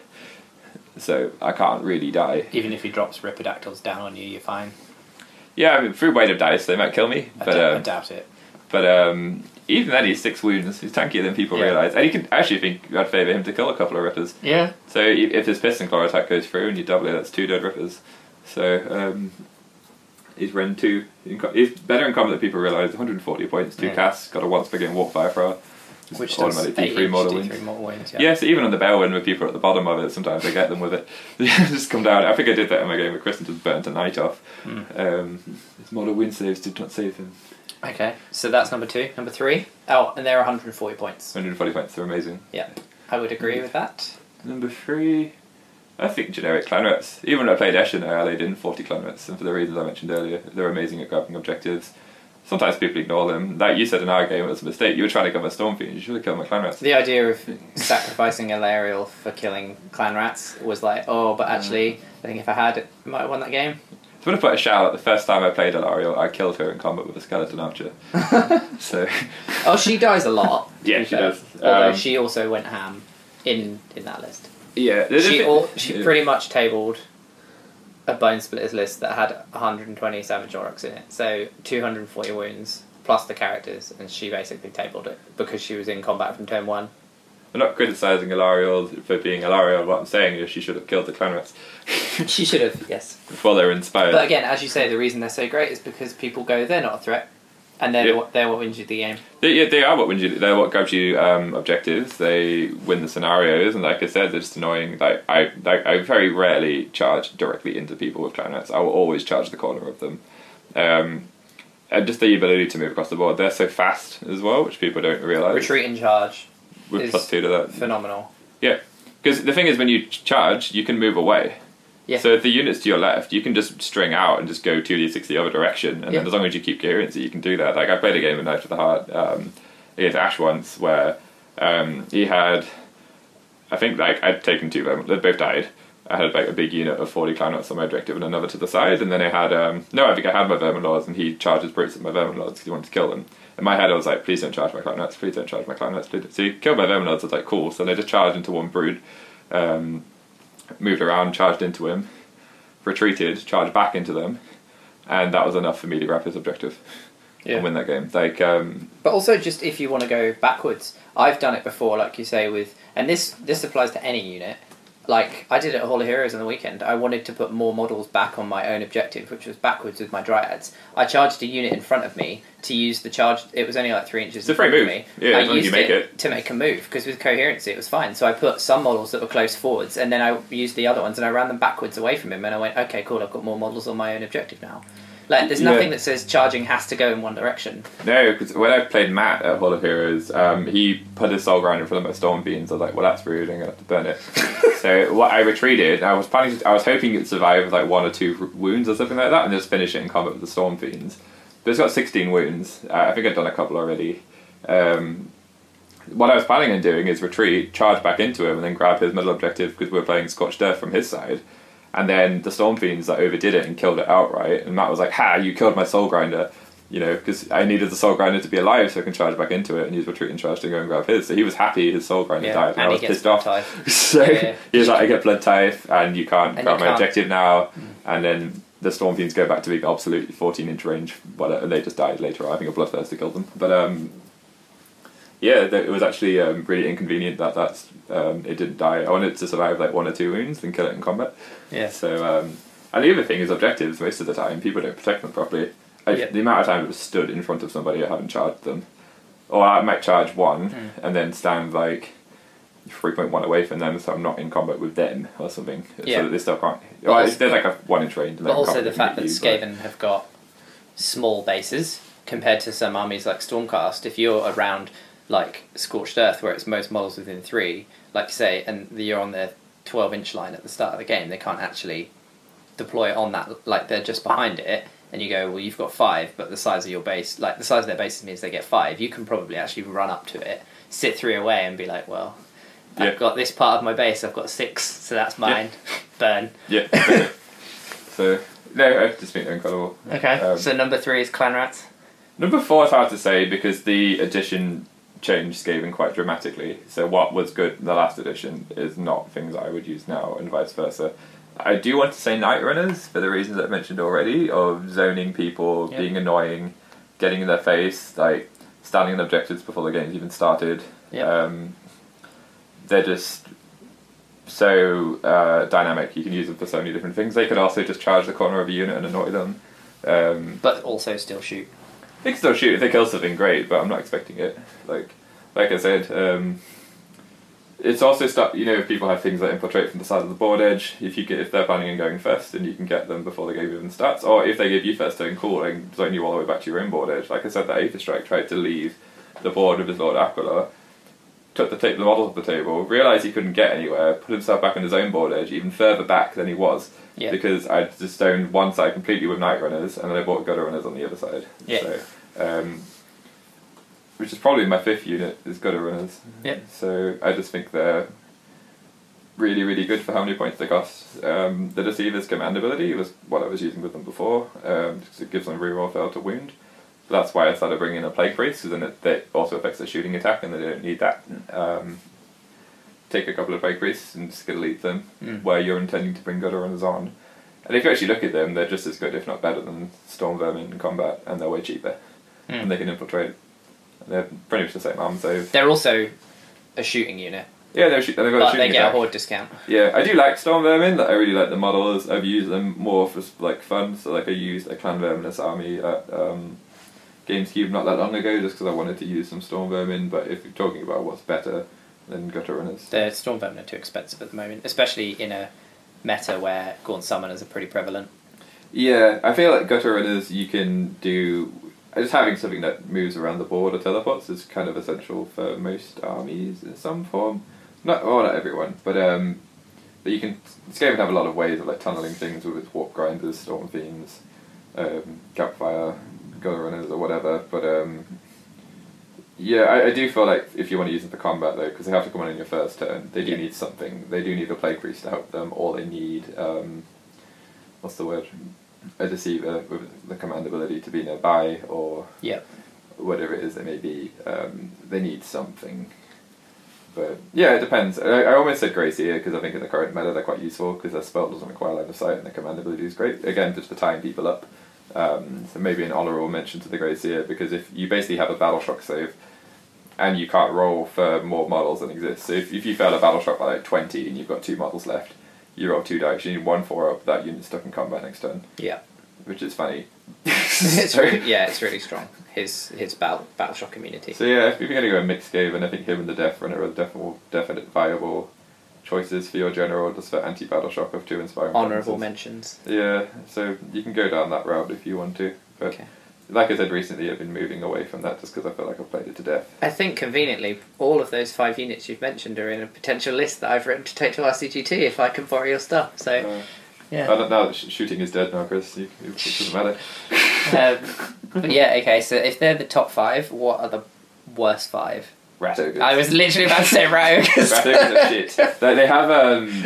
So I can't really die. Even if he drops Ripperdactyls down on you, you're fine. Yeah, I mean, through weight of dice, they might kill me, I, but doubt, I um, doubt it. but um, even then, he's six wounds. He's tankier than people Yeah. realise, and he can actually think I'd favour him to kill a couple of rippers. Yeah. So if his piston claw attack goes through and you double it, that's two dead rippers. So um, he's Rend two. He's better in combat than people realise. 140 points, two Yeah. casts, got a once per game warpfire thrower. Which does automatic eight D3 each model D3 wins. mortal. Yeah. Yeah, so even on the Balewind with people at the bottom of it, sometimes I get them with it. just come down. I think I did that in my game with and just burnt a night off. Hmm. Um, his model win saves did not save him. Okay, so that's number two. Number three. Oh, and they're 140 points. 140 points, they're amazing. Yeah, I would agree with that. Number three, I think generic clan rats. Even when I played Eshin, I allied in 40 clan rats, and for the reasons I mentioned earlier, they're amazing at grabbing objectives. Sometimes people ignore them. Like you said in our game, it was a mistake. You were trying to cover Stormfiend, you should have killed my clan rats. The idea of sacrificing Alarielle for killing clan rats was like, oh, but actually, I think if I had, it, I might have won that game. So when I put a shout out, the first time I played Alarielle, I killed her in combat with a skeleton archer. so, Oh, she dies a lot. Yeah, she fair. does. Although Um, she also went ham in in that list. Yeah. She all, she yeah. pretty much tabled a bone splitters list that had 120 savage in it, so 240 wounds plus the characters, and she basically tabled it because she was in combat from turn one. I'm not criticising Alarielle for being Alarielle. What I'm saying is she should have killed the clan rats She should have, yes. before they were inspired. But again, as you say, the reason they're so great is because people go, they're not a threat, and they're Yeah. what they're what wins you the game. They, yeah, they are what wins you. They're what grabs you um, objectives. They win the scenarios, and like I said, they're just annoying. Like I, like I very rarely charge directly into people with clan rats. I will always charge the corner of them. Um, and just the ability to move across the board. They're so fast as well, which people don't realize. Retreat and charge, with plus two to that. phenomenal. Yeah, because the thing is, when you charge, you can move away. Yeah. So if the unit's to your left, you can just string out and just go two d six the other direction, and Yeah. then as long as you keep coherency, you can do that. Like I played a game of Knife to the Heart um, against Ash once, where um, he had, I think like I'd taken two of them, they both died. I had like a big unit of forty clan rats on my objective and another to the side, and then I had um, no, I think I had my vermin lords, and he charges brutes at my vermin lords because he wanted to kill them. In my head, I was like, please don't charge my clan rats, please don't charge my clan rats. Please. So he killed my vermin lords. I was like, cool. So they just charged into one brood, um, moved around, charged into him. retreated, charged back into them, and that was enough for me to grab his objective and win that game. Like, um, But also, just if you want to go backwards, I've done it before, like you say, with and this this applies to any unit. Like I did it at Hall of Heroes on the weekend. I wanted to put more models back on my own objective, which was backwards with my dryads. I charged a unit in front of me to use the charge. It was only like three inches. It's a front free of move. Me. Yeah, I as long as used you make it, it. to make a move because with coherency it was fine. So I put some models that were close forwards, and then I used the other ones and I ran them backwards away from him. And I went, okay, cool. I've got more models on my own objective now. Like there's Yeah. nothing that says charging has to go in one direction. no, because when I played Matt at Hall of Heroes, um, he put his soul grind in front of my storm fiends. I was like, well, that's rude. I'm gonna have to burn it. so what I retreated. I was planning. To, I was hoping it'd survive with like one or two wounds or something like that, and just finish it in combat with the storm fiends. But it's got 16 wounds. Uh, I think I've done a couple already. Um, what I was planning on doing is retreat, charge back into him, and then grab his middle objective because we're playing Scorched Earth from his side. And then the Storm Fiends that overdid it and killed it outright. And Matt was like, "Ha! You killed my Soul Grinder." You know, because I needed the Soul Grinder to be alive so I can charge back into it and use retreat and charge to go and grab his. So he was happy his Soul Grinder Yeah, died, and, I and he was pissed off. so Yeah. he was like, "I get blood tithe, and you can't And grab you my can't. objective now." And then the Storm Fiends go back to being absolutely 14 inch range. Whatever, they just died later. on. I think a Bloodthirster killed them. But um, yeah, it was actually um, really inconvenient that that's um, it didn't die. I wanted it to survive like one or two wounds, and kill it in combat. Yeah. So, um, and the other thing is objectives. Most of the time, people don't protect them properly. I, Yeah. The amount of time it was stood in front of somebody, I haven't charged them, or I might charge one Hmm. and then stand like three point one away from them, so I'm not in combat with them or something, Yeah. so that they still can't. But Well, also- there's like a one inch range. But also the fact that you, but- Skaven have got small bases compared to some armies like Stormcast. If you're around like Scorched Earth, where it's most models within three, like you say, and you're on the 12 inch line at the start of the game, they can't actually deploy on that. Like they're just behind it, and you go, well, you've got five, but the size of your base, like the size of their bases means they get five. You can probably actually run up to it, sit three away, and be like, well. Yeah. I've got this part of my base. I've got six, so that's mine. Burn. Yeah. so no, I just think they're incredible. Okay. Um, so number three is Clan Rats. Number four is hard to say because the edition changed Skaven quite dramatically. So what was good in the last edition is not things I would use now, and vice versa. I do want to say Night Runners for the reasons I've mentioned already of zoning people, Yeah. being annoying, getting in their face, like standing in objectives before the game's even started. Yeah. Um, they're just so uh, dynamic. You can use them for so many different things. They could also just charge the corner of a unit and annoy them. Um, But also still shoot. Can still shoot think they kill something great, but I'm not expecting it. Like, like I said, um, it's also stuff. You know, if people have things that infiltrate from the side of the board edge, if you get if they're planning on going first, then you can get them before the game even starts. Or if they give you first turn, cool, and zone you all the way back to your own board edge. Like I said, that Aether Strike tried to leave the board with his Lord Aquilor, took the, ta- the model off the table, realised he couldn't get anywhere, put himself back on his own board edge, even further back than he was, Yeah. because I just stoned one side completely with Night Runners, and then I bought Gutter Runners on the other side. Yeah. So, um, which is probably my fifth unit is Gutter Runners. Yeah. So I just think they're really, really good for how many points they cost. Um, the Deceiver's command ability was what I was using with them before, um, because it gives them reroll fail to wound. So that's why I started bringing in a Plague Priest, because then it, that also affects their shooting attack, and they don't need that. Um, take a couple of Priests and just delete them, Mm. where you're intending to bring Gutter Runners on. And if you actually look at them, they're just as good, if not better, than Storm Vermin in combat, and they're way cheaper. Mm. And they can infiltrate. They're pretty much the same arm, so They're also a shooting unit, yeah, they're, shoot- they've got a but shooting they get attack. a horde discount. Yeah, I do like Storm Vermin. Like, I really like the models. I've used them more for like fun. So like I used a Clan Verminous army at um, GamesCube not that long ago, just because I wanted to use some Storm Vermin. But if you're talking about what's better than Gutter Runners, The Storm Vermin are too expensive at the moment, especially in a meta where Gaunt Summoners are pretty prevalent. yeah, I feel like Gutter Runners you can do. Just having something that moves around the board or teleports is kind of essential for most armies in some form. Not well, not everyone, but um, but you can. This game would have a lot of ways of like tunneling things with its warp grinders, storm fiends, um, campfire, gutter runners, or whatever. But um, yeah, I, I do feel like if you want to use them for combat though, because they have to come on in your first turn, they do Yeah. need something. They do need a plague priest to help them, or they need um, what's the word? A deceiver with the command ability to be nearby, or Yep. whatever it is they may be. Um, they need something. But yeah, it depends. I, I almost said Grey Seer because I think in the current meta they're quite useful because their spell doesn't require line of sight and their command ability is great. Again, just for tying people up. Um, so maybe an honourable mention to the Grey Seer because if you basically have a battle shock save and you can't roll for more models than exist. So if, if you fail a battle shock by like 20 and you've got two models left, you roll two dice, you need one four up, that unit's stuck in combat next turn, Yeah. which is funny. it's really, yeah, it's really strong. His his battle battle shock immunity. So yeah, if you're going to go a mixed game, and I think him and the Death Runner are definite, definite viable choices for your general, just for anti-battle shock of two inspiring. Presences. mentions. Yeah, so you can go down that route if you want to, but Okay. Like I said recently, I've been moving away from that just because I feel like I've played it to death. I think conveniently, all of those five units you've mentioned are in a potential list that I've written to take to RCGT if I can borrow your stuff. So Uh, yeah. I don't know. sh- Shooting is dead now, Chris. You, it doesn't matter. um, but yeah, okay. So if they're the top five, what are the worst five? Rat. I was literally about to say rogue. Rat are shit. They, they have um,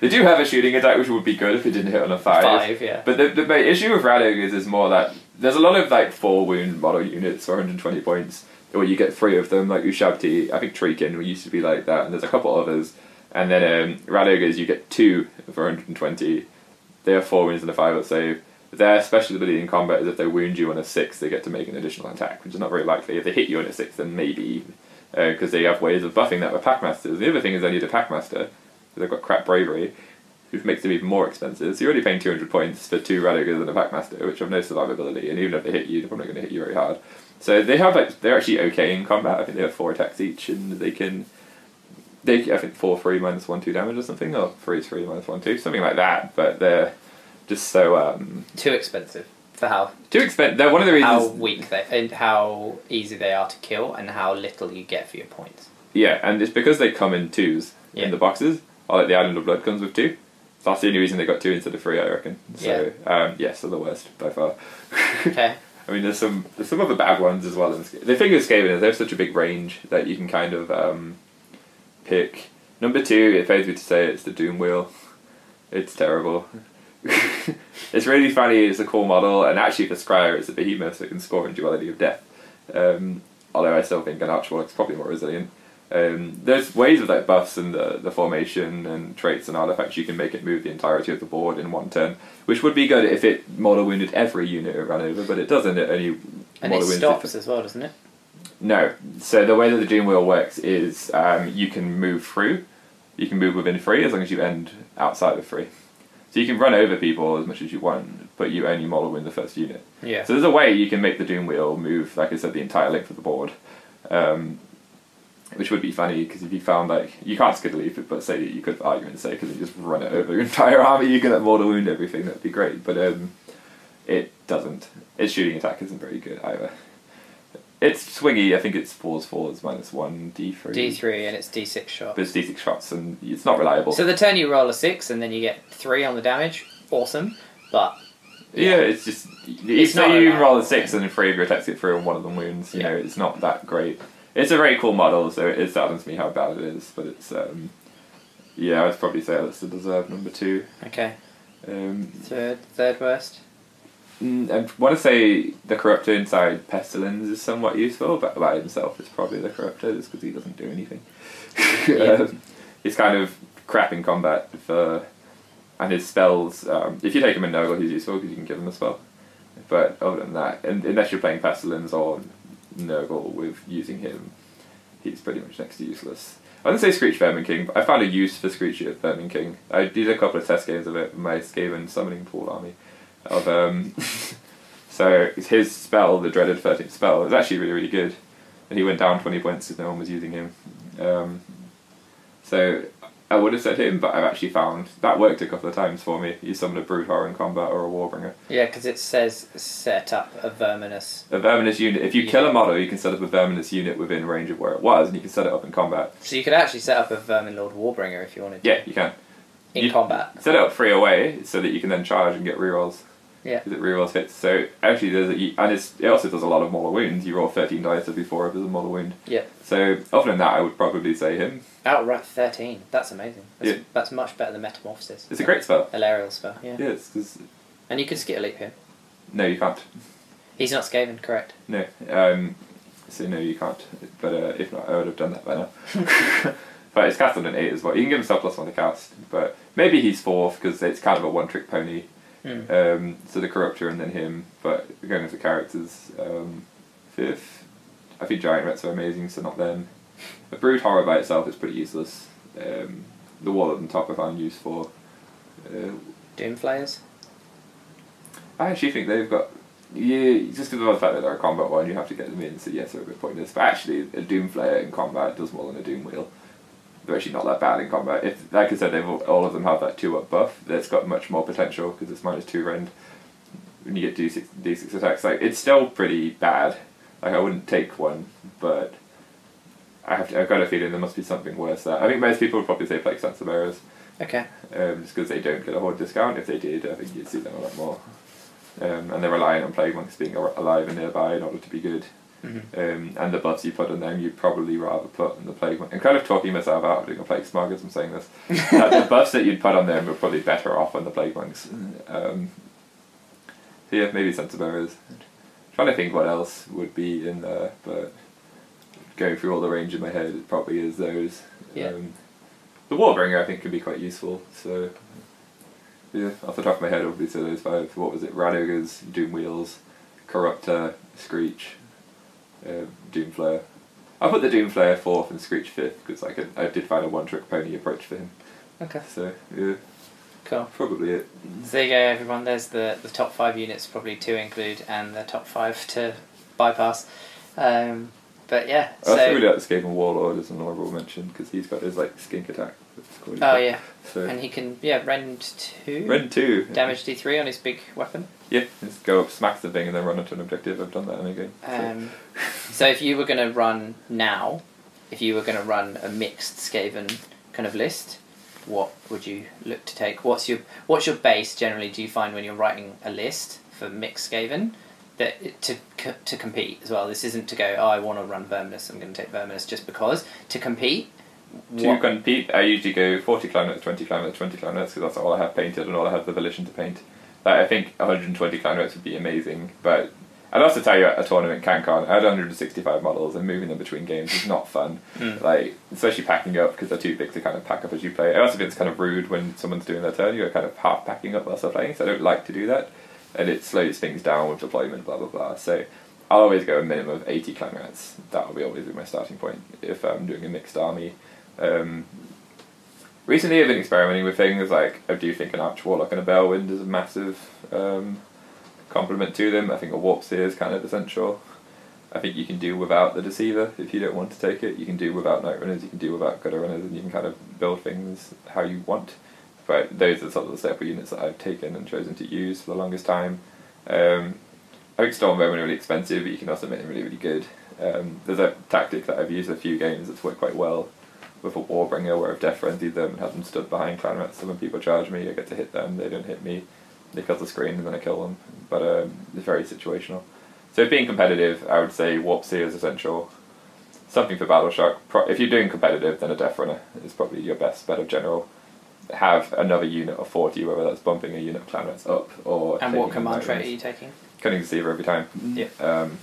they do have a shooting attack, which would be good if it didn't hit on a five. Five, yeah. But the, the main issue with rat is more that there's a lot of like four wound model units for 120 points, or you get three of them, like Ushabti. I think Treekin used to be like that, and there's a couple others. And then um, rat ogres, you get two for 120. They have four wounds and a five up save. Their special ability in combat is if they wound you on a six, they get to make an additional attack, which is not very likely. If they hit you on a six, then maybe, because they have ways of buffing that with Packmasters. The other thing is they need a Packmaster, because they've got crap bravery, which makes them even more expensive. So you're already paying 200 points for two Rat Ogres and a Packmaster, which have no survivability, and even if they hit you, they're probably going to hit you very hard. So they have like they're actually okay in combat. I think they have four attacks each, and they can. They I think four three minus one two damage or something, or three three minus one two, something like that. But they're just so um, Too expensive for how too expensive. They're one of the reasons how weak they and how easy they are to kill and how little you get for your points. Yeah, and it's because they come in twos Yeah. in the boxes. Or like the Island of Blood comes with two. So that's the only reason they got two instead of three, I reckon. So um, yes, they're the worst by far. Okay. I mean, there's some there's some other bad ones as well. In the thing with Skaven is they have such a big range that you can kind of um, pick. Number two, it pains me to say it's the Doom Wheel. It's terrible. it's really funny. It's a cool model, and actually for Skryre, it's a behemoth that can score in Duality of Death. Um, although I still think an is probably more resilient. Um, there's ways with like buffs and the, the formation and traits and artifacts you can make it move the entirety of the board in one turn, which would be good if it model wounded every unit it ran over, but it doesn't. It only And it stops as well, doesn't it? no. So the way that the Doom Wheel works is um, you can move through. You can move within three as long as you end outside of three. So you can run over people as much as you want, but you only model win the first unit. Yeah. So there's a way you can make the Doom Wheel move, like I said, the entire length of the board. Um, which would be funny because if you found like you can't skid leaf it, but say that you could for argument's sake, because you just run it over your entire army, you can let mortal wound everything. That'd be great, but um, it doesn't. Its shooting attack isn't very good either. It's swingy. I think it's fours fours minus one d three. D three and it's D six shot. But it's d six shots and it's not reliable. So the turn you roll a six and then you get three on the damage. Awesome, but yeah, it's just It's it's not you roll a six and then three of your attacks get through and one of them wounds. You Yeah. know, it's not that great. It's a very cool model, so it saddens me how bad it is. But it's um, yeah, I'd probably say that's the deserved number two. okay. Um, Third third worst. mm, I want to say the corruptor inside Pestilens is somewhat useful, but by himself it's probably the corruptor just because he doesn't do anything. Yeah. um, he's kind of crap in combat for, and his spells. Um, if you take him in Nurgle, he's useful because you can give him a spell. But other than that, and, unless you're playing Pestilens or Nurgle with using him, he's pretty much next to useless. I wouldn't say Screech Vermin King, but I found a use for Screech Vermin King. I did a couple of test games of it my Skaven summoning pool army. Of um, so his spell, the dreaded thirteenth spell, was actually really really good, and he went down twenty points because no one was using him. Um, so I would have said him, but I've actually found that worked a couple of times for me. You summon a Brood Horror in combat or a Warbringer. Yeah, because it says set up a verminous. A Verminous unit. If you Yeah. kill a model, you can set up a Verminous unit within range of where it was, and you can set it up in combat. So you could actually set up a vermin lord warbringer if you wanted. to. Yeah, you can. In you- combat. Set it up free away so that you can then charge and get rerolls. Yeah. Because it rerolls hits. So actually, there's a, and it's, it also does a lot of mortal wounds. You roll 13 dice every four if there's a mortal wound. Yeah. So other than that, I would probably say him. Outright thirteen. That's amazing. That's, Yeah. that's much better than metamorphosis. It's a great spell. Alarielle spell. Yeah. Yeah, it's, it's, And you can skit a leap here. no, you can't. He's not Skaven, correct? No. Um, So no, you can't. But uh, if not, I would have done that by now. but it's cast on an eight as well. You can give himself plus one to cast, but maybe he's fourth because it's kind of a one-trick pony. Mm. Um, so the corruptor and then him. But going with the characters, um, fifth. I think giant rats are amazing, so not them. The brood horror by itself is pretty useless. Um, the wall at the top I found use for. Uh, Doom Flayers. I actually think they've got. Yeah, just because of the fact that they're a combat one, you have to get them in, so yes, they're a bit pointless. But actually, a Doom Flayer in combat does more than a Doom Wheel. They're actually not that bad in combat. If, like I said, they've all, all of them have that 2 up buff, that's got much more potential because it's minus 2 rend. When you get D6, D6 attacks, like, it's still pretty bad. Like, I wouldn't take one, but I have to, I've got a feeling there must be something worse there. I think most people would probably say Censer Bearers Okay. um, just because they don't get a horde discount. If they did, I think you'd see them a lot more. Um, and they're reliant on plague monks being alive and nearby in order to be good. Mhm. Um, and the buffs you put on them, you'd probably rather put on the plague monk. I'm kind of talking myself out of doing a plague smog as I'm saying this. that the buffs that you'd put on them are probably better off on the plague monks. Um, so yeah, maybe sense of errors. Trying to think what else would be in there, but going through all the range in my head, it probably is those. Yeah. Um, the Warbringer I think could be quite useful. So yeah, off the top of my head, obviously those five. What was it? Rat Ogres, Doom Wheels, Corruptor, Screech, uh, Doom Flayer. I put the Doom Flayer fourth and Screech fifth because I could I did find a one trick pony approach for him. Okay. So yeah, Cool. probably it. So there you go, everyone. There's the, the top five units, probably to include, and the top five to bypass. Um, but yeah, I also so. really like the Skaven Warlord as an honorable mention because he's got his like skink attack. That's Oh yeah, So and he can yeah rend two Rend two. damage D three on his big weapon. Yeah, just go up, smack the thing, and then run into an objective. I've done that in a game. So. Um, so if you were going to run now, if you were going to run a mixed Skaven kind of list, what would you look to take? What's your what's your base generally? Do you find when you're writing a list for mixed Skaven that to to compete as well? This isn't to go. Oh, I want to run Verminus. I'm going to take Verminus just because to compete. To what- compete, I usually go 40 clan 20 clan 20 clan because that's all I have painted and all I have the volition to paint. Like, I think 120 clan would be amazing, but I'd also tell you at a tournament CanCon, I had 165 models and moving them between games is not fun. Mm. Like, especially packing up because they're too big to kind of pack up as you play. I also think it's kind of rude when someone's doing their turn, you're kind of half packing up whilst they're playing, so I don't like to do that. And it slows things down with deployment, blah blah blah. So I'll always go a minimum of 80 clan rats. That'll be always be my starting point if I'm doing a mixed army. Um, recently, I've been experimenting with things like I do think an Arch Warlock and a Balewind is a massive um, compliment to them. I think a Warp Seer is kind of essential. I think you can do without the Deceiver if you don't want to take it. You can do without Night Runners, you can do without Gutter Runners, and you can kind of build things how you want. But those are sort of the staple units that I've taken and chosen to use for the longest time. Um, I think are really expensive, but you can also make them really, really good. Um, there's a tactic that I've used a few games that's worked quite well with a Warbringer where I've death frenzied them and had them stood behind clanrats, so when people charge me, I get to hit them, they don't hit me, they cut the screen and then I kill them. But um, it's very situational. So being competitive, I would say Warp Seer is essential. Something for Battle Shock. Pro- if you're doing competitive, then a Death Runner is probably your best bet of general. Have another unit of 40, whether that's bumping a unit of clan up or and what a command trait are you taking? Cunning Deceiver every time. Yeah. Um,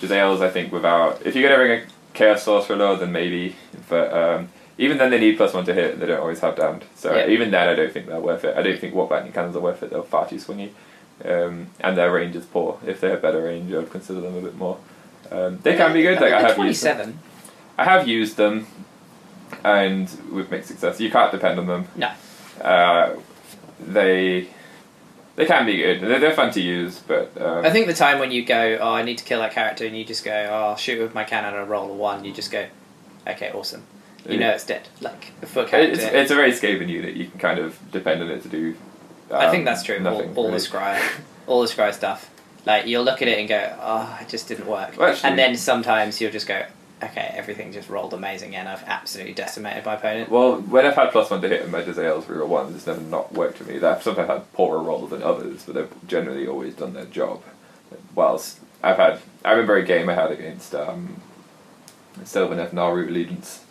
Jezzails, I think, without. If you're going to bring a Chaos Sorcerer Lord, then maybe. But um, even then, they need plus one to hit, and they don't always have damned. So Yeah. even then, I don't think they're worth it. I don't think Warp Lightning Cannons are worth it. They're far too swingy. Um, and their range is poor. If they have better range, I would consider them a bit more. Um, they can be good. Like I have used them. I have used them, and with mixed success. You can't depend on them. No. Uh, they they can be good. They're, they're fun to use, but um, I think the time when you go, oh, I need to kill that character, and you just go, oh, I'll shoot with my cannon and roll a one. You just go, okay, awesome. You know it's dead. Like a foot character. It's, it's a very Skaven unit. You can kind of depend on it to do. I think um, that's true. All, Nothing, all really. the skryre, all the skryre stuff. Like you'll look at it and go, oh, it just didn't work. Well, actually- and then sometimes you'll just go, okay, everything just rolled amazing, and I've absolutely decimated my opponent. Well, when I've had plus one to hit and my Jezzails reroll ones, it's never not worked for me. I've sometimes had poorer rolls than others, but they've generally always done their job. Whilst I've had, I remember a game I had against um, Sylvaneth Naru Allegiance.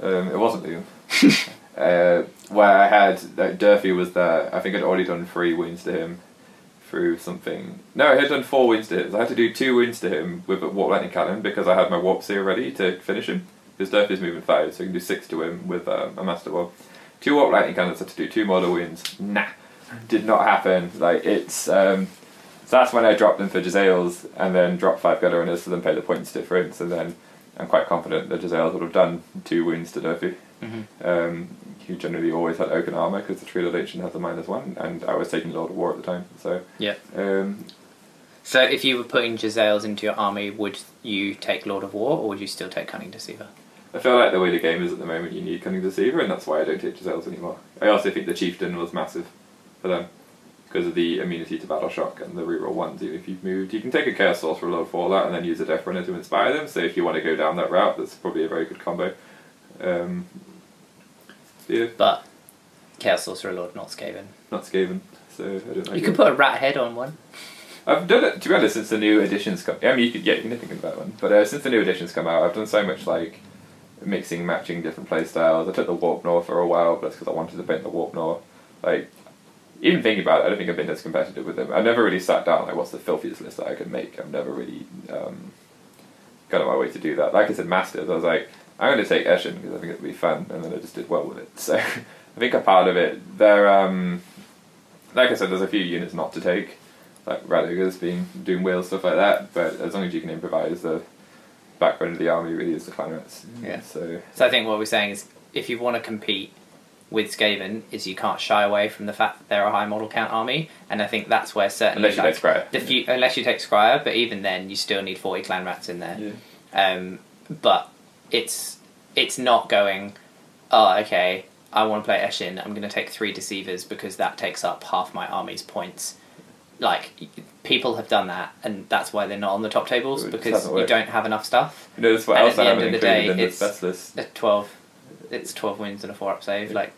Um, it wasn't Doom. uh, where I had like, Durthu was there. I think I'd already done three wounds to him, through something. No, I had done four wounds to him. I had to do two wounds to him with a warp lightning cannon because I had my warp seer ready to finish him. His is moving five, so I can do six to him with um, a master ball. Two warp lightning cannons had to do two mortal wins. Nah, did not happen. Like it's. Um, so that's when I dropped them for Jezzails and then dropped five gutter runners to then pay the points difference and then I'm quite confident that Jezzails would have done two wounds to Durthu. Mhm. Um, who generally always had oaken armour because the Treelord Ancient has a minus one and I was taking Lord of War at the time. So Yeah. um, So if you were putting Jezzails into your army, would you take Lord of War or would you still take Cunning Deceiver? I feel like the way the game is at the moment, you need Cunning Deceiver, and that's why I don't take Jezzails anymore. I also think the Chieftain was massive for them because of the immunity to battle shock and the reroll ones. Even if you've moved, you can take a Chaos Source for a that, and then use a Death Runner to inspire them. So if you want to go down that route, that's probably a very good combo. Um, yeah, But Chaos Sorcerer Lord, not Skaven. not Skaven, so I don't like You could put a rat head on one. I've done it to be honest since the new editions come. I mean, you could yeah, you can think about one, but uh, since the new editions come out, I've done so much like mixing, matching different playstyles. I took the Warp Nor for a while, but that's because I wanted to paint the Warp Nor. Like, even thinking about it, I don't think I've been as competitive with them. I've never really sat down like, what's the filthiest list that I could make? I've never really um, got on my way to do that. Like I said, Masters, I was like, I'm going to take Eshin because I think it'd be fun, and then I just did well with it. So I think a part of it, there, um, like I said, there's a few units not to take like Radigu's being doing wheel stuff like that. But as long as you can improvise, the backbone of the army really is the clarets. Yeah. So So I think what we're saying is if you want to compete with Skaven is you can't shy away from the fact that they're a high model count army and I think that's where certainly unless you like, take Skryre. the few, unless you take Skryre but even then you still need 40 clan rats in there Yeah. um, but it's it's not going oh okay I want to play Eshin I'm going to take three deceivers because that takes up half my army's points like people have done that and that's why they're not on the top tables because you don't have enough stuff You know, that's what And else at I the haven't end of the day, it's- best list. At 12 it's 12 wins and a 4 up save like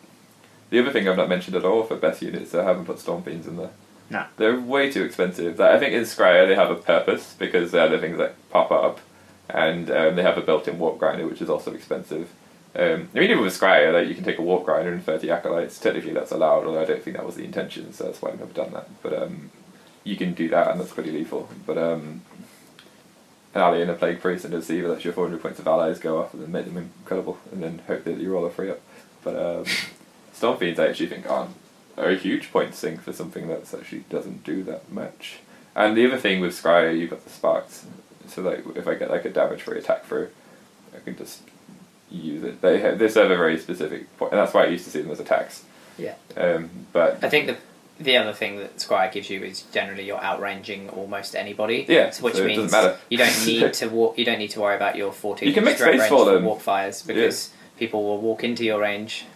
The other thing I've not mentioned at all for best units, I haven't put Storm Fiends in there. No. They're way too expensive. Like, I think in Skryre they have a purpose because they're the things that pop up, and um, they have a built-in warp grinder, which is also expensive. Um, I mean, even with Skryre, like you can take a warp grinder and 30 acolytes. Technically, that's allowed, although I don't think that was the intention, so that's why I've never done that. But um, you can do that, and that's pretty lethal. But um, an ally and a plague priest and a deceiver, that's your 400 points of allies go off, and then make them incredible, and then hope that you roll a free up. But um, Storm Fiends, I actually think aren't are a huge point sink for something that actually doesn't do that much. And the other thing with Skryre, you've got the sparks. So like, if I get like a damage free attack through, I can just use it. They ha- they serve a very specific point, and that's why I used to see them as attacks. Yeah. Um, but I think the the other thing that Skryre gives you is generally you're outranging almost anybody. Yeah, which so it means doesn't matter. you don't need to walk. You don't need to worry about your 14 You can make space for them. walk fires because people will walk into your range.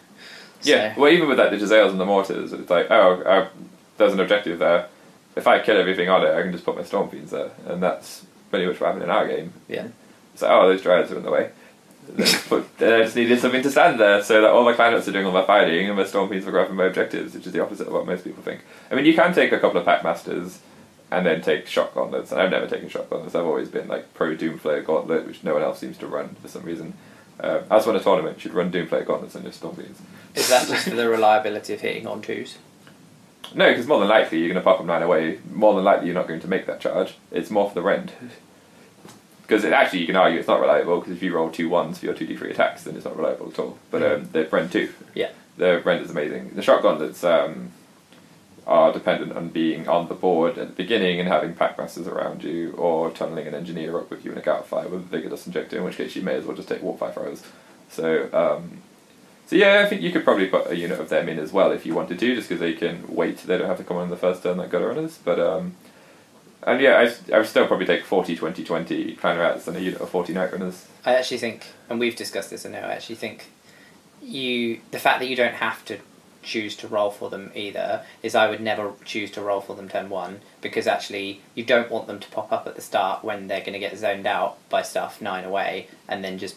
yeah, well, even with like the Jezzails and the mortars, it's like, oh, uh, there's an objective there. If I kill everything on it, I can just put my Storm Fiends there, and that's pretty much what happened in our game. yeah. It's like, oh, those dryads are in the way. Put, they just needed something to stand there so that all my planets are doing all my fighting and my storm fiends are grabbing my objectives, which is the opposite of what most people think. I mean, you can take a couple of pack masters and then take shock gauntlets, and I've never taken shock gauntlets. I've always been like pro Doomflayer gauntlet, which no one else seems to run for some reason. Uh, I just won a tournament, should run Doomflayer gauntlets on your storm fiends. Is that just for the reliability of hitting on twos? No, because more than likely you're going to pop them nine away. More than likely you're not going to make that charge. It's more for the rend. Because actually, you can argue it's not reliable because if you roll two ones for your two d three attacks, then it's not reliable at all. But um, the rend two, Yeah. the rend is amazing. The shotgun that's um, are dependent on being on the board at the beginning and having pack masters around you, or tunneling an engineer up with you in a gut fire with a vigor dust injector. In which case, you may as well just take warpfire throws. So. Um, so yeah, I think you could probably put a unit of them in as well if you wanted to, just because they can wait. They don't have to come on the first turn like gutter runners. But um, and yeah, I I would still probably take 40, 20, 20 clan rats than a unit of forty night runners. I actually think, and we've discussed this, I know. I actually think you the fact that you don't have to choose to roll for them either is I would never choose to roll for them turn one because actually you don't want them to pop up at the start when they're going to get zoned out by stuff nine away and then just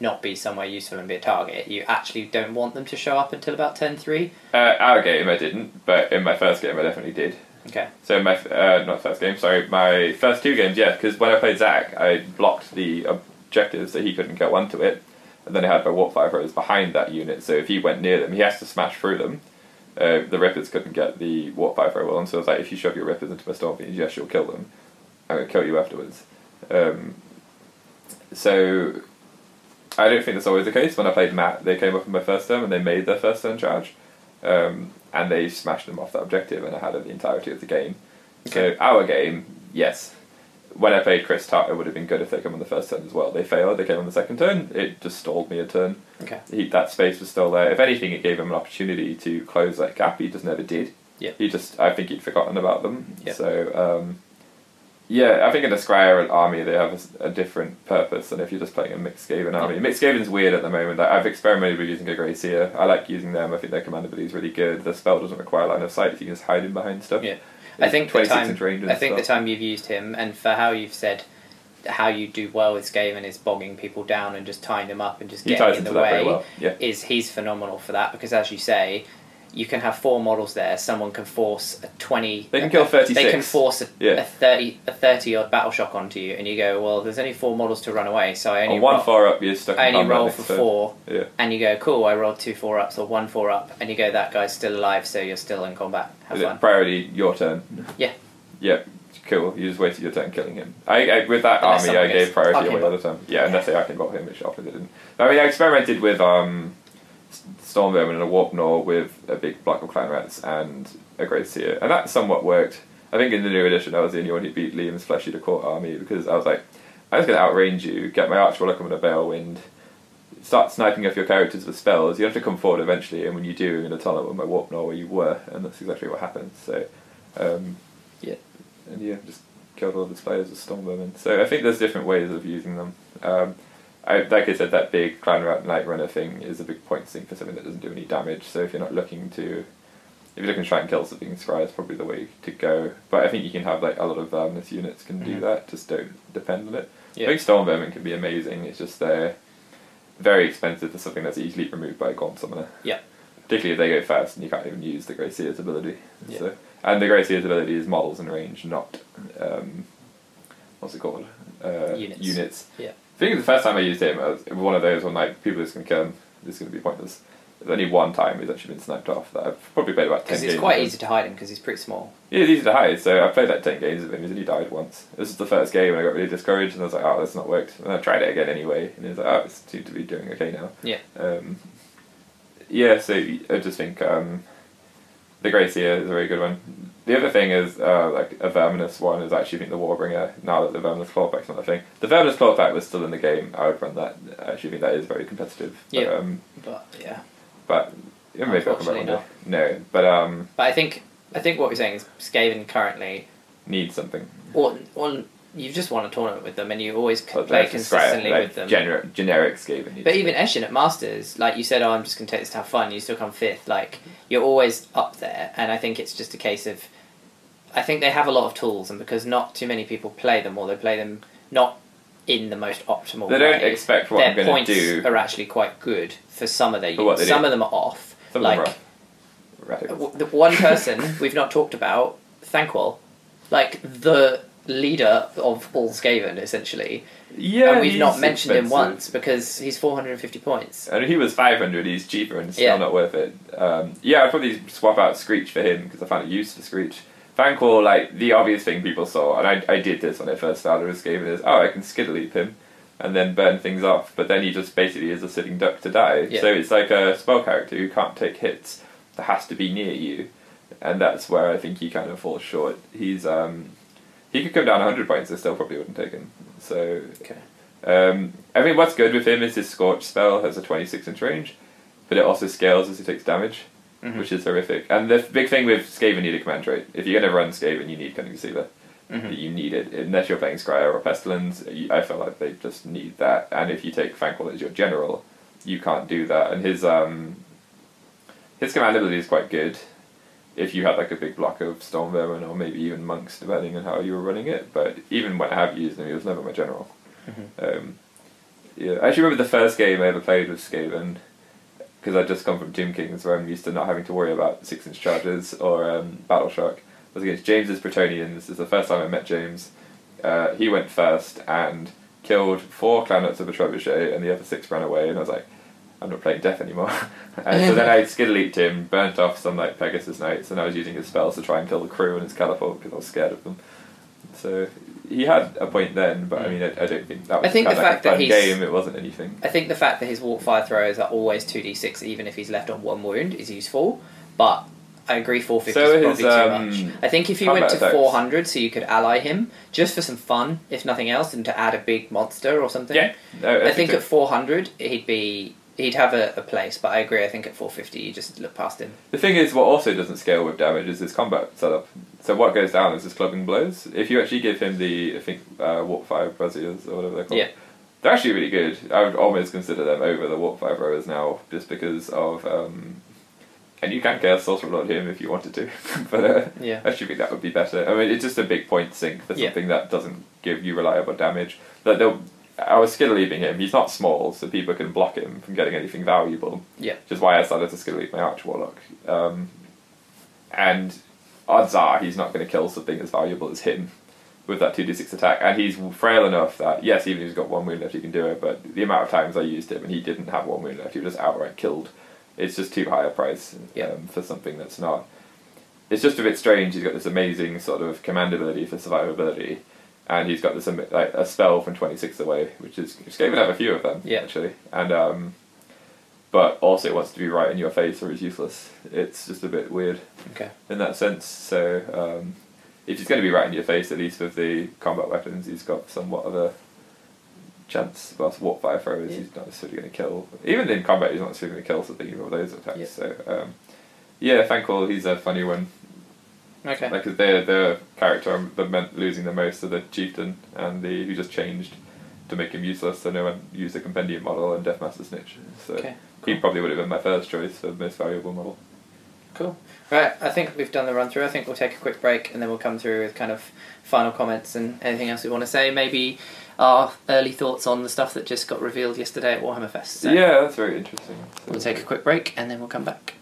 not be somewhere useful and be a target. You actually don't want them to show up until about turn three. Uh, our game I didn't, but in my first game I definitely did. Okay. So my uh, not first game, sorry, my first two games, yeah, because when I played Zach, I blocked the objectives so he couldn't get onto it, and then I had my warp fire throws behind that unit. So if he went near them, he has to smash through them. Uh, the Rippers couldn't get the warp fire very well, and so I was like, if you shove your Rippers into my Storm yes, you'll kill them. I'm to kill you afterwards. Um, so I don't think that's always the case. When I played Matt, they came up in my first turn and they made their first turn charge, um, and they smashed them off that objective, and I had it the entirety of the game. Okay. So our game, yes. When I played Chris Tart, it would have been good if they come on the first turn as well. They failed. They came on the second turn. It just stalled me a turn. Okay. He, that space was still there. If anything, it gave him an opportunity to close that gap. He just never did. Yeah. He just, I think he'd forgotten about them. Yeah. So, um, yeah, I think in a Skryre army they have a different purpose than if you're just playing a mixed Skaven army. Mixed Skaven's weird at the moment. Like, I've experimented with using a Grey Seer. I like using them. I think their command ability is really good. The spell doesn't require line of sight. so You can just hide in behind stuff. Yeah. I think the time and I think the time you've used him and for how you've said how you do well with Skaven is bogging people down and just tying them up and just He getting in the into that very way well. Yeah. is he's phenomenal for that because as you say you can have four models there someone can force a 20 They can kill 36. they can force a, Yeah. a 30 a 30 odd battle shock onto you and you go well there's only four models to run away so I only On one roll, far up, you're stuck I only roll for turn. four Yeah. and you go cool I rolled two four ups or one four up and you go that guy's still alive so you're still in combat have Is fun priority your turn? Yeah. Yeah, cool. You just waited your turn killing him. I, I with that Unless army, I gave priority away all the time. Yeah, unless they I can bot him, which often didn't. I mean, I experimented with um, Storm Vermin and a Warp Gnaw with a big block of Clan Rats and a Grey Seer, and that somewhat worked. I think in the new edition, I was the only one who beat Liam's Flesh-eater Court army because I was like, I'm just going to outrange you, get my Archwalk and a Balewind, start sniping off your characters with spells. You have to come forward eventually, and when you do, I'm going to tell them with my Warp Gnaw where you were, and that's exactly what happened. So, um, Yeah. and yeah, just killed all the players with Storm Vermin. So I think there's different ways of using them. Um, I, like I said, that big Clan Rat Night Runner thing is a big point thing for something that doesn't do any damage. So if you're not looking to, if you're looking to try and kill something, Skryre is probably the way to go. But I think you can have like a lot of Verminus units can do Mhm. that. Just don't depend on it. Yeah. I think Storm Vermin can be amazing. It's just they're very expensive for something that's easily removed by a Gaunt Summoner. Yeah. Particularly if they go fast and you can't even use the Grey Seer's ability. Yeah. So, and the Grey Seer's ability is models and range, not um, what's it called? Uh, Units. Units. Yeah. I think the first time I used him, I was one of those when like people are just going to kill him. This is going to be pointless. There's only one time he's actually been sniped off. That I've probably played about ten Because games. it's quite with him. easy to hide him because he's pretty small. Yeah, it's easy to hide. So I played like ten games with him. He's only died once. This is the first game, and I got really discouraged, and I was like, "Oh, that's not worked." And I tried it again anyway, and he was like, "Oh, it seems to be doing okay now." Yeah. Um, yeah, so I just think um, the Grey Seer is a very good one. The other thing is uh, like a Verminus one is actually think the Warbringer. Now that the Verminus Clawlord's not a thing, the Verminus Clawlord was still in the game. I would run that. I actually think that is very competitive. But, Yeah. Um, But yeah. but maybe I'll come back one Unfortunately, day. No, but um, But I think I think what we're saying is Skaven currently, Needs something. or, or you just won a tournament with them and you always Well, play that's just right, consistently like with them. Gener- generic Skaven. but even. Eshin at Masters, like you said, oh, I'm just going to take this to have fun. You still come fifth. Like you're always up there, and I think it's just a case of. I think they have a lot of tools, and because not too many people play them, or they play them not in the most optimal They way, don't expect what their I'm going to points do. are actually quite good for some of their units. Some do. of them are off. Some like of them are w- the one person we've not talked about, Thanquol, like the leader of all Skaven, essentially. Yeah, and we've not he's mentioned him once because he's 450 points. And he was 500, he's cheaper and still Yeah. not worth it. Um, yeah, I'd probably swap out Screech for him because I found it used to Screech. Thanquol, like, the obvious thing people saw, and I, I did this when I first started with Skaven, is, oh, I can skittle leap him and then burn things off, but then he just basically is a sitting duck to die. Yeah. So it's like a spell character who can't take hits that has to be near you, and that's where I think he kind of falls short. He's, um, he could come down 100 points, I still probably wouldn't take him. So Okay. um, I think what's good with him is his Scorch spell has a 26 inch range, but it also scales as he takes damage, Mhm. which is horrific. And the big thing with Skaven, you need a command trait. If you're going to run Skaven, you need Cunning Sealer. Mhm. You need it. Unless you're playing Skryre or Pestilens, I feel like they just need that. And if you take Thanquol as your general, you can't do that. And his um, his command ability is quite good. If you had like a big block of Storm Vermin or maybe even monks, depending on how you were running it. But even when I have used them, he was never my general. Um, yeah, I actually remember the first game I ever played with Skaven because I'd just come from Tomb Kings where I'm used to not having to worry about six inch charges or um, Battle Shock. was against James's Bretonnian. This is the first time I met James. Uh, he went first and killed four Clannets of a trebuchet, and the other six ran away. And I was like, I'm not playing Death anymore. and so then I skill leaped him, burnt off some like Pegasus Knights, and I was using his spells to try and kill the crew and his catapult because I was scared of them. So he had a point then, but I mean, I, I don't think that was I think kind the of like fact that fun he's- game. It wasn't anything. I think the fact that his walk fire throws are always two d six, even if he's left on one wound, is useful. But I agree, four fifty So is his, probably too um, much. I think if you went to four hundred, so you could ally him just for some fun, if nothing else, and to add a big monster or something. Yeah, no, I, think so. at four hundred he'd be he'd have a, a place, but I agree. I think at four fifty you just look past him. The thing is, what also doesn't scale with damage is his combat setup. So what goes down is his clubbing blows. If you actually give him the, I think, uh, Warpfire Braziers or whatever they're called, Yeah. they're actually really good. I would almost consider them over the Warpfire rowers now, just because of... Um, and you can Chaos Sorcerer Lord him if you wanted to, but uh, Yeah. I actually think that would be better. I mean, it's just a big point sink for Yeah. something that doesn't give you reliable damage. That they'll- I was skill leaving him. He's not small, so people can block him from getting anything valuable Yeah. which is why I started to skill leap my Arch Warlock. Um, and odds are he's not going to kill something as valuable as him with that 2d6 attack. And he's frail enough that, yes, even if he's got one wound left, he can do it, but the amount of times I used him and he didn't have one wound left, he was just outright killed. It's just too high a price Yeah. um, for something that's not. It's just a bit strange. He's got this amazing sort of command ability for survivability, and he's got this like a spell from twenty six away, which is Skaven have a few of them Yeah. actually, and um, but also it wants to be right in your face or is useless. It's just a bit weird Okay. in that sense. So um, if he's going to be right in your face, at least with the combat weapons, he's got somewhat of a chance. Whilst warp fire throwers, Yeah. he's not necessarily going to kill. Even in combat, he's not necessarily going to kill something with those attacks. Yeah. So um, yeah, Thanquol, he's a funny one. Okay. Like they're the character that meant losing the most of the chieftain and the who just changed to make him useless. So no one used the compendium model and Deathmaster Snikch. So Okay, he probably would have been my first choice for most valuable model. Cool. Right, I think we've done the run through. I think we'll take a quick break and then we'll come through with kind of final comments and anything else we want to say. Maybe our early thoughts on the stuff that just got revealed yesterday at Warhammer Fest. So yeah, that's very interesting. So- We'll take a quick break and then we'll come back.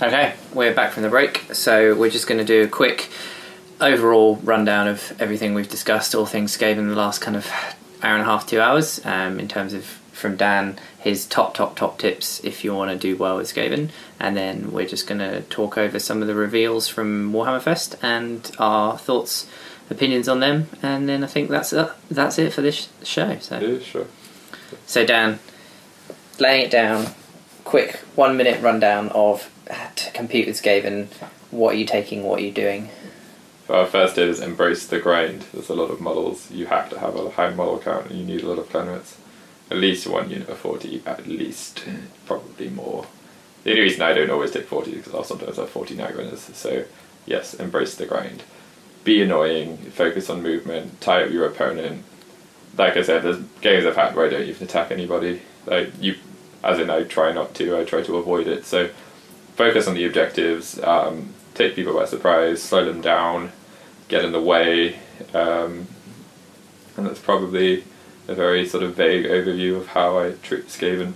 Okay, we're back from the break, so we're just going to do a quick overall rundown of everything we've discussed, all things Skaven in the last kind of hour and a half, two hours, um, in terms of from Dan, his top, top, top tips if you want to do well with Skaven, and then we're just going to talk over some of the reveals from Warhammer Fest and our thoughts, opinions on them, and then I think that's uh, that's it for this show. So. Yeah, sure. So Dan, laying it down, quick one minute rundown of Uh, to compete with Skaven. What are you taking? What are you doing? Our first is embrace the grind. There's a lot of models. You have to have a high model count and you need a lot of planets. At least one unit of 40, at least. Probably more. The only reason I don't always take 40 is because I'll sometimes have 40 night runners. So, yes, embrace the grind. Be annoying, focus on movement, tie up your opponent. Like I said, there's games I've had where I don't even attack anybody. Like you, as in I try not to, I try to avoid it. So, focus on the objectives, um, take people by surprise, slow them down, get in the way, um, and that's probably a very sort of vague overview of how I treat Skaven.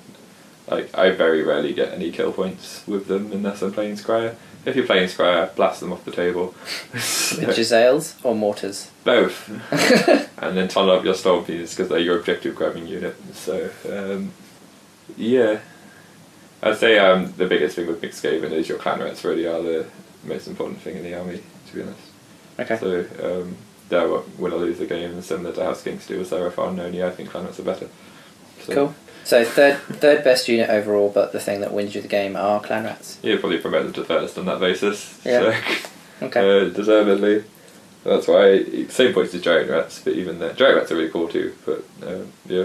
Like I very rarely get any kill points with them unless I'm playing Skryre. If you're playing Skryre, blast them off the table. With Jezzails or mortars? Both. and then tunnel up your Stormfiends because they're your objective grabbing unit. So, um, yeah. I'd say um, the biggest thing with Mixed Skaven is your clan rats really are the most important thing in the army, to be honest. Okay. So, um, they're what win or lose the game, and similar to how Skinks do with Seraphon, only I think clan rats are better. So, Cool. So third third best unit overall, but the thing that wins you the game are clan rats. Yeah, probably promote them to first on that basis. Yeah. So, Okay. uh, deservedly. That's why same points as giant rats, but even then, giant rats are really cool too. But um, yeah,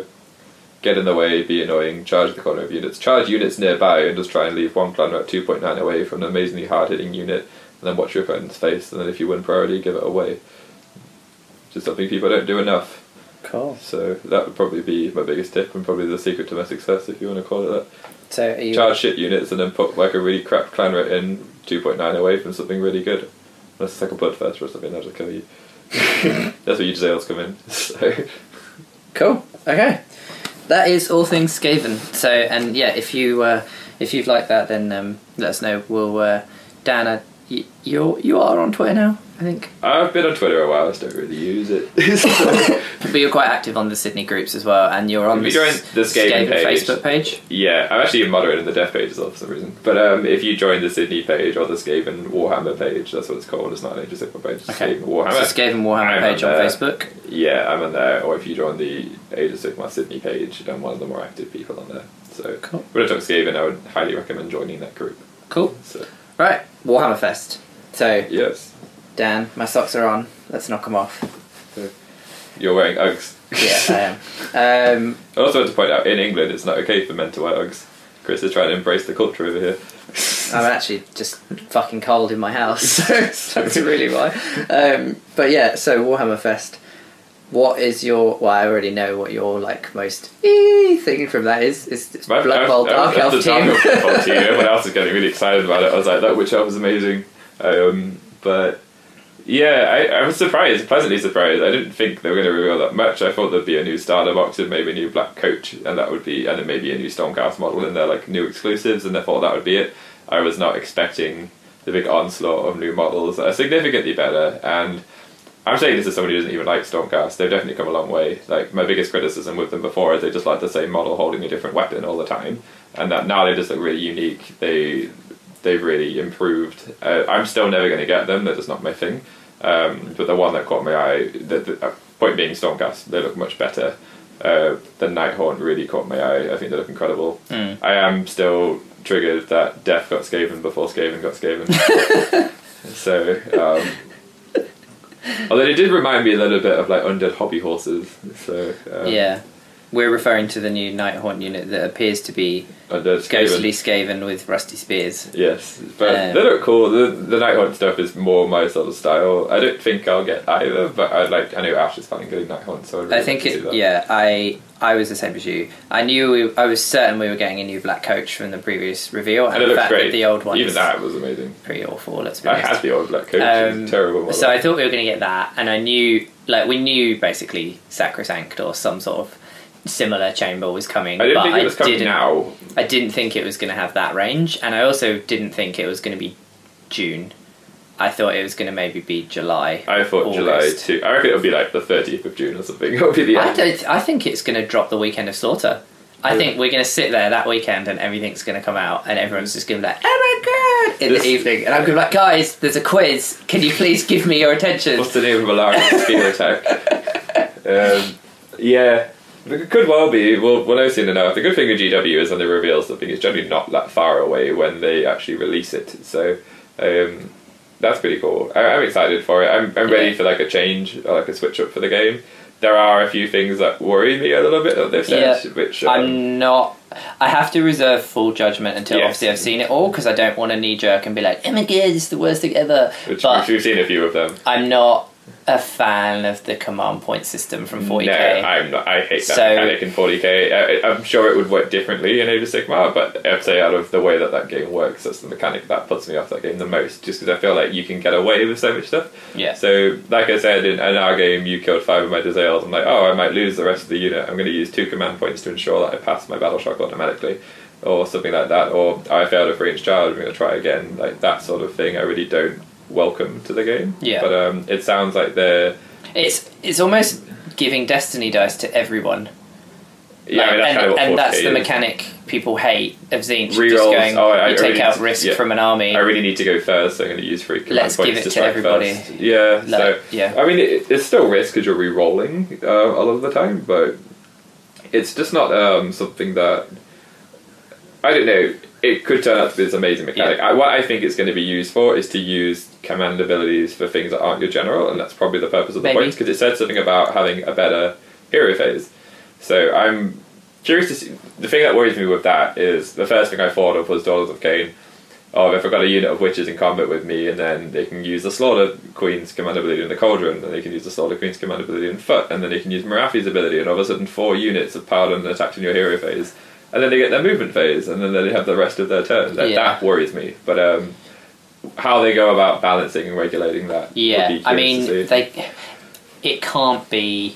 get in the way, be annoying, charge the corner of units, charge units nearby, and just try and leave one clan at two point nine away from an amazingly hard hitting unit, and then watch your opponent's face, and then if you win priority, give it away. Just something people don't do enough. Cool. So that would probably be my biggest tip, and probably the secret to my success, if you want to call it that. So are you Charge shit units and then put like a really crap clan rat in 2.9 away from something really good. Unless it's like a bloodthirst or something, that'll kill you. That's where your sales come in. So, Cool. Okay. That is all things Skaven. So, and yeah, if you uh, if you've liked that, then um, let us know. We'll uh, Dan, uh, y- you're you are on Twitter now, I think. I've been on Twitter a while. I just don't really use it. But you're quite active on the Sydney groups as well, and you're on If the, you join s- the Skaven page- Facebook page. yeah, I'm actually moderating the dev page as well for some reason. But um, if you join the Sydney page or the Skaven Warhammer page, that's what it's called. It's not an Age of Sigmar page. It's Okay. Skaven Warhammer. So Skaven Warhammer I'm page on there. Facebook. Yeah, I'm on there. Or if you join the Age of Sigmar Sydney page, I'm one of the more active people on there. So Cool. when I talk Skaven, I would highly recommend joining that group. Cool. So Right, Warhammer Fest. So yes, Dan, my socks are on. Let's knock them off. you're wearing Uggs. Yeah, I am. Um, I also want to point out in England, it's not okay for men to wear Uggs. Chris is trying to embrace the culture over here. I'm actually just fucking cold in my house, so that's really why. Um, but yeah, so Warhammer Fest. What is your? Well, I already know what your like most ee thing from that is. Is it's My- Blood Bowl Dark Elf team. Dark Elf Bowl team. Everyone else is getting really excited about it. I was like, that Witch Elf is amazing. Um, but yeah, I, I was surprised, pleasantly surprised. I didn't think they were going to reveal that much. I thought there'd be a new starter box and maybe a new black coach, and that would be, and then maybe a new Stormcast model in there, like new exclusives, and I thought that would be it. I was not expecting the big onslaught of new models that are significantly better, and I'm saying this as somebody who doesn't even like Stormcast. They've definitely come a long way. Like my biggest criticism with them before is they just like the same model holding a different weapon all the time, and that now they just look really unique. They they've really improved. Uh, I'm still never going to get them. They're just not my thing. Um, but the one that caught my eye, the, the uh, point being Stormcast, they look much better. Uh, the Nighthaunt really caught my eye. I think they look incredible. Mm. I am still triggered that Death got Skaven before Skaven got Skaven. so, um, although it did remind me a little bit of like undead hobby horses. So, um, Yeah, we're referring to the new Nighthaunt unit that appears to be undead ghostly Skaven. With rusty spears. Yes, but Um, they look cool. The the Nighthaunt stuff is more my sort of style. I don't think I'll get either, but I'd like. I know Ash is planning getting Nighthaunt, so I'd really I think like to see it. that. Yeah, I I was the same as you. I knew we, I was certain we were getting a new black coach from the previous reveal, and, and it the looks great. that the old one even that was amazing. pretty awful. Let's be honest. I had the old black coach. Um, terrible. So I thought we were going to get that, and I knew, like, we knew basically Sacrosanct or some sort of similar chamber was coming. I didn't but think it was coming didn't, now. I didn't think it was going to have that range, and I also didn't think it was going to be June. I thought it was going to maybe be July. I thought July August. too. I reckon it'll be like the 30th of June or something. It'll be the I don't. I think it's going to drop the weekend of slaughter. I Yeah. think we're going to sit there that weekend and everything's going to come out and everyone's just going to be like, "Oh my god!" in This- the evening, and I'm going to be like, "Guys, there's a quiz. Can you please give me your attention?" What's the name of Alaric spear attack? Um, yeah, it could well be. We'll, we'll know soon enough. The good thing with GW is when they reveal something, it's generally not that far away when they actually release it. So um, that's pretty cool. I, I'm excited for it. I'm, I'm ready Yeah. for like a change or like a switch up for the game. There are a few things that worry me a little bit that they've said, Yeah. which um, I'm not. I have to reserve full judgment until Yes. obviously I've seen it all because I don't want to knee jerk and be like, "Oh my god, the worst thing ever." which, but which we've seen a few of them. I'm not a fan of the command point system from 40k. No, I'm not. I hate that So- mechanic in 40k. I, I'm sure it would work differently in Age of Sigmar, but I'd say out of the way that that game works, that's the mechanic that puts me off that game the most. Just because I feel like you can get away with so much stuff. yeah. So, like I said, in, in our game, you killed five of my Jezzails. I'm like, oh, I might lose the rest of the unit. I'm going to use two command points to ensure that I pass my battle shock automatically, or something like that. Or I failed a three inch charge. I'm going to try again. Like that sort of thing. I really don't welcome to the game. Yeah. But um, it sounds like they're It's it's almost giving destiny dice to everyone. yeah. I mean, that's and kind of and 40K that's the is. mechanic people hate of Tzeentch. Just Rerolls. going, Oh, I- you I take really out need- risk yeah. from an army. I really need to go first. So I'm going to use free command Let's give it to to everybody. first. Yeah. Like, so yeah. I mean, it, it's still risk because you're re-rolling uh, a lot of the time, but it's just not um, something that I don't know. It could turn out to be this amazing mechanic. I, what I think it's going to be used for is to use command abilities for things that aren't your general, and that's probably the purpose of the Maybe. points because it said something about having a better hero phase. So I'm curious to see. The thing that worries me with that is the first thing I thought of was Daughters of Khaine. Oh, if I've got a unit of witches in combat with me, and then they can use the Slaughter Queen's command ability in the Cauldron, and they can use the Slaughter Queen's command ability in Foot, and then they can use Morathi's ability, and all of a sudden four units have powered and attacked in your hero phase. And then they get their movement phase, and then they have the rest of their turn. That, Yeah. that worries me. But um, how they go about balancing and regulating that would Yeah, I mean, they. It can't be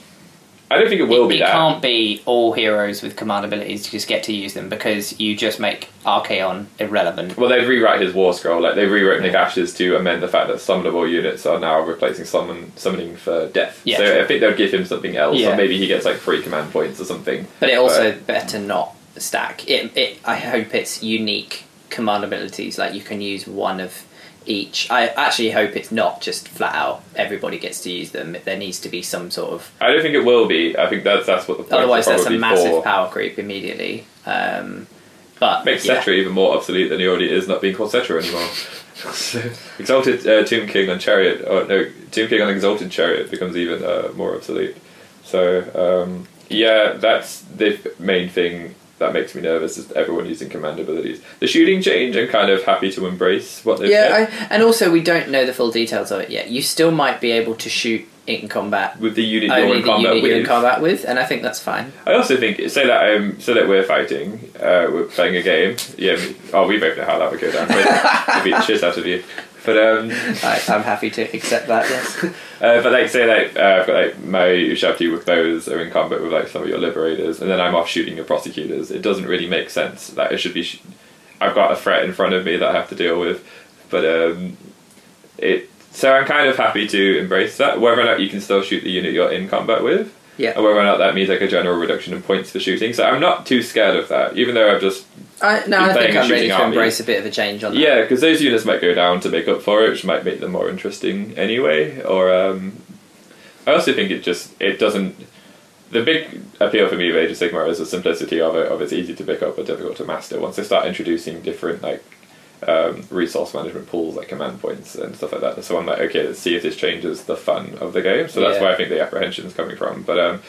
I don't think it will it, be it that. can't be all heroes with command abilities. Just get to use them because you just make Archaon irrelevant. Well, they've rewrite his war scroll. Like they've rewritten Nagash's to amend the fact that summonable units are now replacing summon summoning for death. Yeah, so true. I think they'll give him something else, Yeah. or maybe he gets like free command points or something. But it also better not stack. It, it. I hope it's unique command abilities. Like you can use one of each. I actually hope it's not just flat out. Everybody gets to use them. There needs to be some sort of. I don't think it will be. I think that's that's what the Otherwise, that's a massive for. power creep immediately. Um, but Makes yeah. Settra even more obsolete than he already is, not being called Settra anymore. So, Exalted uh, Tomb King on Chariot, or no, Tomb King on Exalted Chariot becomes even uh, more obsolete. So um, yeah, that's the main thing that makes me nervous is everyone using command abilities. The shooting change, I'm kind of happy to embrace what they've Yeah. I, and also we don't know the full details of it yet. You still might be able to shoot in combat with the unit you're in combat unit you're in with. combat with, and I think that's fine. I also think say that um, say that we're fighting, uh, we're playing a game. Yeah, oh, we both know how that would go down. We'd beat the shit out of you. But um, I, I'm happy to accept that. Yes. Uh, but like say like uh, I've got like my Ushabti with bows are in combat with like some of your liberators, and then I'm off shooting your prosecutors. It doesn't really make sense. That it should be. Sh- I've got a threat in front of me that I have to deal with, but um, it. So I'm kind of happy to embrace that. Whether or not you can still shoot the unit you're in combat with, Yeah. and whether or not that means like a general reduction in points for shooting. So I'm not too scared of that, even though I've just I, no, I think I'm ready to army. embrace a bit of a change on that. Yeah, because those units might go down to make up for it, which might make them more interesting anyway. Or um, I also think it just it doesn't. The big appeal for me of Age of Sigmar is the simplicity of it. Of it's easy to pick up but difficult to master. Once they start introducing different like um, resource management pools, like command points and stuff like that, so I'm like, okay, let's see if this changes the fun of the game. So that's Yeah. where I think the apprehension is coming from. But um,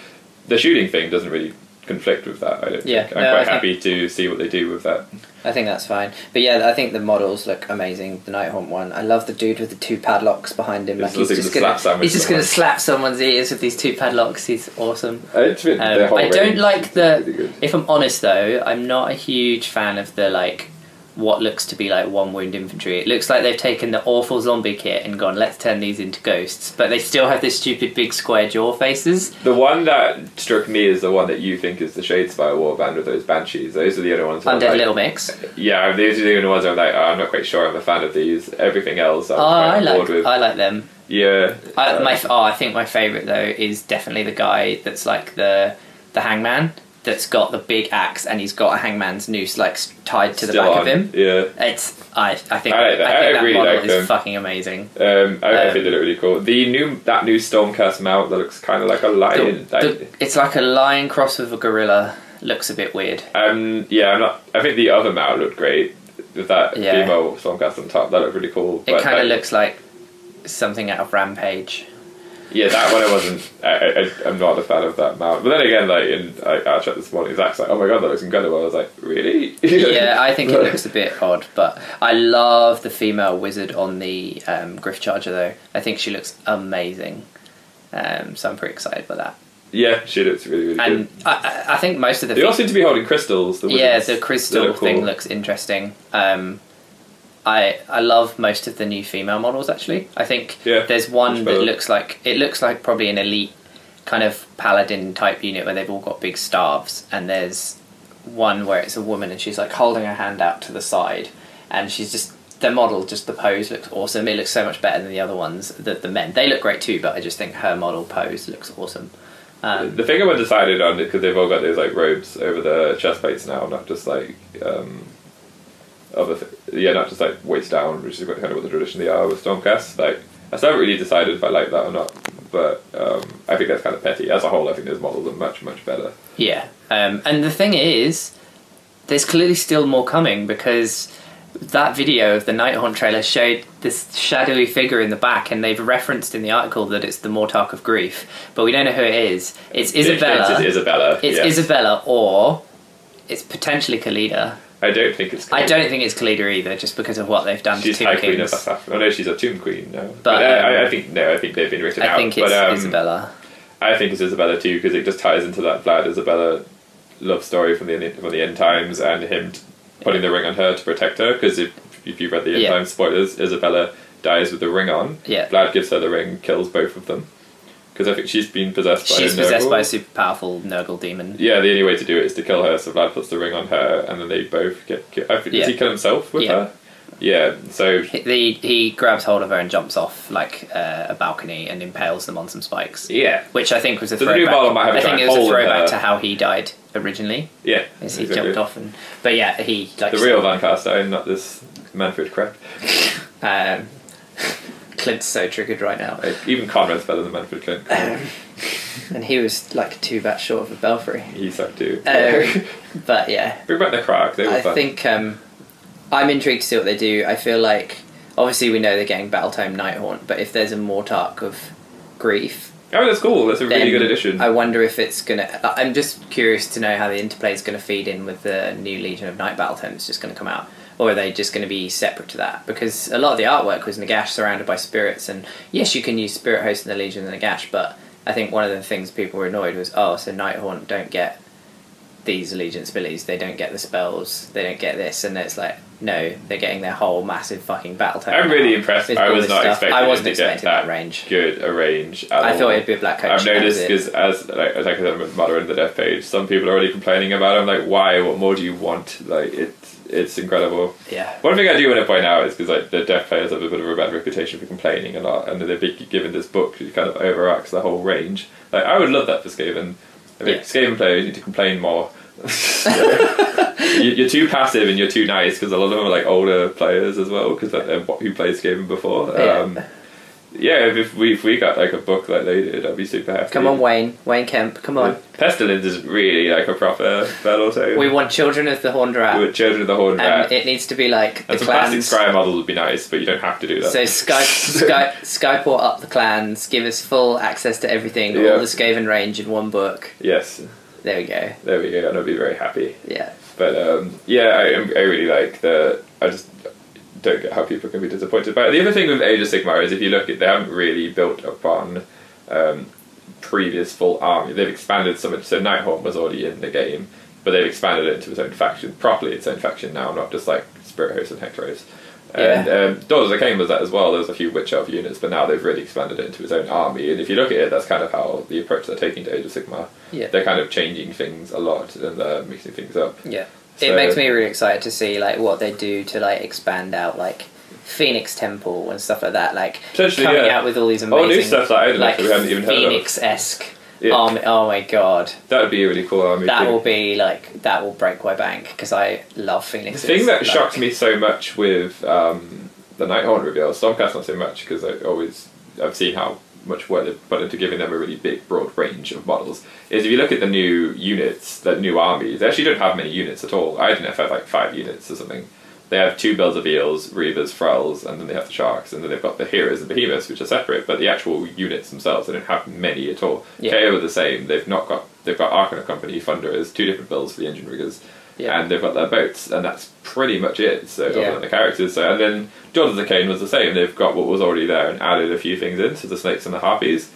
the shooting thing doesn't really conflict with that. I don't Yeah, think. I'm no, quite happy to see what they do with that. I think that's fine. But yeah, I think the models look amazing. The Nighthaunt one. I love the dude with the two padlocks behind him. He's Like he's just gonna, slap he's just gonna slap someone's ears with these two padlocks. He's awesome. I, Um, I don't like is really the. If I'm honest though, I'm not a huge fan of the like what looks to be like one wound infantry. It looks like they've taken the awful zombie kit and gone, let's turn these into ghosts. But they still have this stupid big square jaw faces. The one that struck me is the one that you think is the Shadespire Warband with those banshees. Those are the only ones. Undead like- Little Mix. Yeah, these are the only ones I'm like, oh, I'm not quite sure. I'm a fan of these. Everything else, I'm Oh, quite I like with. I like them. yeah, I, uh, my oh, I think my favorite though is definitely the guy that's like the the hangman that's got the big axe and he's got a hangman's noose like tied to the still back on. of him. Yeah, It's I I think I I, like that. think I that really model like is them. fucking amazing. um, I, I Um, think they look really cool. The new that new Stormcast mount that looks kind of like a The- lion. like, the- it's like a lion cross with a gorilla. Looks a bit weird. um, yeah, I'm not. I think the other mount looked great with that Yeah. female Stormcast on top. That looked really cool. It but kind of looks like something out of Rampage. Yeah, that one I wasn't. I, I, I'm not a fan of that mount. But then again, like in I, I checked this morning, Zach's like, "Oh my god, that looks incredible." I was like, "Really?" yeah, I think it looks a bit odd, but I love the female wizard on the um, Gryph-charger though. I think she looks amazing. Um, so I'm pretty excited by that. Yeah, she looks really, really And good. I, I- I think most of the They all fe- seem to be holding crystals. The yeah, the crystal look cool. thing looks interesting. Um, I I love most of the new female models actually. I think Yeah, there's one that looks like it looks like probably an elite kind of paladin type unit where they've all got big staves, and there's one where it's a woman and she's like holding her hand out to the side, and she's just the model, just the pose looks awesome. It looks so much better than the other ones. The the men they look great too, but I just think her model pose looks awesome. Um, The thing I'm undecided on because they've all got those like robes over the chest plates now, not just like um, other th- yeah, not just like waist down, which is kind of what the traditionally are with Stormcast. Like I still haven't really decided if I like that or not, but um, I think that's kind of petty. As a whole, I think those models are much much better. Yeah, um, and the thing is, there's clearly still more coming because that video of the Nighthaunt trailer showed this shadowy figure in the back, and they've referenced in the article that it's the Mortarch of Grief, but we don't know who it is. It's Isabella. It's, Isabella. It's yes. Isabella, or it's potentially Khalida. I don't think it's. I don't think it's Khalida either, just because of what they've done She's to High Tomb Queen of. Asaph. Oh no, she's a Tomb Queen No, But, But, uh, I, um, I think no, I think they've been written I out. think it's but, um, Isabella. I think it's Isabella too because it just ties into that Vlad Isabella love story from the from the end times and him putting the ring on her to protect her. Because if if you read the end Yeah. times spoilers, Isabella dies with the ring on. Yeah. Vlad gives her the ring, kills both of them. Because I think she's been possessed by. She's a possessed Nurgle. by a super powerful Nurgle demon. Yeah, the only way to do it is to kill her. So Vlad puts the ring on her, and then they both get. ki- I think, Yeah. Does he kill himself with Yeah. her? Yeah. So He, he grabs hold of her and jumps off like uh, a balcony and impales them on some spikes. yeah, Which I think was a So throwback. model might have a I think it was a throwback to how he died originally. yeah. As he exactly. jumped off and, but yeah, he like The real von Carstein, not this Manfred crap. Um, Clint's so triggered right now, Like, even Konrad's better than Manfred Clint. and he was like two bats short of a belfry. he sucked too. Um, but yeah, Bring back the crack. They were I fun. think um, I'm intrigued to see what they do. I feel like obviously we know they're getting Battletome Nighthaunt, but if there's a Mortarch of grief, Oh, that's cool. That's a really good addition. I wonder if it's gonna. I'm just curious to know how the interplay is going to feed in with the new Legion of Night Battle that's just going to come out, or are they just going to be separate to that? Because a lot of the artwork was Nagash surrounded by spirits, and yes, you can use Spirit Host in the Legion and Nagash, but I think one of the things people were annoyed was, oh, so Nighthaunt don't get these allegiance abilities, they don't get the spells, they don't get this, and it's like, no, they're getting their whole massive fucking battle tome. I'm really impressed. I was not stuff. expecting. I wasn't to get expecting that range. Good a range. at I all. thought it'd be a black coach. I've and noticed because as like, like I said with Mother in the Death page, some people are already complaining about it. I'm like, why? What more do you want? Like it's it's incredible. yeah. One thing I do want to point out is because like the deaf players have a bit of a bad reputation for complaining a lot, and they've been given this book that kind of overacts the whole range. Like I would love that for Skaven. I think Yeah. Skaven players need to complain more. You- you're too passive and you're too nice because a lot of them are like older players as well because what who plays Skaven before. Um, yeah, if, if we if we got like a book like they did, I'd be super happy. Come on, Wayne. Wayne Kemp. Come on. Pestilens is really like a proper battle tome. We want Children of the Horned Rat. with Children of the Horned Rat. it needs to be like the and some plastic clans. skryre models would be nice, but you don't have to do that. So Sky, Sky, Skyport up the clans, give us full access to everything, Yeah. all the Skaven range in one book. yes, There we go. there we go, and I'd be very happy. Yeah. But um, yeah, I, I really like the. I just don't get how people can be disappointed by it. The other thing with Age of Sigmar is if you look at, they haven't really built upon um, previous full army. They've expanded some. So Nighthaunt was already in the game, but they've expanded it into its own faction, properly its own faction now, not just like Spirit Host and Hexwraiths. And um, Daughters of Khaine was that as well. There was a few Witch Elf units, but now they've really expanded it into its own army. And if you look at it, that's kind of how the approach they're taking to Age of Sigmar. Yeah. They're kind of changing things a lot and they're mixing things up. Yeah. So- it makes me really excited to see like what they do to like expand out like Phoenix Temple and stuff like that. Like coming yeah. out with all these All amazing new stuff that I don't like we hadn't even heard of. Phoenix esque Yeah. army. Oh my god, That would be a really cool army. that will be like that will break my bank because I love Phoenix. The thing that shocks me so much with um, the Nighthaunt reveal, Stormcast not so much because I always I've seen how much work they've put into giving them a really big, broad range of models. Is if you look at the new units, the new armies, they actually don't have many units at all. I don't know if I have like five units or something. They have two bells of eels, reavers, thralls, and then they have the sharks, and then they've got the heroes and behemoths, which are separate. But the actual units themselves, they don't have many at all. Yeah. KO are the same. They've not got they've got Arkanaut Company, Thunderers, two different builds for the Endrinriggers Yeah. and they've got their boats, and that's pretty much it. So other Yeah. than the characters, so and then Daughters of the Khaine was the same. They've got what was already there and added a few things in, so the snakes and the harpies.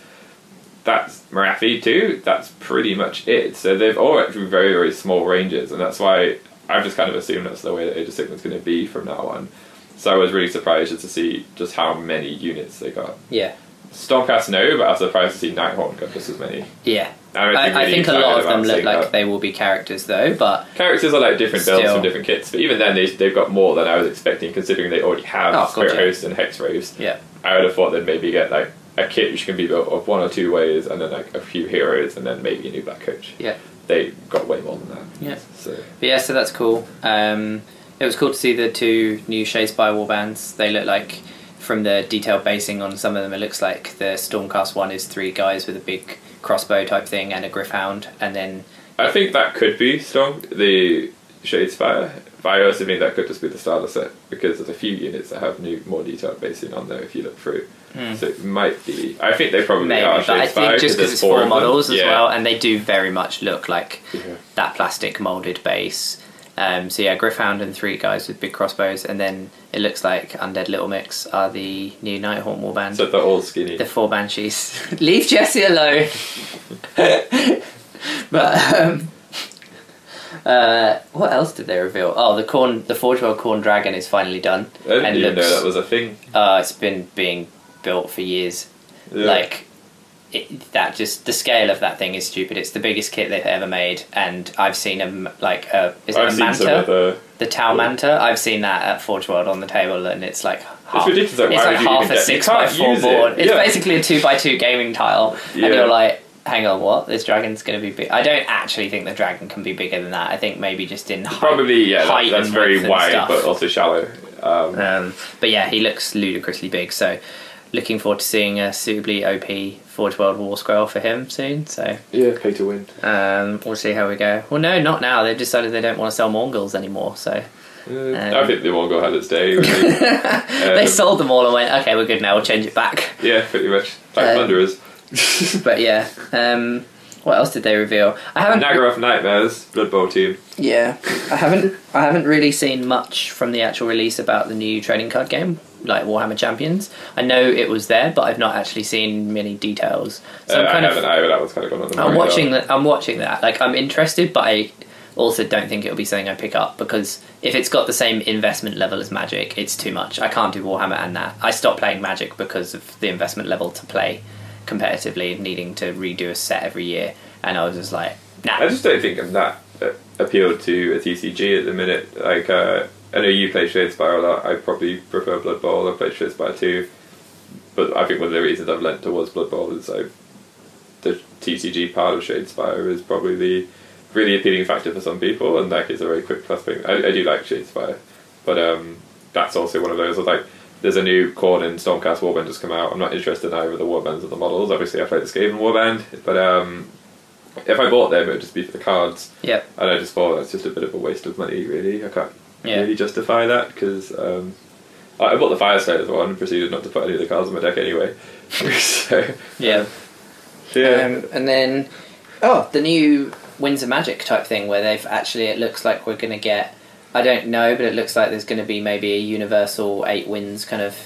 That's Morathi too. That's pretty much it. So they've all actually very very small ranges, and that's why I've just kind of assumed that's the way that Age of Sigmar's going to be from now on. So I was really surprised just to see just how many units they got. yeah, Stormcast no, but I was surprised to see Nighthaunt got just as many. yeah. I, actually I think a lot of them look like that. they will be characters though, but Characters are like different builds from different kits, but even then they, they've got more than I was expecting considering they already have Oh, Spirit gotcha. Host and Hexwraiths. yeah, I would have thought they'd maybe get like a kit which can be built of one or two ways and then like a few heroes and then maybe a new black coach. yeah. They got way more than that. Yeah. So But yeah, so that's cool. Um, it was cool to see the two new Shadespire warbands. They look like, from the detailed basing on some of them, it looks like the Stormcast one is three guys with a big crossbow type thing and a Gryph-hound, and then I think that could be strong. the Shadespire. But I also think that could just be the starter set because there's a few units that have new more detailed basing on there if you look through. Hmm. So it might be. I think they probably maybe. are But I Shadespire think just because it's four four models as Yeah. well, and they do very much look like Yeah. that plastic molded base. Um, so yeah, Gryph-hound and three guys with big crossbows, and then it looks like Undead Little Mix are the new Nighthaunt warband. So they're all skinny. the four banshees. Leave Jesse alone. but um, uh, what else did they reveal? Oh, the corn, the Forge World Corn Dragon is finally done, I didn't and even looks. know that was a thing. uh, it's been being built for years. Yeah. Like it, that just the scale of that thing is stupid. It's the biggest kit they've ever made, and I've seen a like a is it I've a seen manta, some of the. the Tau Manta. I've seen that at Forge World on the table, and it's like half, ridiculous, like, like you half even a get- you six by can't four use it. board. It's Yeah. basically a two by two gaming tile, Yeah. and you're like. Hang on, what? This dragon's going to be big. I don't actually think the dragon can be bigger than that. I think maybe just in height, Probably, yeah, that, height that's and very width and wide, stuff. but also shallow. Um, Um, but yeah, he looks ludicrously big. So, looking forward to seeing a suitably OP Forge World War Scroll for him soon. So, yeah, pay to win. um, we'll see how we go. Well, no, not now. They've decided they don't want to sell Mournguls anymore. So, Uh, I think the Mourngul had its day. Really. they Um, sold them all and went, okay, we're good now. We'll change it back. Yeah, pretty much. Like Um, Plunderers. But yeah, um, what else did they reveal? I haven't. Naggaroth Nightmares, Blood Bowl team. Yeah, I haven't. I haven't really seen much from the actual release about the new trading card game, like Warhammer Champions. I know it was there, but I've not actually seen many details. So uh, I'm kind I of. haven't either, that was kind of gone on the I'm watching that. I'm watching that. Like I'm interested, but I also don't think it'll be something I pick up because if it's got the same investment level as Magic, it's too much. I can't do Warhammer and that. I stopped playing Magic because of the investment level to play competitively, needing to redo a set every year, and I was just like, nah. I just don't think I'm that uh, appealed to a TCG at the minute. Like, uh, I know you play Shadespire a lot. I probably prefer Blood Bowl. I play Shadespire too. But I think one of the reasons I've lent towards Blood Bowl is the TCG part of Shadespire is probably the really appealing factor for some people, and like it's a very quick plus thing. I, I do like Shadespire, but um, that's also one of those. Like, there's a new Khorne in Stormcast Warband just come out. I'm not interested in either of the warbands or the models. Obviously, I played the Skaven Warband, but um, if I bought them, it would just be for the cards. Yeah. And I just thought that's just a bit of a waste of money, really. I can't Yeah. really justify that because um, I I bought the Fireslayers one and proceeded not to put any of the cards on my deck anyway. so, Yeah. yeah. Um, and then, oh, the new Winds of Magic type thing where they've actually, it looks like we're going to get, I don't know, but it looks like there's going to be maybe a universal eight winds kind of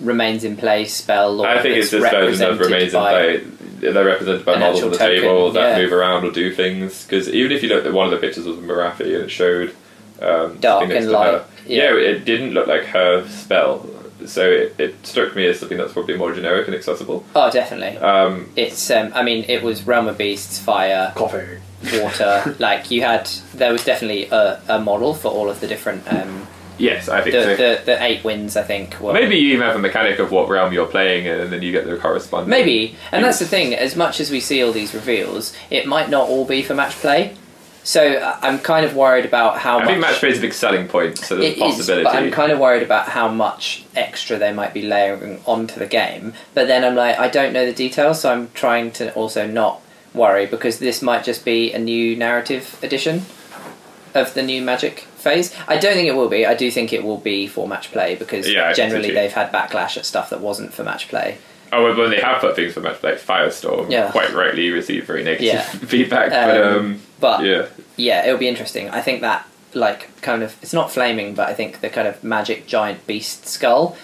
remains in place spell. Or I think it's that's this version of represented remains in by- play. They're represented by models on the token, table that yeah. move around or do things. Because even if you look at one of the pictures was Morathi and it showed um, Dark and light, her. yeah. Yeah. it didn't look like her spell. So it, it struck me as something that's probably more generic and accessible. Oh, definitely. Um, It's, um, I mean, it was Realm of Beasts, Fire, coffee. Water. like, you had, there was definitely a, a model for all of the different, um, Yes, I the, think so. the, the eight winds, I think. Were, Maybe you even have a mechanic of what realm you're playing in, and then you get the corresponding. Maybe, and that's the thing. As much as we see all these reveals, it might not all be for match play. So I'm kind of worried about how I much think match play is a big selling point, so there's it a is, possibility. but I'm kind of worried about how much extra they might be layering onto the game. But then I'm like, I don't know the details, so I'm trying to also not worry because this might just be a new narrative edition of the new Magic phase. I don't think it will be. I do think it will be for match play because Yeah, I think so generally they've had backlash at stuff that wasn't for match play. Oh, well, when they have put things for match play, like Firestorm, Yeah. quite rightly received very negative Yeah. feedback. but Um, um, But yeah, yeah, it'll be interesting. I think that like kind of it's not flaming, but I think the kind of magic giant beast skull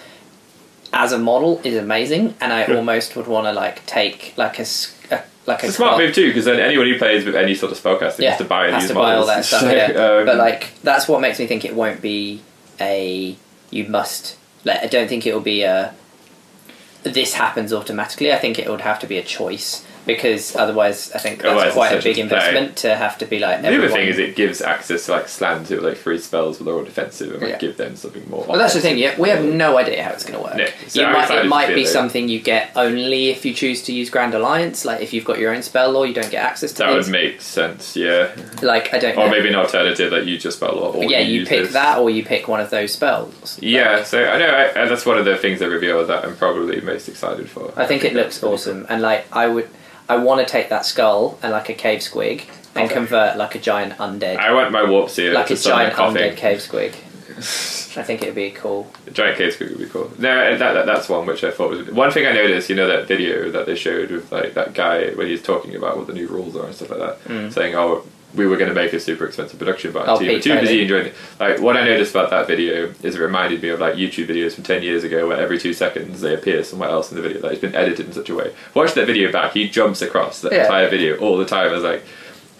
as a model is amazing, and I almost would want to like take like a, a- like it's a smart move too, because then anyone who plays with any sort of spellcasting Yeah, has to buy has to buy all that stuff. So, yeah, um, but like that's what makes me think it won't be a you must. Like, I don't think it will be a this happens automatically. I think it would have to be a choice because otherwise, I think that's Otherwise, quite a big play. investment to have to be like. the other thing is it gives access to like slams who are like free spells, but they're all defensive, and might Yeah. give them something more. Well, that's the thing. Yeah, we have no idea how it's going to work. No, so You might, it might be something you get only if you choose to use Grand Alliance. Like if you've got your own spell law, you don't get access to That things. would make sense, yeah. like I don't know. Or maybe an alternative that you just spell a lot. But yeah, you use pick this. that or you pick one of those spells. Yeah, so I know I, that's one of the things they revealed that I'm probably most excited for. I think it looks awesome, and like I would, I want to take that skull and like a cave squig and Okay. convert like a giant undead, I want my warp seal like a giant undead cave squig. I think it'd be cool. Giant cave squig would be cool. No, uh, that, that that's one which I thought was one thing I noticed. You know that video that they showed with like that guy when he's talking about what the new rules are and stuff like that, mm. saying, "Oh, we were going to make a super expensive production, but Mm. Oh, too, too busy enjoying it." Like what I noticed about that video is it reminded me of like YouTube videos from ten years ago, where every two seconds they appear somewhere else in the video that has been edited in such a way. Watch that video back; he jumps across the Yeah. entire video all the time. I was like.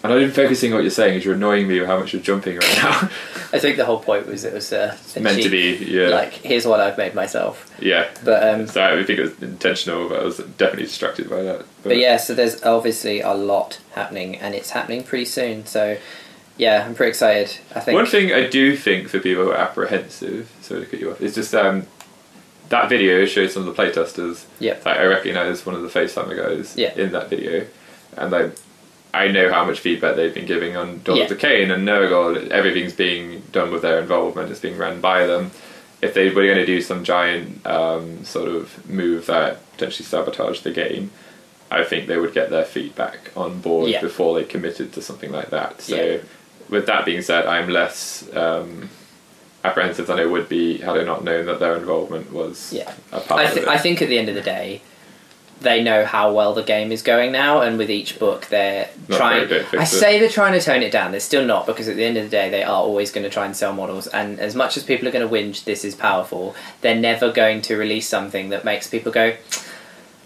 I'm not even focusing on what you're saying, because you're annoying me with how much you're jumping right now. I think the whole point was it was uh, Meant to be, yeah. Like here's what I've made myself. yeah. But um, So I think it was intentional, but I was definitely distracted by that. But yeah, so there's obviously a lot happening, and it's happening pretty soon. So yeah, I'm pretty excited. I think. One thing I do think for people who are apprehensive, sorry to cut you off, is just um, that video showed some of the playtesters. Yep. Like I recognise one of the FaceHammer guys Yeah. in that video, and like I know how much feedback they've been giving on Dawn Yeah. of Decay and Nurgle. Everything's being done with their involvement. It's being run by them. If they were going to do some giant um, sort of move that potentially sabotage the game, I think they would get their feedback on board Yeah. before they committed to something like that. So, Yeah. with that being said, I'm less um, apprehensive than I would be had I not known that their involvement was Yeah. a part I, of th- it. I think at the end of the day, they know how well the game is going now, and with each book, they're Not trying. I say they're trying to tone it down. They're still not because at the end of the day, they are always going to try and sell models. And as much as people are going to whinge, this is powerful. They're never going to release something that makes people go,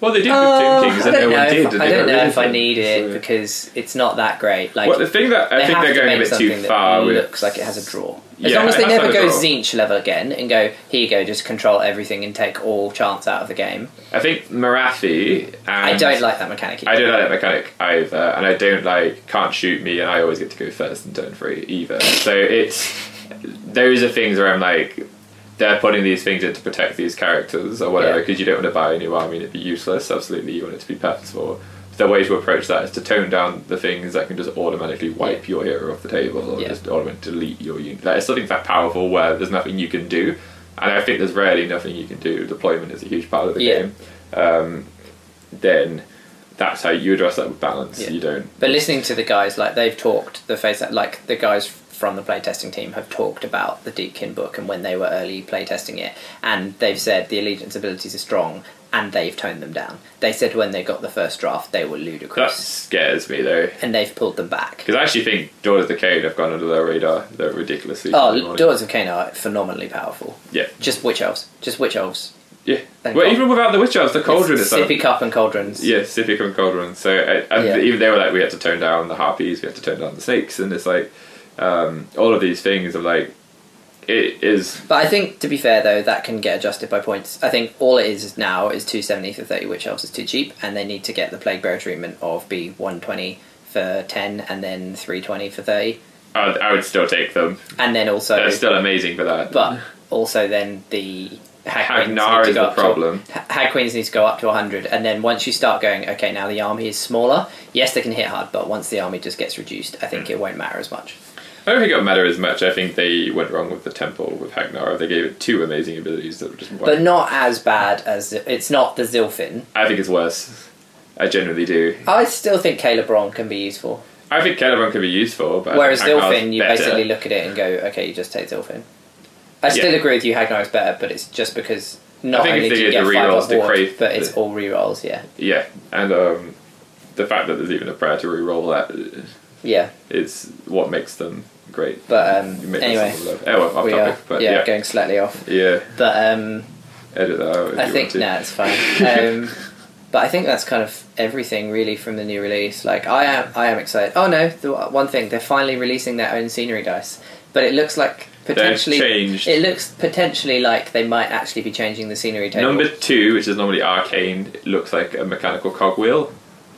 well, they did with "Oh, Doom Kings, and no don't know. one. If, and I don't know if I need it So- because it's not that great." Like well, the thing that I think they're going a bit too far with. looks like it has a draw. As Yeah, long as they never go. Tzeentch level again and go, here you go, just control everything and take all chance out of the game. I think Morathi and I don't like that mechanic. Either. I don't like that mechanic either, and I don't like can't shoot me, and I always get to go first in turn three either. So it's those are things where I'm like, they're putting these things in to protect these characters or whatever Yeah. because you don't want to buy a new army and it'd be useless. Absolutely, you want it to be purposeful. The way to approach that is to tone down the things that can just automatically wipe your hero off the table or Yeah. just automatically delete your unit. Like, it's something that powerful where there's nothing you can do, and I think there's rarely nothing you can do. Deployment is a huge part of the Yeah. game. Um, then that's how you address that with balance. Yeah. You don't. But listening to the guys, like they've talked, the face that like the guys from the playtesting team have talked about the Deepkin book and when they were early playtesting it, and they've said the allegiance abilities are strong, and they've toned them down. They said when they got the first draft, they were ludicrous. That scares me though, and they've pulled them back. because I actually think Dawn of the Cade have gone under their radar. They're ridiculously. Oh. Daughters of Khaine are phenomenally powerful. Yeah, Just witch elves. Just witch elves. yeah. And Well, Cauldron. even without the witch elves, the cauldron itself. Sippy cup and cauldrons. Yeah, Sippy cup and Cauldron. So uh, and Yeah. even they were like, we had to tone down the harpies, we had to tone down the snakes, and it's like um, all of these things are like it is. But I think, to be fair though, that can get adjusted by points. I think all it is now is 270 for 30 witch elves is too cheap, and they need to get the plague bearer treatment of be 120 for 10 and then 320 for 30. I would, I would still take them. And then also, They're still amazing for that. but also then the hag queens Hagg Nar is the up to- problem. Hag queens need to go up to 100, and then once you start going, okay, now the army is smaller. Yes, they can hit hard, but once the army just gets reduced, I think it won't matter as much. I don't think it'll matter as much. I think they went wrong with the temple with Hagg Nar. They gave it two amazing abilities that were just. But not as bad as it's not the Zilfin. I think it's worse. I generally do. I still think Khailebron can be useful. I think Khailebron can be useful, but Whereas Zilfin, you better. basically look at it and go, okay, you just take Zilfin. I still Yeah. agree with you, Hagg Nar is better, but it's just because not I think only do you get the five rerolls off to board, crave but it's the- all rerolls, yeah. Yeah, and um, the fact that there's even a prayer to reroll that Yeah, is what makes them great. but um, anyway, love. Oh, well, off we topic, are but yeah, yeah, going slightly off. yeah, But um, edit that out. I think no, it's fine. Um, but I think that's kind of everything really from the new release. Like I am, I am excited. Oh no, the one thing they're finally releasing their own scenery dice, but it looks like potentially. It looks potentially like they might actually be changing the scenery table. Number two, which is normally arcane, looks like a mechanical cogwheel.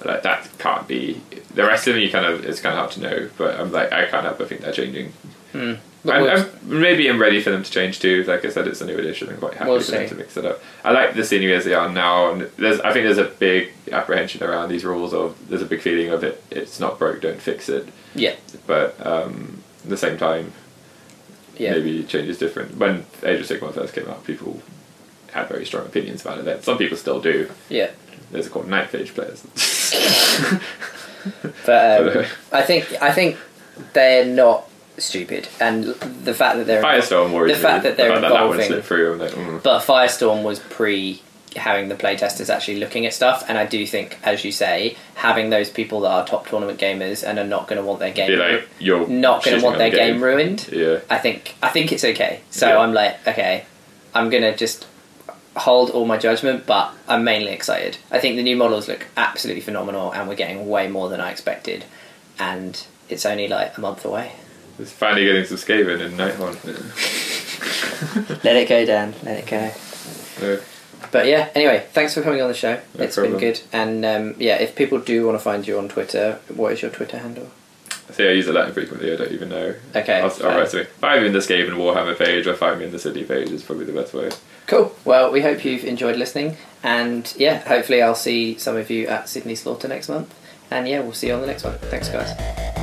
Like that can't be. The rest of you kind of it's kind of hard to know. But I'm like, I can't help but think they're changing. I'm, I'm, maybe I'm ready for them to change too. Like I said, it's a new edition. I'm quite happy We'll for them to mix it up. I like the scenery as they are now, and there's I think there's a big apprehension around these rules. Of there's a big feeling of it. It's not broke, don't fix it. yeah, But um, at the same time, yeah. maybe change is different. When Age of Sigmar first came out, people had very strong opinions about it. Then some people still do. Yeah, There's called Night Phage players. but um, I think I think they're not stupid, and the fact that they're Firestorm worries The fact me. that they're that that evolving- slipped through. Like, mm. But Firestorm was pre having the playtesters actually looking at stuff, and I do think, as you say, having those people that are top tournament gamers and are not going to want their game be like you're not going to want their the game. ruined. Yeah. I think I think it's okay. So Yeah. I'm like, okay, I'm gonna just hold all my judgment, but I'm mainly excited. I think the new models look absolutely phenomenal, and we're getting way more than I expected. and it's only like a month away. It's finally getting some Skaven in Nighthaunt. Let it go, Dan. Let it go. So, But yeah, anyway, thanks for coming on the show. No It's problem. been good. And um, yeah, if people do want to find you on Twitter, what is your Twitter handle? see, I use it that frequently. I don't even know. Okay, I'll. I'll write something. Find me in the Skaven Warhammer page, or find me in the City page is probably the best way. Cool. Well, we hope you've enjoyed listening. And yeah, hopefully I'll see some of you at Sydney Slaughter next month. And yeah, we'll see you on the next one. Thanks, guys.